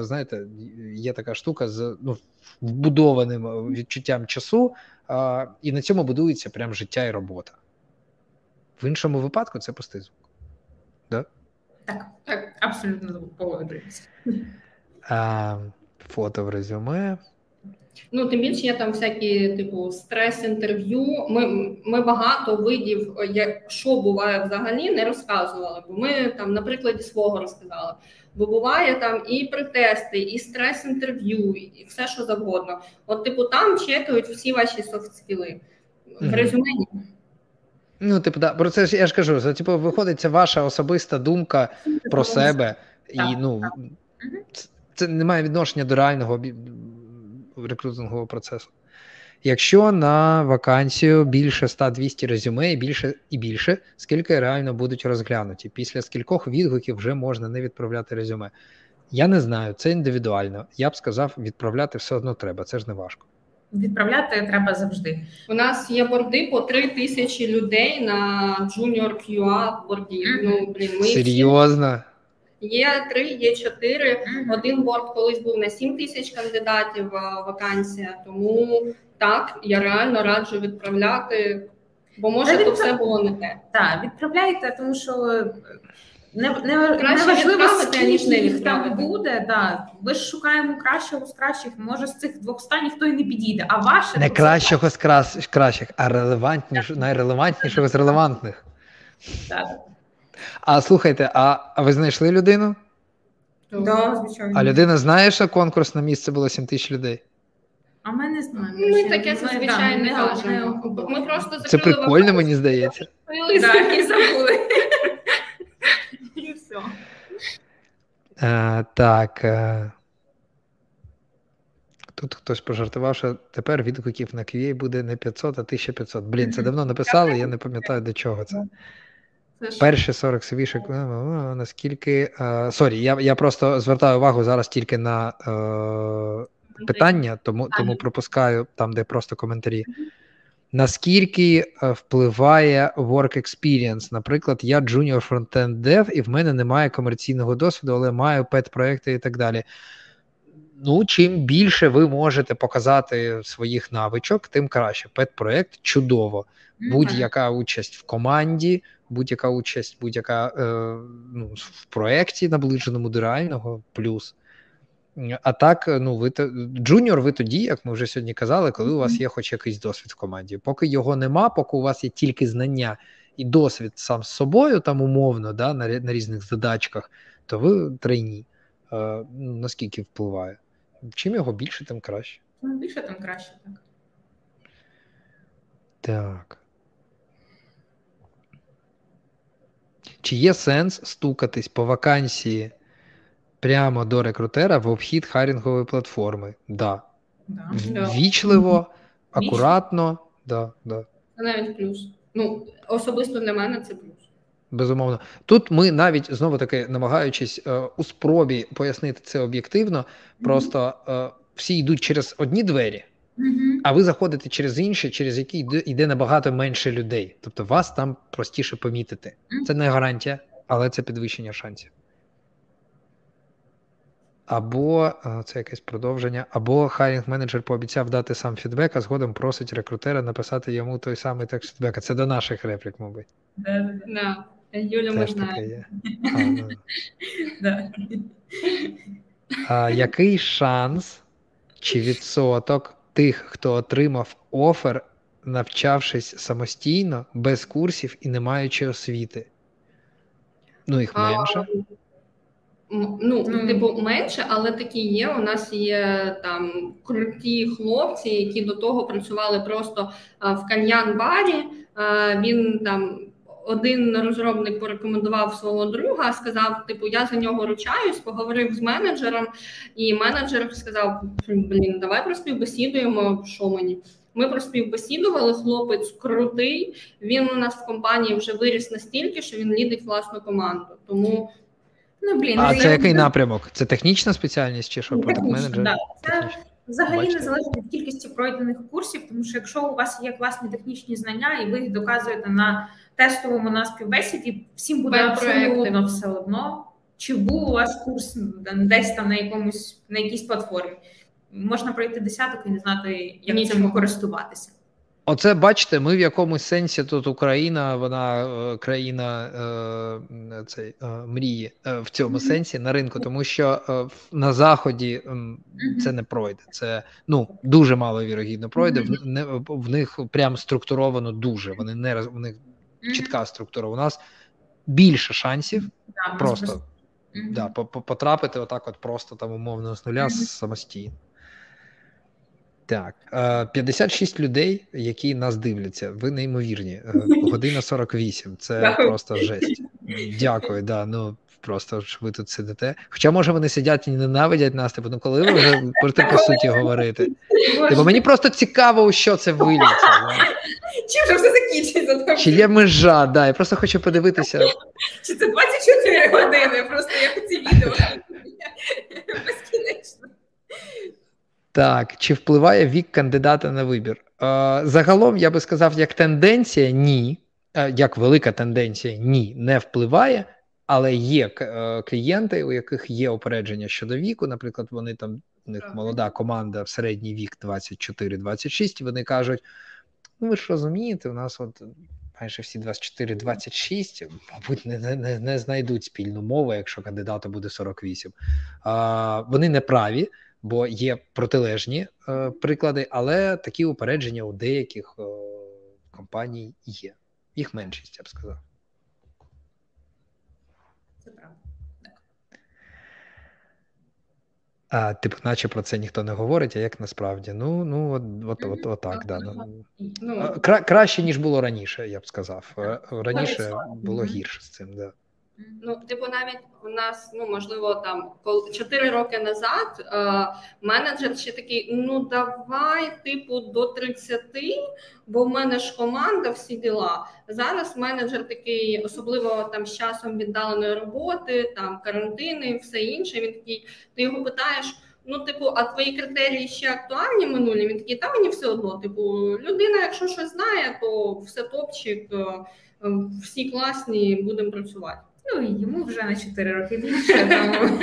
знаєте, є така штука з ну, вбудованим відчуттям часу, а, і на цьому будується прям життя і робота. В іншому випадку це пустий звук. Да? Так, так, абсолютно погоджуюся. Фото в резюме. Ну, тим більше є там всякі, типу, стрес-інтерв'ю. Ми ми багато видів, як що буває взагалі, не розказували. Бо ми там на прикладі свого розказали. Бо буває там і притести, і стрес-інтерв'ю, і все, що завгодно. От, типу, там чекають всі ваші софт-скіли. В резюмені. Ну, типу, да, про це ж я ж кажу, це типу, виходить, це ваша особиста думка про себе, і ну це, це не має відношення до реального рекрутингового процесу. Якщо на вакансію більше 100-200 резюме і більше і більше, скільки реально будуть розглянуті, після скількох відгуків вже можна не відправляти резюме. Я не знаю, це індивідуально. Я б сказав, відправляти все одно треба, це ж не важко. Відправляти треба завжди. У нас є борди по 3 тисячі людей на Junior QA борді. Mm-hmm. Ну, блін, ми Серйозно? Є три, є чотири. Mm-hmm. Один борт колись був на 7 тисяч кандидатів вакансія. Тому так я реально раджу відправляти, бо може Та то все було не те. Так, відправляйте, тому що не не, не важливо, скільки їх там буде. Да. Ми ж шукаємо кращого з кращих. Може з цих 200 ніхто і не підійде. А ваше не кращого з кращих, а релевантніш, найрелевантнішого з релевантних. Так. А слухайте, а, ви знайшли людину? Да, звичайно. А людина знає, що конкурс на місце було 7 тисяч людей? А ми не знаємо. Ми таке зазвичай не кажемо. Ми просто Це прикольно, мені здається. І забули. [laughs] І все. А, Так. Тут хтось пожартував, що тепер відгуків на QA буде не 500, а 1500. Блін, це давно написали, я не пам'ятаю до чого це. Перші 40 свішок, наскільки. Sorry, я я просто звертаю увагу зараз тільки на е, питання, тому тому пропускаю там, де просто коментарі. Наскільки е, впливає work experience? Наприклад, я junior frontend dev, і в мене немає комерційного досвіду, але маю пет-проекти і так далі. Ну, чим більше ви можете показати своїх навичок, тим краще. Пет-проект чудово. Будь-яка участь в команді, будь-яка участь, будь-яка е, ну, в проєкті наближеному до реального плюс. А так, ну ви junior, ви тоді, як ми вже сьогодні казали, коли у вас є хоч якийсь досвід в команді. Поки його нема, поки у вас є тільки знання і досвід сам з собою, там умовно, да, на на різних задачках, то ви trainee. Е, наскільки впливає? Чим його більше, тим краще. Чим більше, тим краще, так. Так. Чи є сенс стукатись по вакансії прямо до рекрутера в обхід харінгової платформи? Да. Да. Вічливо, акуратно, да, да. Це навіть плюс. Ну, особисто для мене це плюс. Безумовно. Тут ми навіть знову таки намагаючись е, у спробі пояснити це об'єктивно, просто е, всі йдуть через одні двері, а ви заходите через інші, через які йде, йде набагато менше людей. Тобто вас там простіше помітити. Це не гарантія, але це підвищення шансів. Або це якесь продовження, або хайрінг менеджер пообіцяв дати сам фідбек, а згодом просить рекрутера написати йому той самий текст фідбека. Це до наших реплік, мабуть. Да, Юля ми знаємо. [laughs] А, Який шанс чи відсоток тих, хто отримав офер, навчавшись самостійно, без курсів і не маючи освіти. Ну, їх менше. Ну, mm. типу, менше, але такі є. У нас є там круті хлопці, які до того працювали просто в кальян-барі. Він там один розробник порекомендував свого друга, сказав: типу, я за нього ручаюсь, поговорив з менеджером, і менеджер сказав: Блін, давай проспівбесідуємо, що мені. Ми проспівбесідували, хлопець крутий. Він у нас в компанії вже виріс настільки, що він лідить власну команду. Тому ну блін, а це який напрямок? Це технічна спеціальність чи що? Менеджер? Да. Це взагалі Бачите? не залежить від кількості пройдених курсів, тому що якщо у вас є класні технічні знання, і ви їх доказуєте на тестовому на співбесіді, всім буде абсолютно все одно. Чи був у вас курс десь там на якомусь на якійсь платформі? Можна пройти десяток і не знати, як Нічого. цим користуватися. Оце бачите, ми в якомусь сенсі тут Україна, вона е, країна е, цей, е, мрії е, в цьому mm-hmm. сенсі на ринку, тому що е, на заході це не пройде. Це ну дуже мало вірогідно пройде. Mm-hmm. В, не, в них прям структуровано дуже. Вони не в них чітка структура. У нас більше шансів да, просто да, потрапити отак, от просто там умовно з нуля самостійно. Так, 56 людей, які нас дивляться. Ви неймовірні. Е, година 48. Це [laughs] просто жесть. Дякую, да. Ну просто що ви тут сидите. Хоча, може, вони сидять і ненавидять нас, типу, ну коли ви вже будете по суті говорити. Типу, мені просто цікаво, у що це виліться. Чи вже все закінчиться? Чи є межа, да, я просто хочу подивитися. Чи це 24 години, просто як ці відео. Безкінечно. Так, чи впливає вік кандидата на вибір? Е, загалом я би сказав, як тенденція, ні. Е, як велика тенденція, ні, не впливає, але є е, клієнти, у яких є опередження щодо віку. Наприклад, вони там у них молода команда в середній вік 24-26, і вони кажуть: ну ви ж розумієте, у нас от майже всі 24-26, мабуть, не не, не знайдуть спільну мову, якщо кандидату буде 48. А, Вони не праві бо є протилежні е, приклади, але такі упередження у деяких е, компаній є. Їх меншість, я б сказав. Це правда. А, Типу, наче про це ніхто не говорить, а як насправді? Ну, ну от, от, от, от так, да. Ну, ну Кра- краще, ніж було раніше, я б сказав. Раніше було гірше з цим, да. Ну, типу, навіть у нас, ну можливо, там 4 роки назад е, менеджер ще такий: ну давай, типу, до 30, бо в мене ж команда, всі діла. Зараз менеджер такий, особливо там з часом віддаленої роботи, там карантини, все інше. Він такий, ти його питаєш. Ну, типу, а твої критерії ще актуальні минулі? Він такий, та мені все одно. Типу, людина, якщо щось знає, то все топчик, е, всі класні, будемо працювати. Ну і йому вже на 4 роки більше. [laughs] Тому...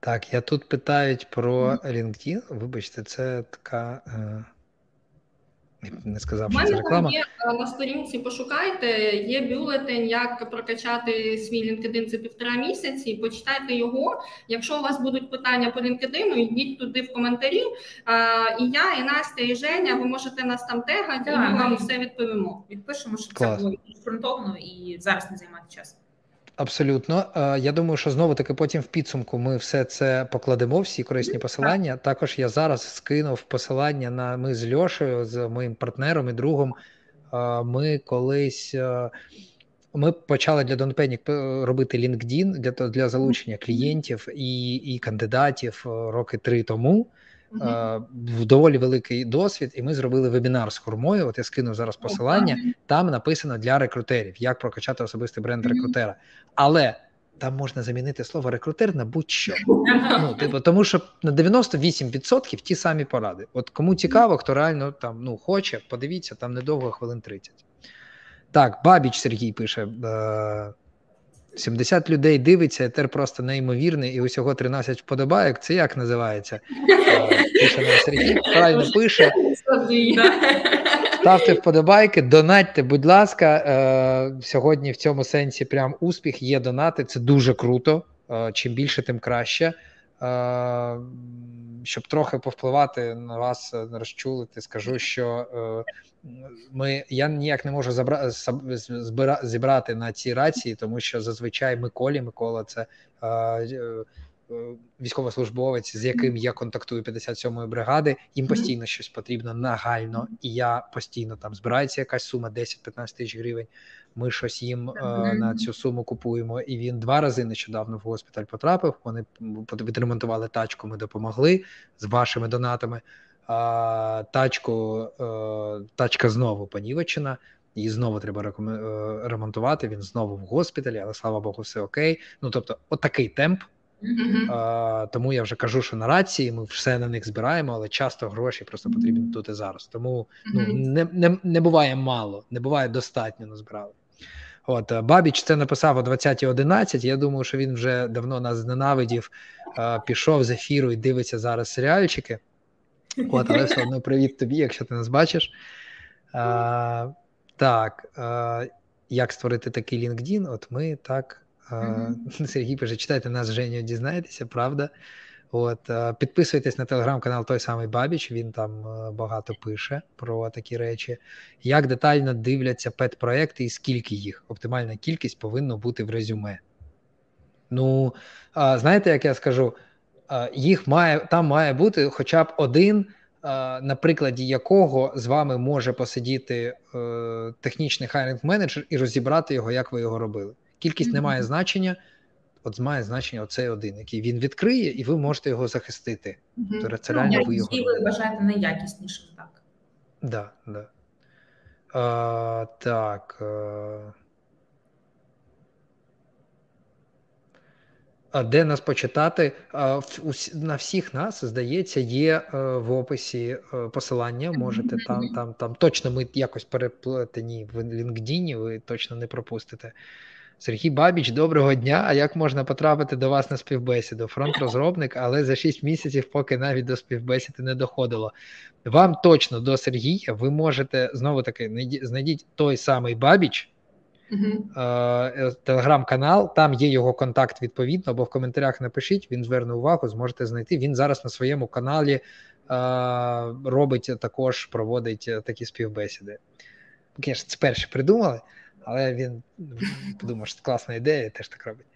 Так, я тут питають про LinkedIn. Вибачте, це така. Е, не сказав, що це реклама. є е, на сторінці. Пошукайте, є бюлетень, як прокачати свій LinkedIn за півтора місяці. Почитайте його. Якщо у вас будуть питання по LinkedIn, йдіть туди в коментарі. І я, і Настя, і Женя. Ви можете нас там тегати, і ми вам все відповімо. Відпишемо, що це було фронтовно і зараз не займати час. Абсолютно, е, я думаю, що знову таки потім в підсумку ми все це покладемо, всі корисні посилання. Також я зараз скинув посилання на ми з Льошею, з моїм партнером і другом. Е, ми колись е, ми почали для Донпенік робити LinkedIn для для залучення клієнтів і, і кандидатів роки три тому. Uh-huh. доволі великий досвід, і ми зробили вебінар з хурмою. От я скинув зараз посилання. Там написано для рекрутерів, як прокачати особистий бренд рекрутера. Але там можна замінити слово рекрутер на будь-що. Ну, типу, Тому що на 98% ті самі поради. От кому цікаво, хто реально там ну хоче, подивіться, там недовго хвилин 30. Так, Бабіч Сергій пише. Е, 70 людей дивиться, етер просто неймовірний, і усього 13 вподобайок. Це як називається? Е, [laughs] пише нам Сергій, правильно пише. Ставте вподобайки, донатьте, будь ласка. Е, сьогодні в цьому сенсі прям успіх є донати. Це дуже круто. Е, чим більше, тим краще. щоб трохи повпливати на вас, розчулити, скажу, що ми я ніяк не можу забра, збира, зібрати на ці рації, тому що зазвичай Миколі Микола це військовослужбовець, з яким я контактую 57-ї бригади. Їм постійно щось потрібно нагально, і я постійно там збирається якась сума 10-15 тисяч гривень. Ми щось їм е, на цю суму купуємо. І він два рази нещодавно в госпіталь потрапив. Вони відремонтували тачку. Ми допомогли з вашими донатами. А, Тачку е, тачка знову понівечена. Її знову треба е, ремонтувати. Він знову в госпіталі, але слава Богу, все окей. Ну тобто, отакий темп. Uh-huh. А, Тому я вже кажу, що на рації ми все на них збираємо, але часто гроші просто потрібні тут і зараз. Тому ну, не не, не буває мало, не буває достатньо назбирали. От е, Бабіч це написав о 20.11. Я думаю, що він вже давно нас зненавидів, пішов з ефіру і дивиться зараз серіальчики. От, але все одно привіт тобі, якщо ти нас бачиш. А, Так, а, як створити такий LinkedIn? От ми так. Mm-hmm. Сергій пише, читайте нас Женю, дізнаєтеся, правда. От, Підписуйтесь на телеграм-канал той самий Бабіч, він там багато пише про такі речі. Як детально дивляться пет-проекти і скільки їх? Оптимальна кількість повинна бути в резюме. Ну, знаєте, як я скажу, їх має там має бути хоча б один, на прикладі якого з вами може посидіти е, технічний хайринг менеджер і розібрати його, як ви його робили. Кількість mm-hmm. не має значення, от має значення оцей один, який він відкриє, і ви можете його захистити. Mm-hmm. Тобто це реально ну, ви його. ви вважаєте найякіснішим, так. Да, да. А, Так. А... де нас почитати? На всіх нас, здається, є е, в описі е, посилання. Можете там там, там точно ми якось переплетені в LinkedIn, ви точно не пропустите. Сергій Бабіч, доброго дня. А як можна потрапити до вас на співбесіду? Фронт-розробник, але за 6 місяців, поки навіть до співбесіди не доходило. Вам точно до Сергія ви можете знову таки знайдіть той самий Бабіч. Uh-huh. Телеграм-канал, там є його контакт відповідно, або в коментарях напишіть, він зверне увагу, зможете знайти. Він зараз на своєму каналі е, робить також, проводить такі співбесіди. Звісно, це перше придумали. Але він [laughs] подумав, що це класна ідея, теж так робить.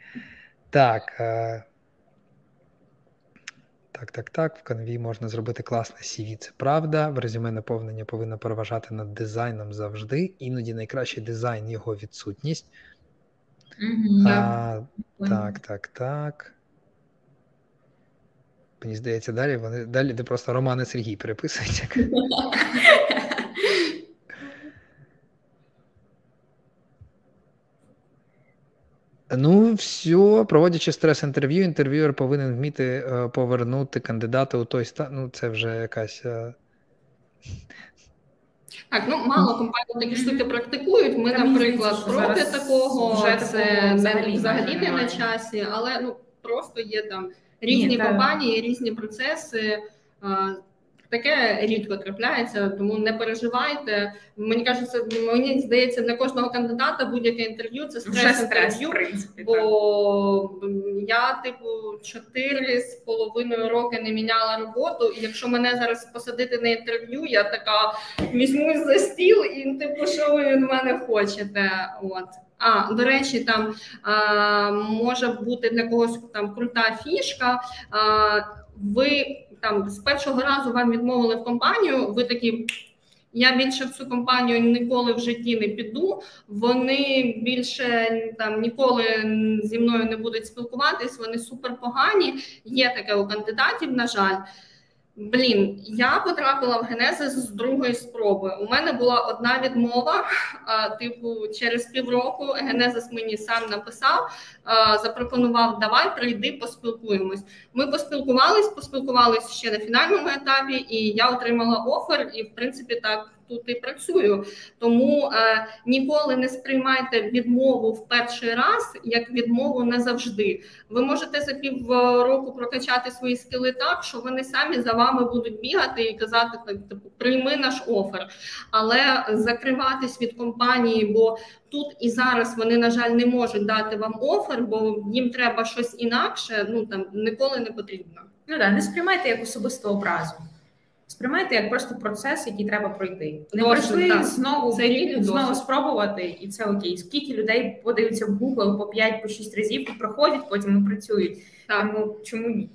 Так. Так, так, так. В канві можна зробити класне CV, це правда. В резюме наповнення повинно переважати над дизайном завжди. Іноді найкращий дизайн його відсутність. Mm-hmm. А, Так, так, так. Мені здається, далі вони далі де просто Роман і Сергій переписуються. [laughs] Ну, все, проводячи стрес-інтерв'ю, інтерв'юер повинен вміти е, повернути кандидата у той стан. Ну, це вже якась. Е... Так, ну мало компаній такі штуки практикують. Ми, наприклад, проти такого вже це взагалі, взагалі не на часі, але ну просто є там різні компанії, різні процеси. Таке рідко трапляється, тому не переживайте. Мені кажеться, мені здається, для кожного кандидата будь-яке інтерв'ю це стрес інтерв'ю. Бо я, типу, чотири з половиною роки не міняла роботу. І якщо мене зараз посадити на інтерв'ю, я така візьмусь за стіл і типу, що ви від мене хочете? От. А, до речі, там а, може бути для когось там крута фішка. А, ви там з першого разу вам відмовили в компанію, ви такі. Я більше в цю компанію ніколи в житті не піду. Вони більше там ніколи зі мною не будуть спілкуватись. Вони супер погані. Є таке у кандидатів. На жаль. Блін, я потрапила в Генезис з другої спроби. У мене була одна відмова. [laughs] А, типу, через півроку Генезис мені сам написав, а, запропонував: Давай прийди, поспілкуємось. Ми поспілкувались, поспілкувались ще на фінальному етапі, і я отримала офер. І в принципі так тут і працюю. Тому е, ніколи не сприймайте відмову в перший раз як відмову не завжди. Ви можете за півроку прокачати свої скили так, що вони самі за вами будуть бігати і казати так, типу, прийми наш офер, але закриватись від компанії, бо тут і зараз вони, на жаль, не можуть дати вам офер, бо їм треба щось інакше. Ну там ніколи не потрібно. Ну да, не сприймайте як особисту образу. Сприймайте як просто процес, який треба пройти. Не пройшли так. знову Це знову спробувати, і це окей. Скільки людей подаються в Google по 5 по 6 разів і проходять, потім і працюють. Так. Тому чому ні?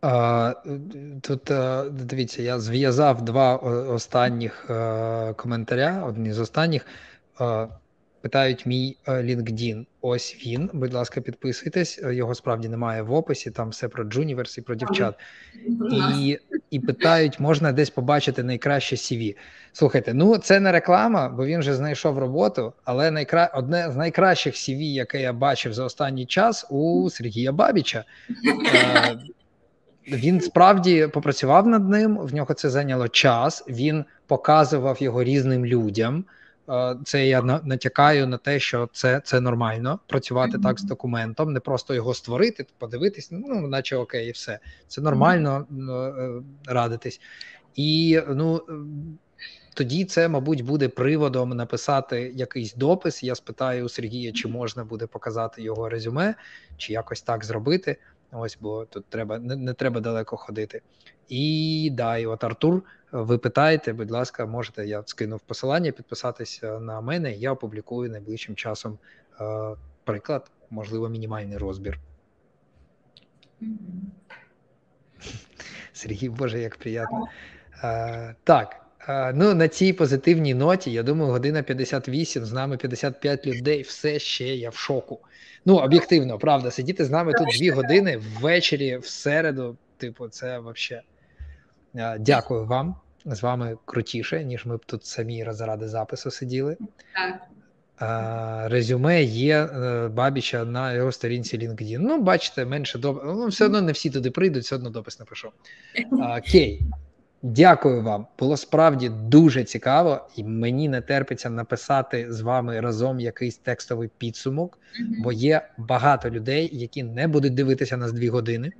А, Тут е, дивіться, я зв'язав два останніх е, коментаря. Одні з останніх Е, питають мій LinkedIn. Ось він. Будь ласка, підписуйтесь. Е, Його справді немає в описі. Там все про джуніверс і про дівчат. І, і питають, можна десь побачити найкраще CV. Слухайте, ну це не реклама, бо він вже знайшов роботу. Але найкра... одне з найкращих CV, яке я бачив за останній час, у Сергія Бабіча. Е, він справді попрацював над ним. В нього це зайняло час. Він показував його різним людям. Е, Це я натякаю на те, що це, це нормально працювати Мгм. так з документом, не просто його створити, подивитись, ну наче окей, і все. Це нормально е, радитись. І ну тоді це, мабуть, буде приводом написати якийсь допис. Я спитаю у Сергія, чи можна буде показати його резюме, чи якось так зробити. Ось, бо тут треба не, не треба далеко ходити. І да, і от Артур, ви питаєте, будь ласка, можете, я скинув посилання, підписатися на мене. Я опублікую найближчим часом е, приклад, можливо, мінімальний розбір. Сергій, Боже, як приємно. Е, так, ну на цій позитивній ноті, я думаю, година 58, з нами 55 людей, все ще я в шоку. Ну, об'єктивно, правда, сидіти з нами тут дві години ввечері, в середу, типу, це взагалі. Дякую вам. З вами крутіше, ніж ми б тут самі заради запису сиділи. Так. Резюме є е, Бабіча на його сторінці LinkedIn. Ну, бачите, менше допис. Ну, все одно не всі туди прийдуть, все одно допис напишу. А, Кей, дякую вам. Було справді дуже цікаво, і мені не терпиться написати з вами разом якийсь текстовий підсумок, бо є багато людей, які не будуть дивитися нас дві години,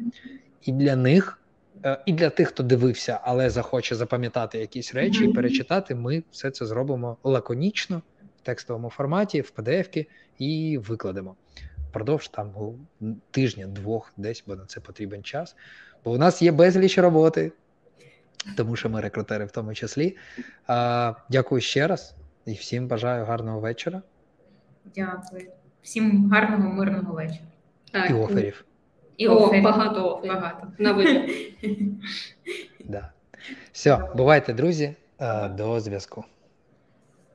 і для них. е, І для тих, хто дивився, але захоче запам'ятати якісь речі і перечитати, ми все це зробимо лаконічно в текстовому форматі, в PDF-ки і викладемо впродовж там ну, тижня-двох, десь, бо на це потрібен час. Бо у нас є безліч роботи, тому що ми рекрутери в тому числі. А, Дякую ще раз і всім бажаю гарного вечора Дякую. Всім гарного, мирного вечора. Так. і оферів. І О, оферів. багато оферів. Багато. На вибір. [laughs] Да. Все, бувайте, друзі. Е, До зв'язку.